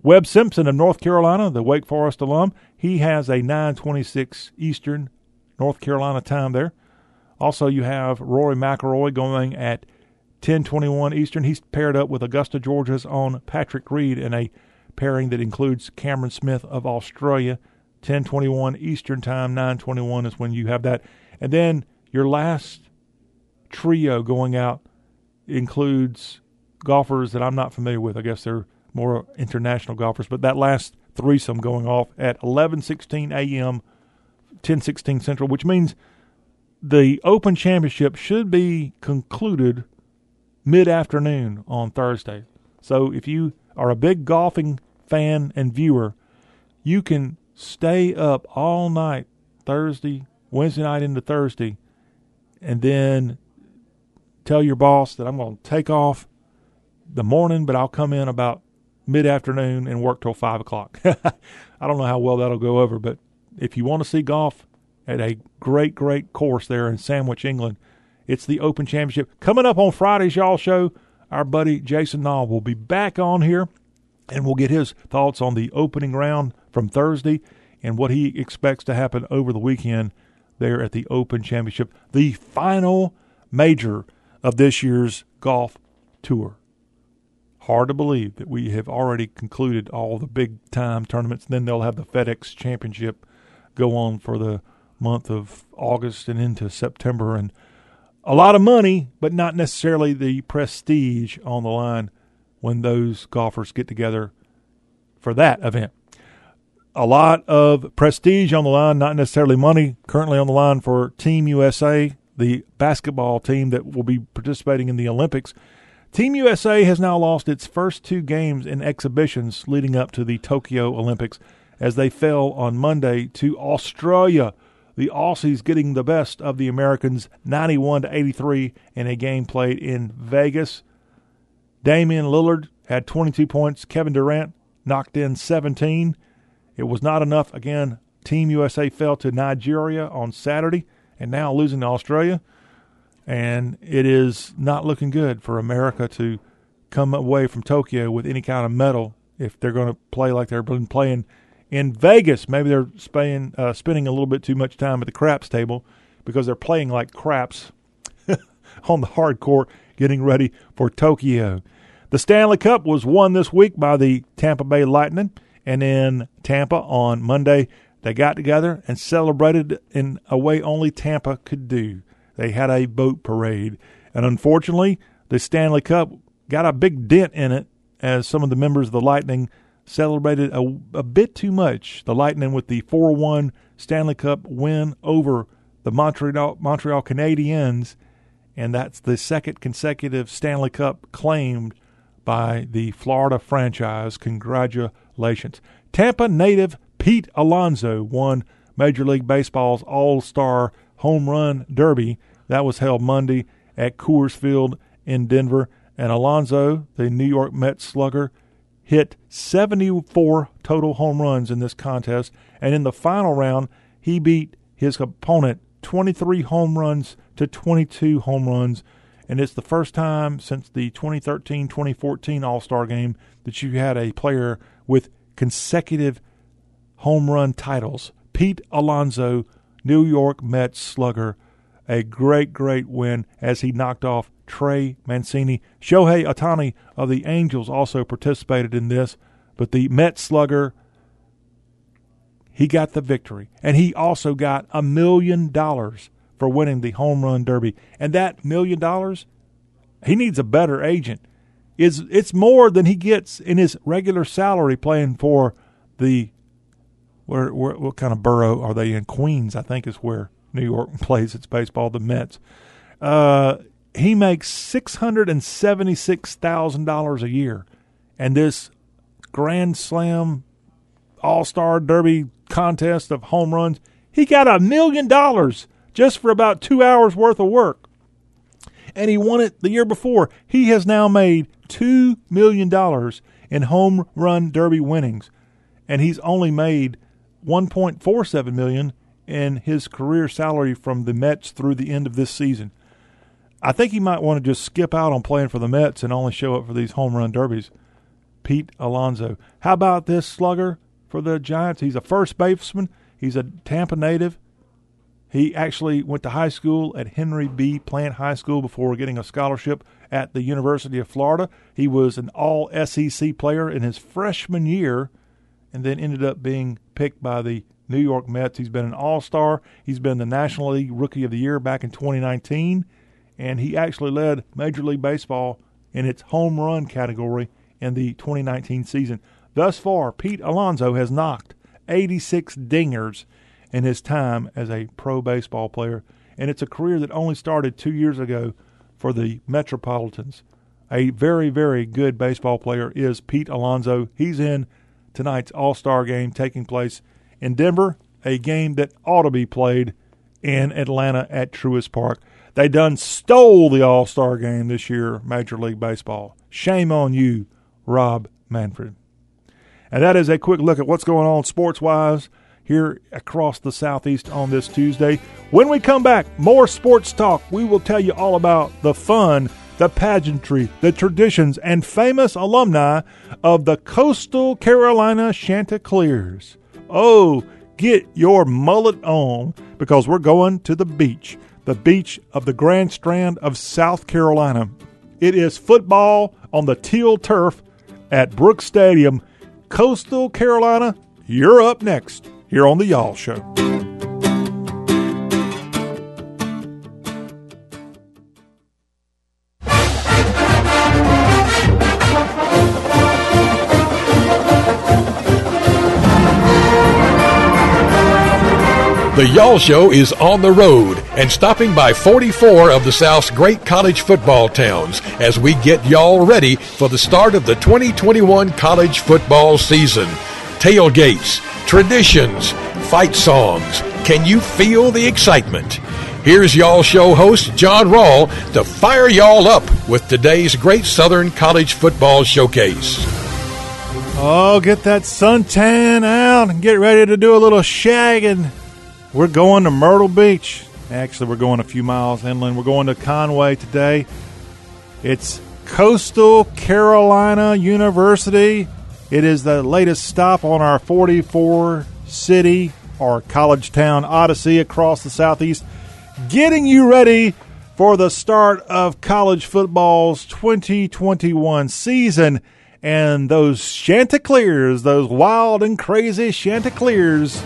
Webb Simpson of North Carolina, the Wake Forest alum, he has a 9:26 Eastern North Carolina time there. Also, you have Rory McIlroy going at 10:21 Eastern. He's paired up with Augusta, Georgia's own Patrick Reed in a pairing that includes Cameron Smith of Australia. 10:21 Eastern Time, 9:21 is when you have that. And then your last trio going out includes golfers that I'm not familiar with. I guess they're more international golfers, but that last threesome going off at 11:16 a.m. 10:16 Central, which means the Open Championship should be concluded mid-afternoon on Thursday. So if you are a big golfing fan and viewer, you can stay up all night Thursday, Wednesday night into Thursday, and then tell your boss that I'm going to take off the morning, but I'll come in about mid afternoon and work till five o'clock. [LAUGHS] I don't know how well that'll go over, but if you want to see golf at a great, great course there in Sandwich, England, it's the Open Championship. Coming up on Friday's Y'all Show, our buddy Jason Knoll will be back on here and we'll get his thoughts on the opening round from Thursday and what he expects to happen over the weekend there at the Open Championship, the final major of this year's golf tour. Hard to believe that we have already concluded all the big time tournaments. Then they'll have the FedEx Championship go on for the month of August and into September. And a lot of money, but not necessarily the prestige on the line when those golfers get together for that event. A lot of prestige on the line, not necessarily money, currently on the line for Team USA, the basketball team that will be participating in the Olympics. Team USA has now lost its first two games in exhibitions leading up to the Tokyo Olympics as they fell on Monday to Australia. The Aussies getting the best of the Americans 91 to 83 in a game played in Vegas. Damian Lillard had 22 points. Kevin Durant knocked in 17. It was not enough. Again, Team USA fell to Nigeria on Saturday and now losing to Australia. And it is not looking good for America to come away from Tokyo with any kind of medal if they're going to play like they've been playing in Vegas. Maybe they're spending, uh, spending a little bit too much time at the craps table because they're playing like craps [LAUGHS] on the hard court getting ready for Tokyo. The Stanley Cup was won this week by the Tampa Bay Lightning, and in Tampa on Monday, they got together and celebrated in a way only Tampa could do. They had a boat parade, and unfortunately, the Stanley Cup got a big dent in it as some of the members of the Lightning celebrated a, a bit too much. The Lightning with the 4 1 Stanley Cup win over the Montreal, Montreal Canadiens, and that's the second consecutive Stanley Cup claimed by the Florida franchise. Congratulations. Tampa native Pete Alonso won Major League Baseball's All Star Home Run Derby. That was held Monday at Coors Field in Denver. And Alonso, the New York Mets slugger, hit 74 total home runs in this contest. And in the final round, he beat his opponent 23 home runs to 22 home runs. And it's the first time since the 2013 2014 All Star game that you had a player with consecutive home run titles. Pete Alonso, New York Mets slugger, a great, great win as he knocked off Trey Mancini. Shohei Ohtani of the Angels also participated in this, but the Mets slugger, he got the victory. And he also got a million dollars for winning the home run derby. And that million dollars, he needs a better agent. It's, it's more than he gets in his regular salary playing for the where, where what kind of borough are they in? Queens, I think, is where New York [LAUGHS] plays its baseball. The Mets. Uh, he makes six hundred and seventy six thousand dollars a year, and this Grand Slam All Star Derby contest of home runs, he got a million dollars just for about two hours worth of work. And he won it the year before. He has now made two million dollars in home run derby winnings, and he's only made 1.47 million in his career salary from the Mets through the end of this season. I think he might want to just skip out on playing for the Mets and only show up for these home run derbies. Pete Alonso. How about this slugger for the Giants? He's a first baseman. He's a Tampa native. He actually went to high school at Henry B. Plant High School before getting a scholarship at the University of Florida. He was an all SEC player in his freshman year and then ended up being picked by the New York Mets. He's been an all star. He's been the National League Rookie of the Year back in 2019, and he actually led Major League Baseball in its home run category in the 2019 season. Thus far, Pete Alonso has knocked 86 dingers in his time as a pro baseball player, and it's a career that only started two years ago for the Metropolitans. A very, very good baseball player is Pete Alonso. He's in tonight's All Star game taking place in Denver, a game that ought to be played in Atlanta at Truist Park. They done stole the All Star game this year, Major League Baseball. Shame on you, Rob Manfred. And that is a quick look at what's going on sports wise here across the Southeast on this Tuesday. When we come back, more sports talk. We will tell you all about the fun, the pageantry, the traditions, and famous alumni of the Coastal Carolina Chanticleers. Oh, get your mullet on because we're going to the beach, the beach of the Grand Strand of South Carolina. It is football on the teal turf at Brooks Stadium. Coastal Carolina, you're up next here on The Y'all Show. The Y'all Show is on the road and stopping by 44 of the South's great college football towns as we get y'all ready for the start of the 2021 college football season. Tailgates, traditions, fight songs. Can you feel the excitement? Here's y'all show host John Rawl to fire y'all up with today's great Southern College Football Showcase. Oh, get that suntan out and get ready to do a little shagging. We're going to Myrtle Beach. Actually, we're going a few miles inland. We're going to Conway today. It's Coastal Carolina University. It is the latest stop on our 44 city or college town odyssey across the southeast, getting you ready for the start of college football's 2021 season. And those Chanticleers, those wild and crazy Chanticleers,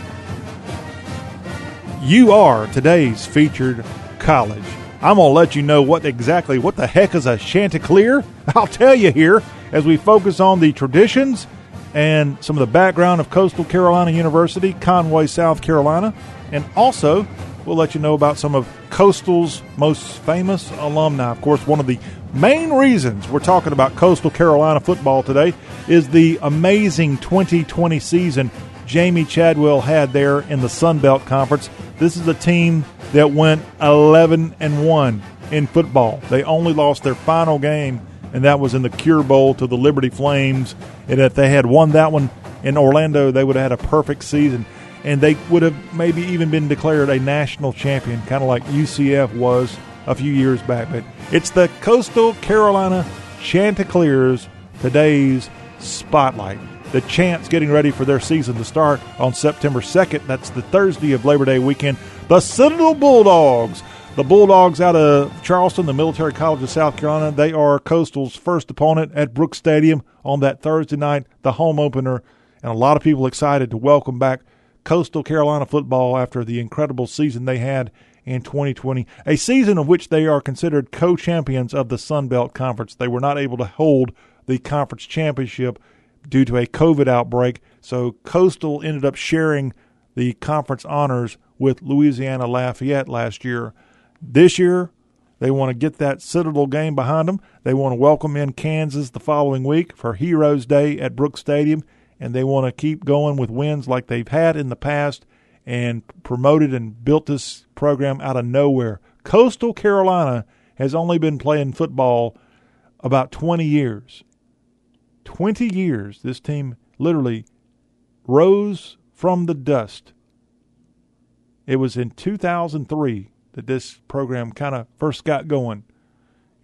you are today's featured college. I'm going to let you know what exactly what the heck is a Chanticleer. [LAUGHS] I'll tell you here as we focus on the traditions and some of the background of Coastal Carolina University, Conway, South Carolina, and also we'll let you know about some of Coastal's most famous alumni. Of course, one of the main reasons we're talking about Coastal Carolina football today is the amazing 2020 season Jamey Chadwell had there in the Sun Belt Conference. This is a team that went 11 and 1 in football. They only lost their final game and that was in the Cure Bowl to the Liberty Flames. And if they had won that one in Orlando, they would have had a perfect season. And they would have maybe even been declared a national champion, kind of like UCF was a few years back. But it's the Coastal Carolina Chanticleers, today's spotlight. The Chants getting ready for their season to start on September 2nd. That's the Thursday of Labor Day weekend. The Citadel Bulldogs the Bulldogs out of Charleston, the Military College of South Carolina, they are Coastal's first opponent at Brooks Stadium on that Thursday night, the home opener. And a lot of people excited to welcome back Coastal Carolina football after the incredible season they had in 2020, a season of which they are considered co champions of the Sun Belt Conference. They were not able to hold the conference championship due to a COVID outbreak, so Coastal ended up sharing the conference honors with Louisiana Lafayette last year. This year, they want to get that Citadel game behind them. They want to welcome in Kansas the following week for Heroes Day at Brooks Stadium, and they want to keep going with wins like they've had in the past and promoted and built this program out of nowhere. Coastal Carolina has only been playing football about 20 years. 20 years, this team literally rose from the dust. It was in 2003 that this program kind of first got going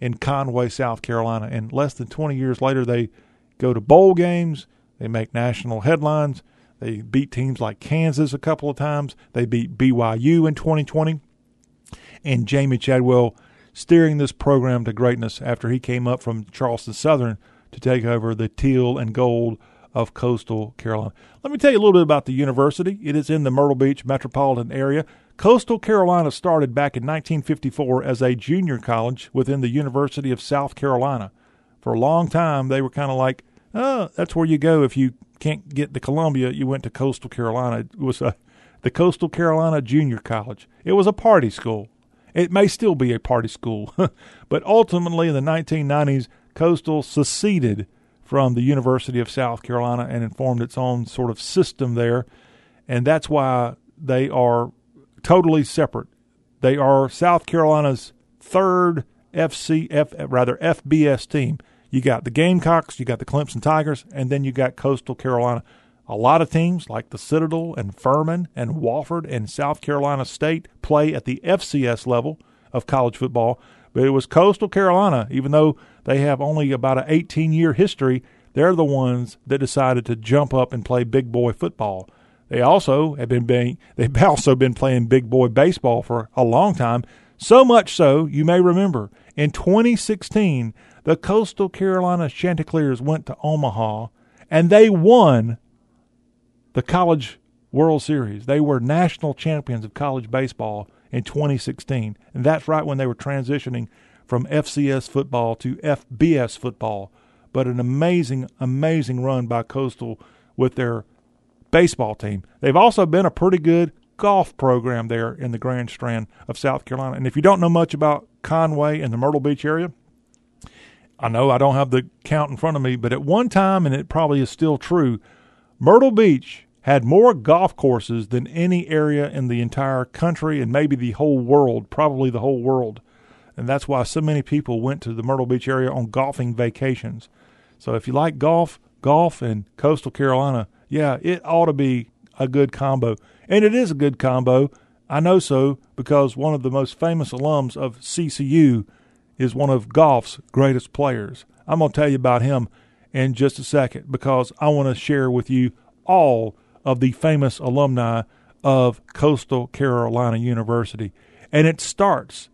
in Conway, South Carolina. And less than 20 years later, they go to bowl games, they make national headlines. They beat teams like Kansas a couple of times. They beat BYU in 2020. And Jamey Chadwell steering this program to greatness after he came up from Charleston Southern to take over the teal and gold of coastal Carolina. Let me tell you a little bit about the university. It is in the Myrtle Beach metropolitan area. Coastal Carolina started back in 1954 as a junior college within the University of South Carolina. For a long time, they were kind of like, oh, that's where you go if you can't get to Columbia. You went to Coastal Carolina. It was a, the Coastal Carolina Junior College. It was a party school. It may still be a party school, [LAUGHS] but ultimately in the 1990s, Coastal seceded from the University of South Carolina and formed its own sort of system there. And that's why they are totally separate. They are South Carolina's third FCF rather FBS team. You got the Gamecocks, you got the Clemson Tigers, and then you got Coastal Carolina. A lot of teams like the Citadel and Furman and Wofford and South Carolina State play at the FCS level of college football, but it was Coastal Carolina, even though they have only about an 18 year history, they're the ones that decided to jump up and play big boy football. They also have been being, [LAUGHS] they've also been playing big boy baseball for a long time. So much so, you may remember, in 2016, the Coastal Carolina Chanticleers went to Omaha and they won the College World Series. They were national champions of college baseball in 2016. And that's right when they were transitioning from FCS football to FBS football. But an amazing, amazing run by Coastal with their baseball team. They've also been a pretty good golf program there in the Grand Strand of South Carolina. And if you don't know much about Conway and the Myrtle Beach area, I know I don't have the count in front of me, but at one time, and it probably is still true, Myrtle Beach had more golf courses than any area in the entire country and maybe the whole world, probably the whole world. And that's why so many people went to the Myrtle Beach area on golfing vacations. So if you like golf, golf in coastal Carolina yeah, it ought to be a good combo. And it is a good combo. I know so because one of the most famous alums of CCU is one of golf's greatest players. I'm going to tell you about him in just a second because I want to share with you all of the famous alumni of Coastal Carolina University. And it starts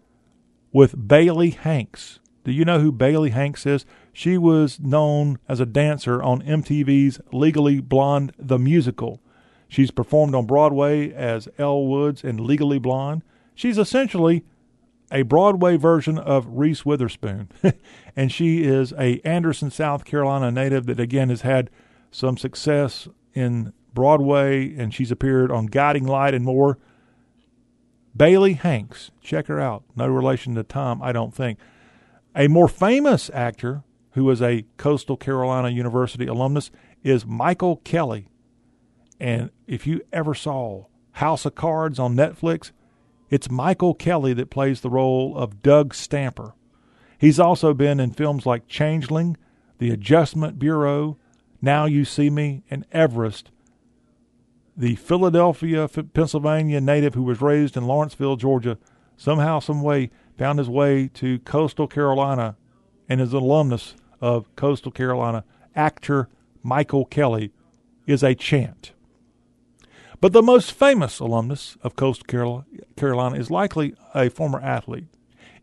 with Bailey Hanks. Do you know who Bailey Hanks is? She was known as a dancer on MTV's Legally Blonde the Musical. She's performed on Broadway as Elle Woods in Legally Blonde. She's essentially a Broadway version of Reese Witherspoon, [LAUGHS] and she is a Anderson, South Carolina native that again has had some success in Broadway, and she's appeared on Guiding Light and more. Bailey Hanks, check her out. No relation to Tom, I don't think. A more famous actor who was a Coastal Carolina University alumnus is Michael Kelly. And if you ever saw House of Cards on Netflix, it's Michael Kelly that plays the role of Doug Stamper. He's also been in films like Changeling, The Adjustment Bureau, Now You See Me, and Everest. The Philadelphia, Pennsylvania native who was raised in Lawrenceville, Georgia, somehow, some way, found his way to Coastal Carolina and is an alumnus of Coastal Carolina. Actor Michael Kelly is a chant. But the most famous alumnus of Coastal Carolina is likely a former athlete.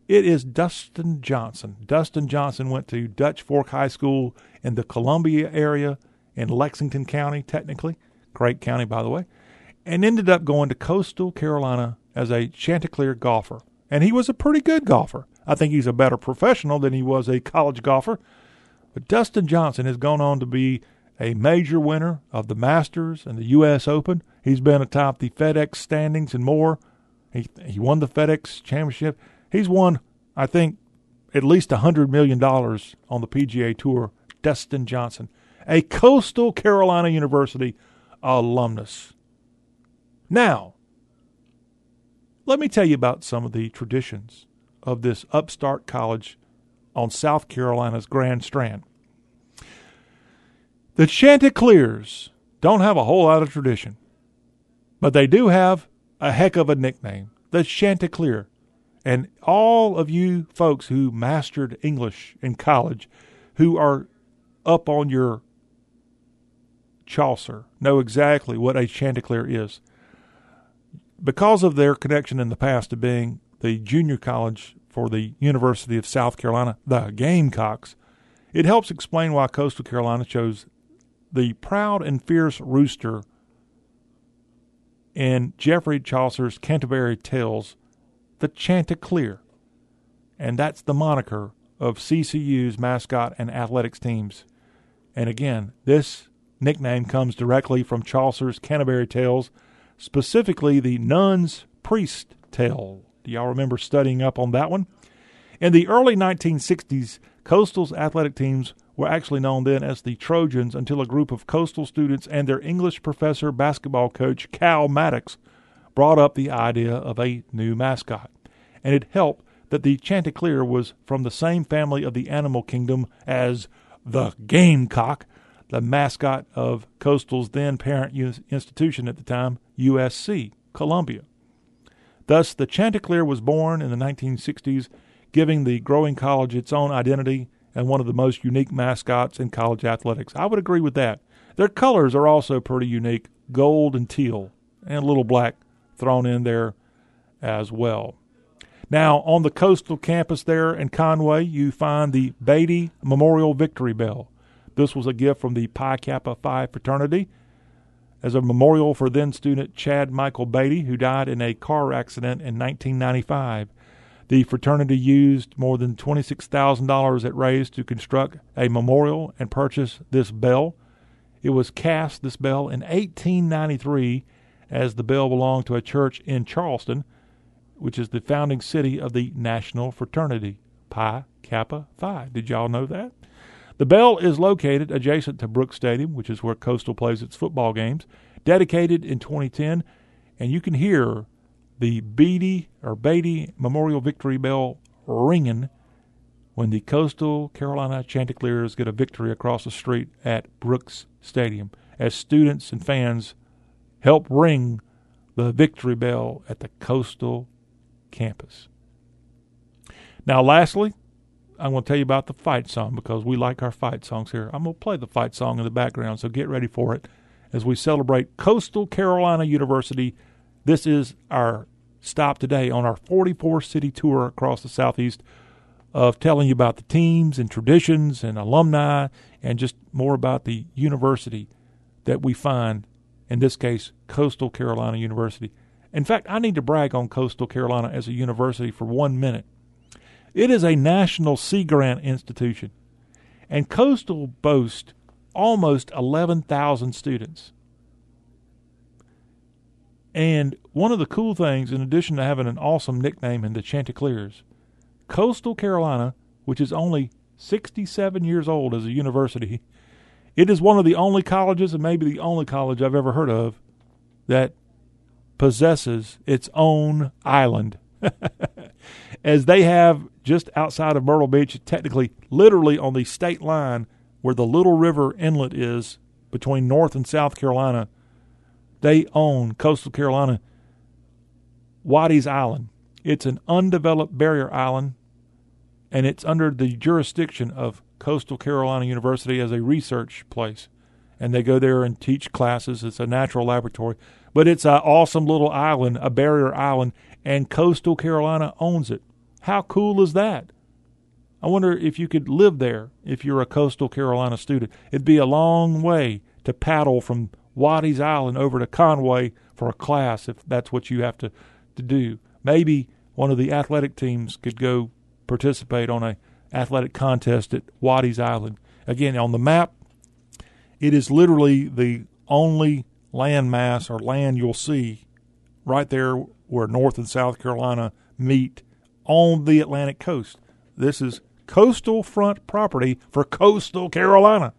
It is Dustin Johnson. Dustin Johnson went to Dutch Fork High School in the Columbia area in Lexington County, technically. Great county, by the way. And ended up going to Coastal Carolina as a Chanticleer golfer. And he was a pretty good golfer. I think he's a better professional than he was a college golfer. But Dustin Johnson has gone on to be a major winner of the Masters and the U.S. Open. He's been atop the FedEx standings and more. He he won the FedEx Championship. He's won, I think, at least a hundred million dollars on the PGA Tour. Dustin Johnson, a Coastal Carolina University alumnus. Now, let me tell you about some of the traditions of this upstart college on South Carolina's Grand Strand. The Chanticleers don't have a whole lot of tradition, but they do have a heck of a nickname, the Chanticleer. And all of you folks who mastered English in college, who are up on your Chaucer, know exactly what a Chanticleer is. Because of their connection in the past to being the junior college for the University of South Carolina, the Gamecocks, it helps explain why Coastal Carolina chose the proud and fierce rooster in Geoffrey Chaucer's Canterbury Tales, the Chanticleer. And that's the moniker of CCU's mascot and athletics teams. And again, this nickname comes directly from Chaucer's Canterbury Tales, specifically the Nun's Priest Tale. Do y'all remember studying up on that one? In the early 1960s, Coastal's athletic teams were actually known then as the Trojans until a group of coastal students and their English professor basketball coach, Cal Maddox, brought up the idea of a new mascot. And it helped that the Chanticleer was from the same family of the animal kingdom as the Gamecock, the mascot of Coastal's then parent institution at the time, USC, Columbia. Thus, the Chanticleer was born in the 1960s, giving the growing college its own identity and one of the most unique mascots in college athletics. I would agree with that. Their colors are also pretty unique gold and teal, and a little black thrown in there as well. Now, on the coastal campus there in Conway, you find the Beatty Memorial Victory Bell. This was a gift from the Pi Kappa Phi fraternity as a memorial for then student Chad Michael Beatty, who died in a car accident in 1995. The fraternity used more than $26,000 it raised to construct a memorial and purchase this bell. It was cast, this bell, in 1893 as the bell belonged to a church in Charleston, which is the founding city of the National Fraternity, Pi Kappa Phi. Did y'all know that? The bell is located adjacent to Brooks Stadium, which is where Coastal plays its football games, dedicated in 2010, and you can hear the Beatty or Beatty Memorial Victory Bell ringing when the Coastal Carolina Chanticleers get a victory across the street at Brooks Stadium as students and fans help ring the victory bell at the Coastal campus. Now, lastly, I'm going to tell you about the fight song because we like our fight songs here. I'm going to play the fight song in the background, so get ready for it as we celebrate Coastal Carolina University this is our stop today on our 44 city tour across the Southeast of telling you about the teams and traditions and alumni and just more about the university that we find, in this case, Coastal Carolina University. In fact, I need to brag on Coastal Carolina as a university for one minute. It is a national Sea Grant institution, and Coastal boasts almost 11,000 students. And one of the cool things, in addition to having an awesome nickname in the Chanticleers, Coastal Carolina, which is only 67 years old as a university, it is one of the only colleges, and maybe the only college I've ever heard of, that possesses its own island. [LAUGHS] as they have just outside of Myrtle Beach, technically, literally on the state line where the Little River Inlet is between North and South Carolina, they own Coastal Carolina, Waties Island. It's an undeveloped barrier island, and it's under the jurisdiction of Coastal Carolina University as a research place. And they go there and teach classes. It's a natural laboratory. But it's an awesome little island, a barrier island, and Coastal Carolina owns it. How cool is that? I wonder if you could live there if you're a Coastal Carolina student. It'd be a long way to paddle from Waties Island over to Conway for a class if that's what you have to, to do. Maybe one of the athletic teams could go participate on a athletic contest at Waties Island. Again, on the map, it is literally the only landmass or land you'll see right there where North and South Carolina meet on the Atlantic coast. This is coastal front property for coastal Carolina,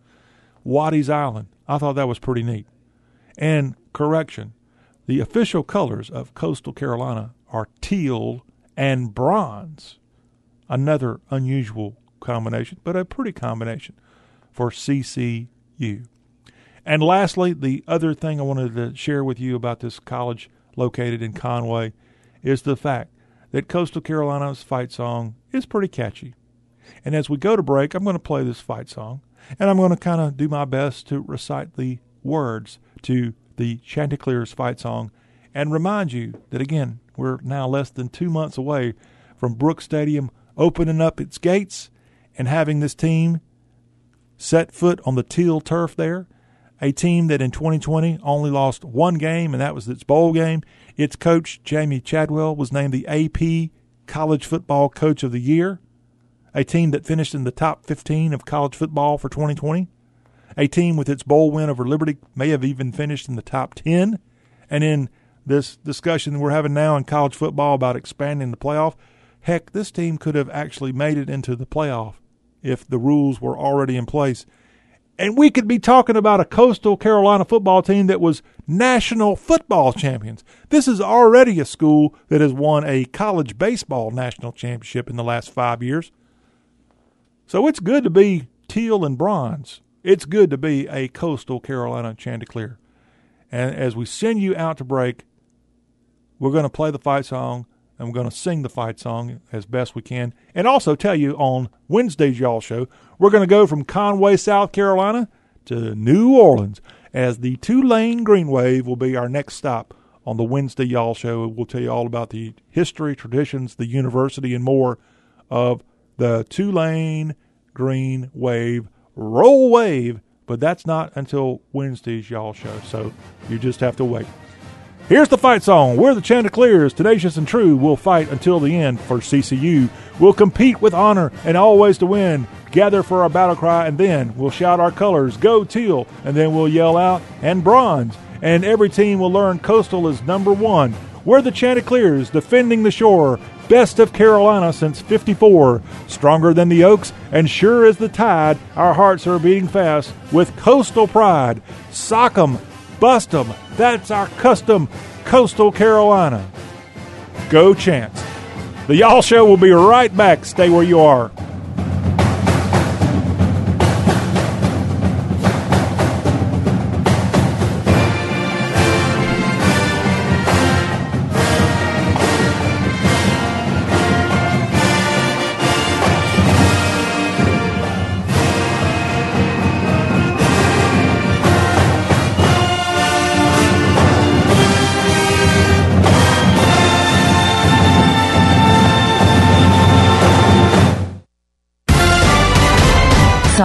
Waties Island. I thought that was pretty neat. And correction, the official colors of coastal Carolina are teal and bronze. Another unusual combination, but a pretty combination for CCU. And lastly, the other thing I wanted to share with you about this college located in Conway is the fact that Coastal Carolina's fight song is pretty catchy. And as we go to break, I'm going to play this fight song, and I'm going to kind of do my best to recite the words to the Chanticleers fight song and remind you that, again, we're now less than two months away from Brooks Stadium opening up its gates and having this team set foot on the teal turf there. A team that in 2020 only lost one game, and that was its bowl game. Its coach, Jamey Chadwell, was named the AP College Football Coach of the Year. A team that finished in the top 15 of college football for 2020. A team with its bowl win over Liberty may have even finished in the top 10. And in this discussion we're having now in college football about expanding the playoff, heck, this team could have actually made it into the playoff if the rules were already in place. And we could be talking about a coastal Carolina football team that was national football champions. This is already a school that has won a college baseball national championship in the last five years. So it's good to be teal and bronze. It's good to be a coastal Carolina Chanticleer. And as we send you out to break, we're going to play the fight song we're going to sing the fight song as best we can. And also tell you on Wednesday's Y'all Show, we're going to go from Conway, South Carolina to New Orleans as the Tulane Green Wave will be our next stop on the Wednesday Y'all Show. We'll tell you all about the history, traditions, the university, and more of the Tulane Green Wave Roll Wave. But that's not until Wednesday's Y'all Show, so you just have to wait. Here's the fight song. We're the Chanticleers, tenacious and true. We'll fight until the end for CCU. We'll compete with honor and always to win. Gather for our battle cry, and then we'll shout our colors, go teal, and then we'll yell out, and bronze. And every team will learn Coastal is number one. We're the Chanticleers, defending the shore. Best of Carolina since 54. Stronger than the Oaks, and sure as the tide, our hearts are beating fast with coastal pride. Sock 'em, bust 'em, that's our custom coastal Carolina. Go Chants. The Y'all Show will be right back. Stay where you are.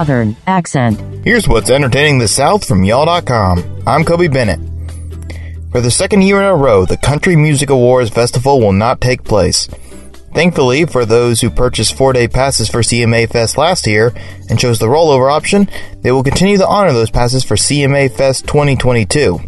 Southern accent. Here's what's entertaining the South from y'all.com. I'm Kobe Bennett. For the second year in a row, the Country Music Awards Festival will not take place. Thankfully, for those who purchased four day passes for CMA Fest last year and chose the rollover option, they will continue to honor those passes for CMA Fest 2022.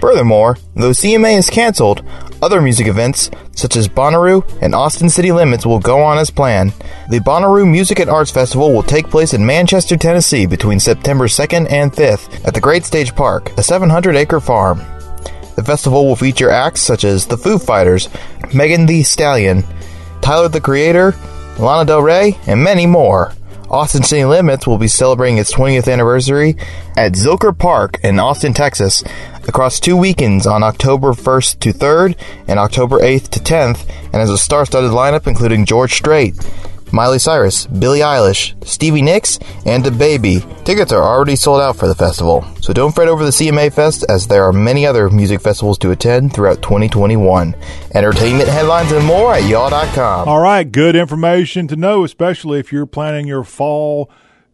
Furthermore, though CMA is canceled, other music events, such as Bonnaroo and Austin City Limits, will go on as planned. The Bonnaroo Music and Arts Festival will take place in Manchester, Tennessee between September 2nd and 5th at the Great Stage Park, a 700 acre farm. The festival will feature acts such as the Foo Fighters, Megan Thee Stallion, Tyler the Creator, Lana Del Rey, and many more. Austin City Limits will be celebrating its 20th anniversary at Zilker Park in Austin, Texas, across two weekends on October 1st to 3rd and October 8th to 10th, and has a star studded lineup including George Strait, Miley Cyrus, Billie Eilish, Stevie Nicks, and DaBaby. Tickets are already sold out for the festival, so don't fret over the CMA Fest as there are many other music festivals to attend throughout 2021. Entertainment headlines and more at y'all.com. All right, good information to know, especially if you're planning your fall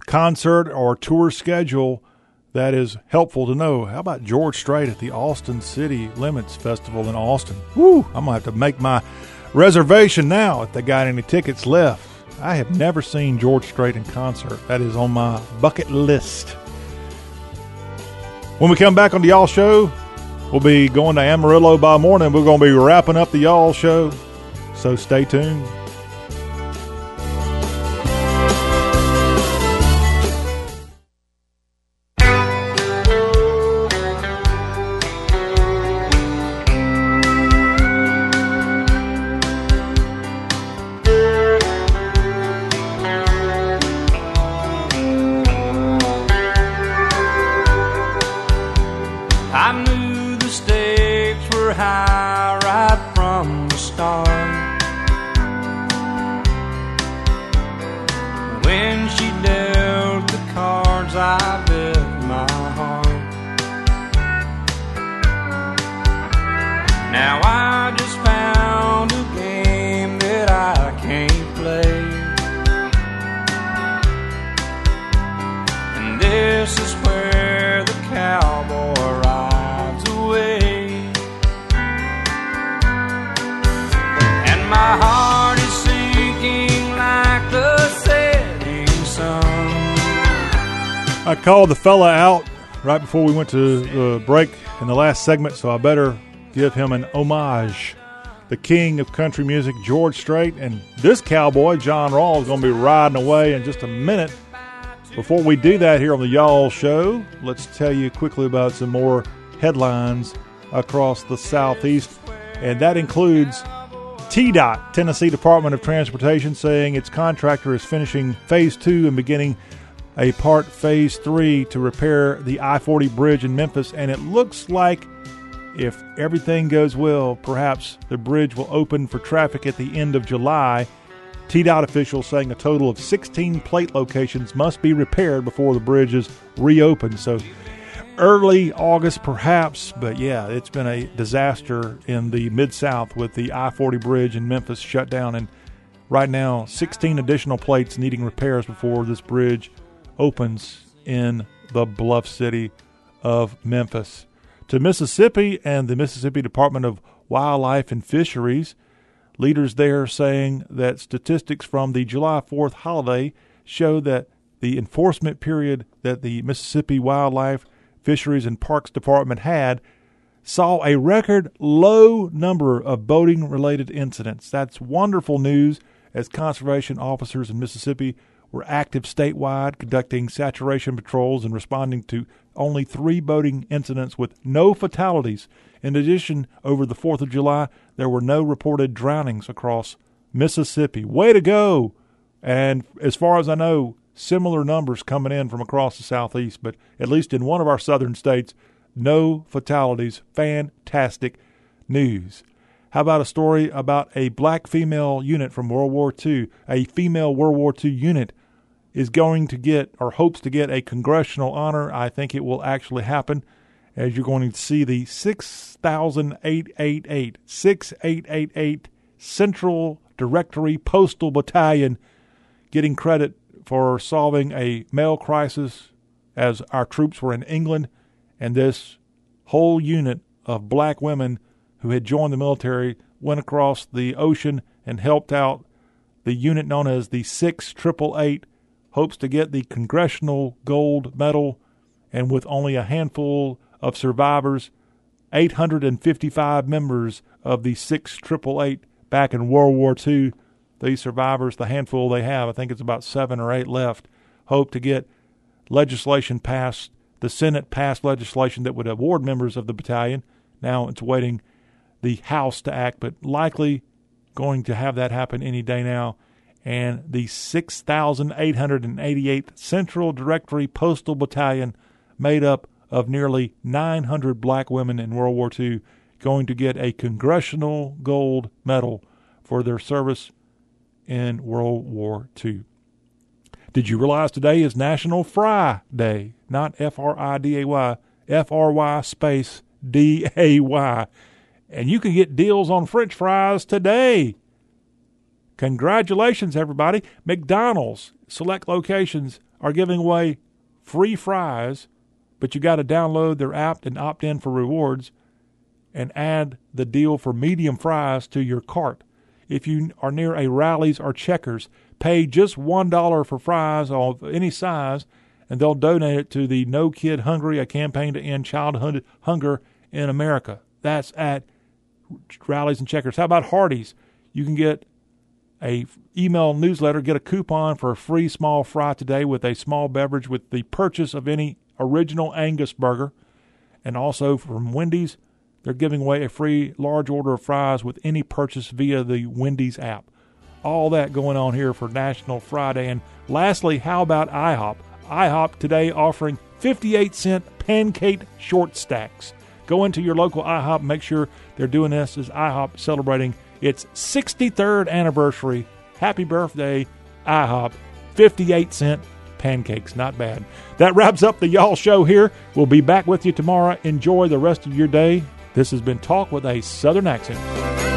concert or tour schedule. That is helpful to know. How about George Strait at the Austin City Limits Festival in Austin? Woo! I'm gonna have to make my reservation now if they got any tickets left. I have never seen George Strait in concert. That is on my bucket list. When we come back on the Y'all Show, we'll be going to Amarillo by morning. We're going to be wrapping up the Y'all Show. So stay tuned. Called the fella out right before we went to the break in the last segment, so I better give him an homage. The king of country music, George Strait, and this cowboy, John Rawl, is going to be riding away in just a minute. Before we do that here on the Y'all Show, let's tell you quickly about some more headlines across the Southeast, and that includes TDOT, Tennessee Department of Transportation, saying its contractor is finishing phase two and beginning a part phase three to repair the I 40 bridge in Memphis. And it looks like if everything goes well, perhaps the bridge will open for traffic at the end of July. TDOT officials saying a total of 16 plate locations must be repaired before the bridge is reopened. So early August, perhaps, but yeah, it's been a disaster in the Mid South with the I 40 bridge in Memphis shut down. And right now, 16 additional plates needing repairs before this bridge opens in the Bluff City of Memphis. To Mississippi and the Mississippi Department of Wildlife and Fisheries, leaders there saying that statistics from the July 4th holiday show that the enforcement period that the Mississippi Wildlife, Fisheries, and Parks Department had saw a record low number of boating related incidents. That's wonderful news as conservation officers in Mississippi were active statewide, conducting saturation patrols and responding to only three boating incidents with no fatalities. In addition, over the 4th of July, there were no reported drownings across Mississippi. Way to go! And as far as I know, similar numbers coming in from across the southeast, but at least in one of our southern states, no fatalities. Fantastic news. How about a story about a black female unit from World War II? A female World War II unit is going to get or hopes to get a congressional honor. I think it will actually happen as you're going to see the 6888 6888 Central Directory Postal Battalion getting credit for solving a mail crisis as our troops were in England, and this whole unit of black women who had joined the military went across the ocean and helped out the unit known as the 6888 hopes to get the Congressional Gold Medal, and with only a handful of survivors, 855 members of the 6888 back in World War II, these survivors, the handful they have, I think it's about seven or eight left, hope to get legislation passed. The Senate passed legislation that would award members of the battalion. Now it's waiting the House to act, but likely going to have that happen any day now. And the 6,888th Central Directory Postal Battalion, made up of nearly 900 black women in World War II, going to get a Congressional Gold Medal for their service in World War II. Did you realize today is National Fry Day? Not F R I D A Y, F R Y space D A Y. And you can get deals on French fries today. Congratulations, everybody. McDonald's select locations are giving away free fries, but you got to download their app and opt in for rewards and add the deal for medium fries to your cart. If you are near a Rally's or Checkers, pay just $1 for fries of any size, and they'll donate it to the No Kid Hungry, a campaign to end childhood hunger in America. That's at Rally's and Checkers. How about Hardee's? You can get a email newsletter, get a coupon for a free small fry today with a small beverage with the purchase of any original Angus burger. And also from Wendy's, they're giving away a free large order of fries with any purchase via the Wendy's app. All that going on here for National Fry Day. And lastly, how about IHOP? IHOP today offering 58 cent pancake short stacks. Go into your local IHOP, make sure they're doing this as IHOP celebrating its 63rd anniversary. Happy birthday, IHOP. 58 cent pancakes. Not bad. That wraps up the Y'all Show here. We'll be back with you tomorrow. Enjoy the rest of your day. This has been Talk with a Southern Accent.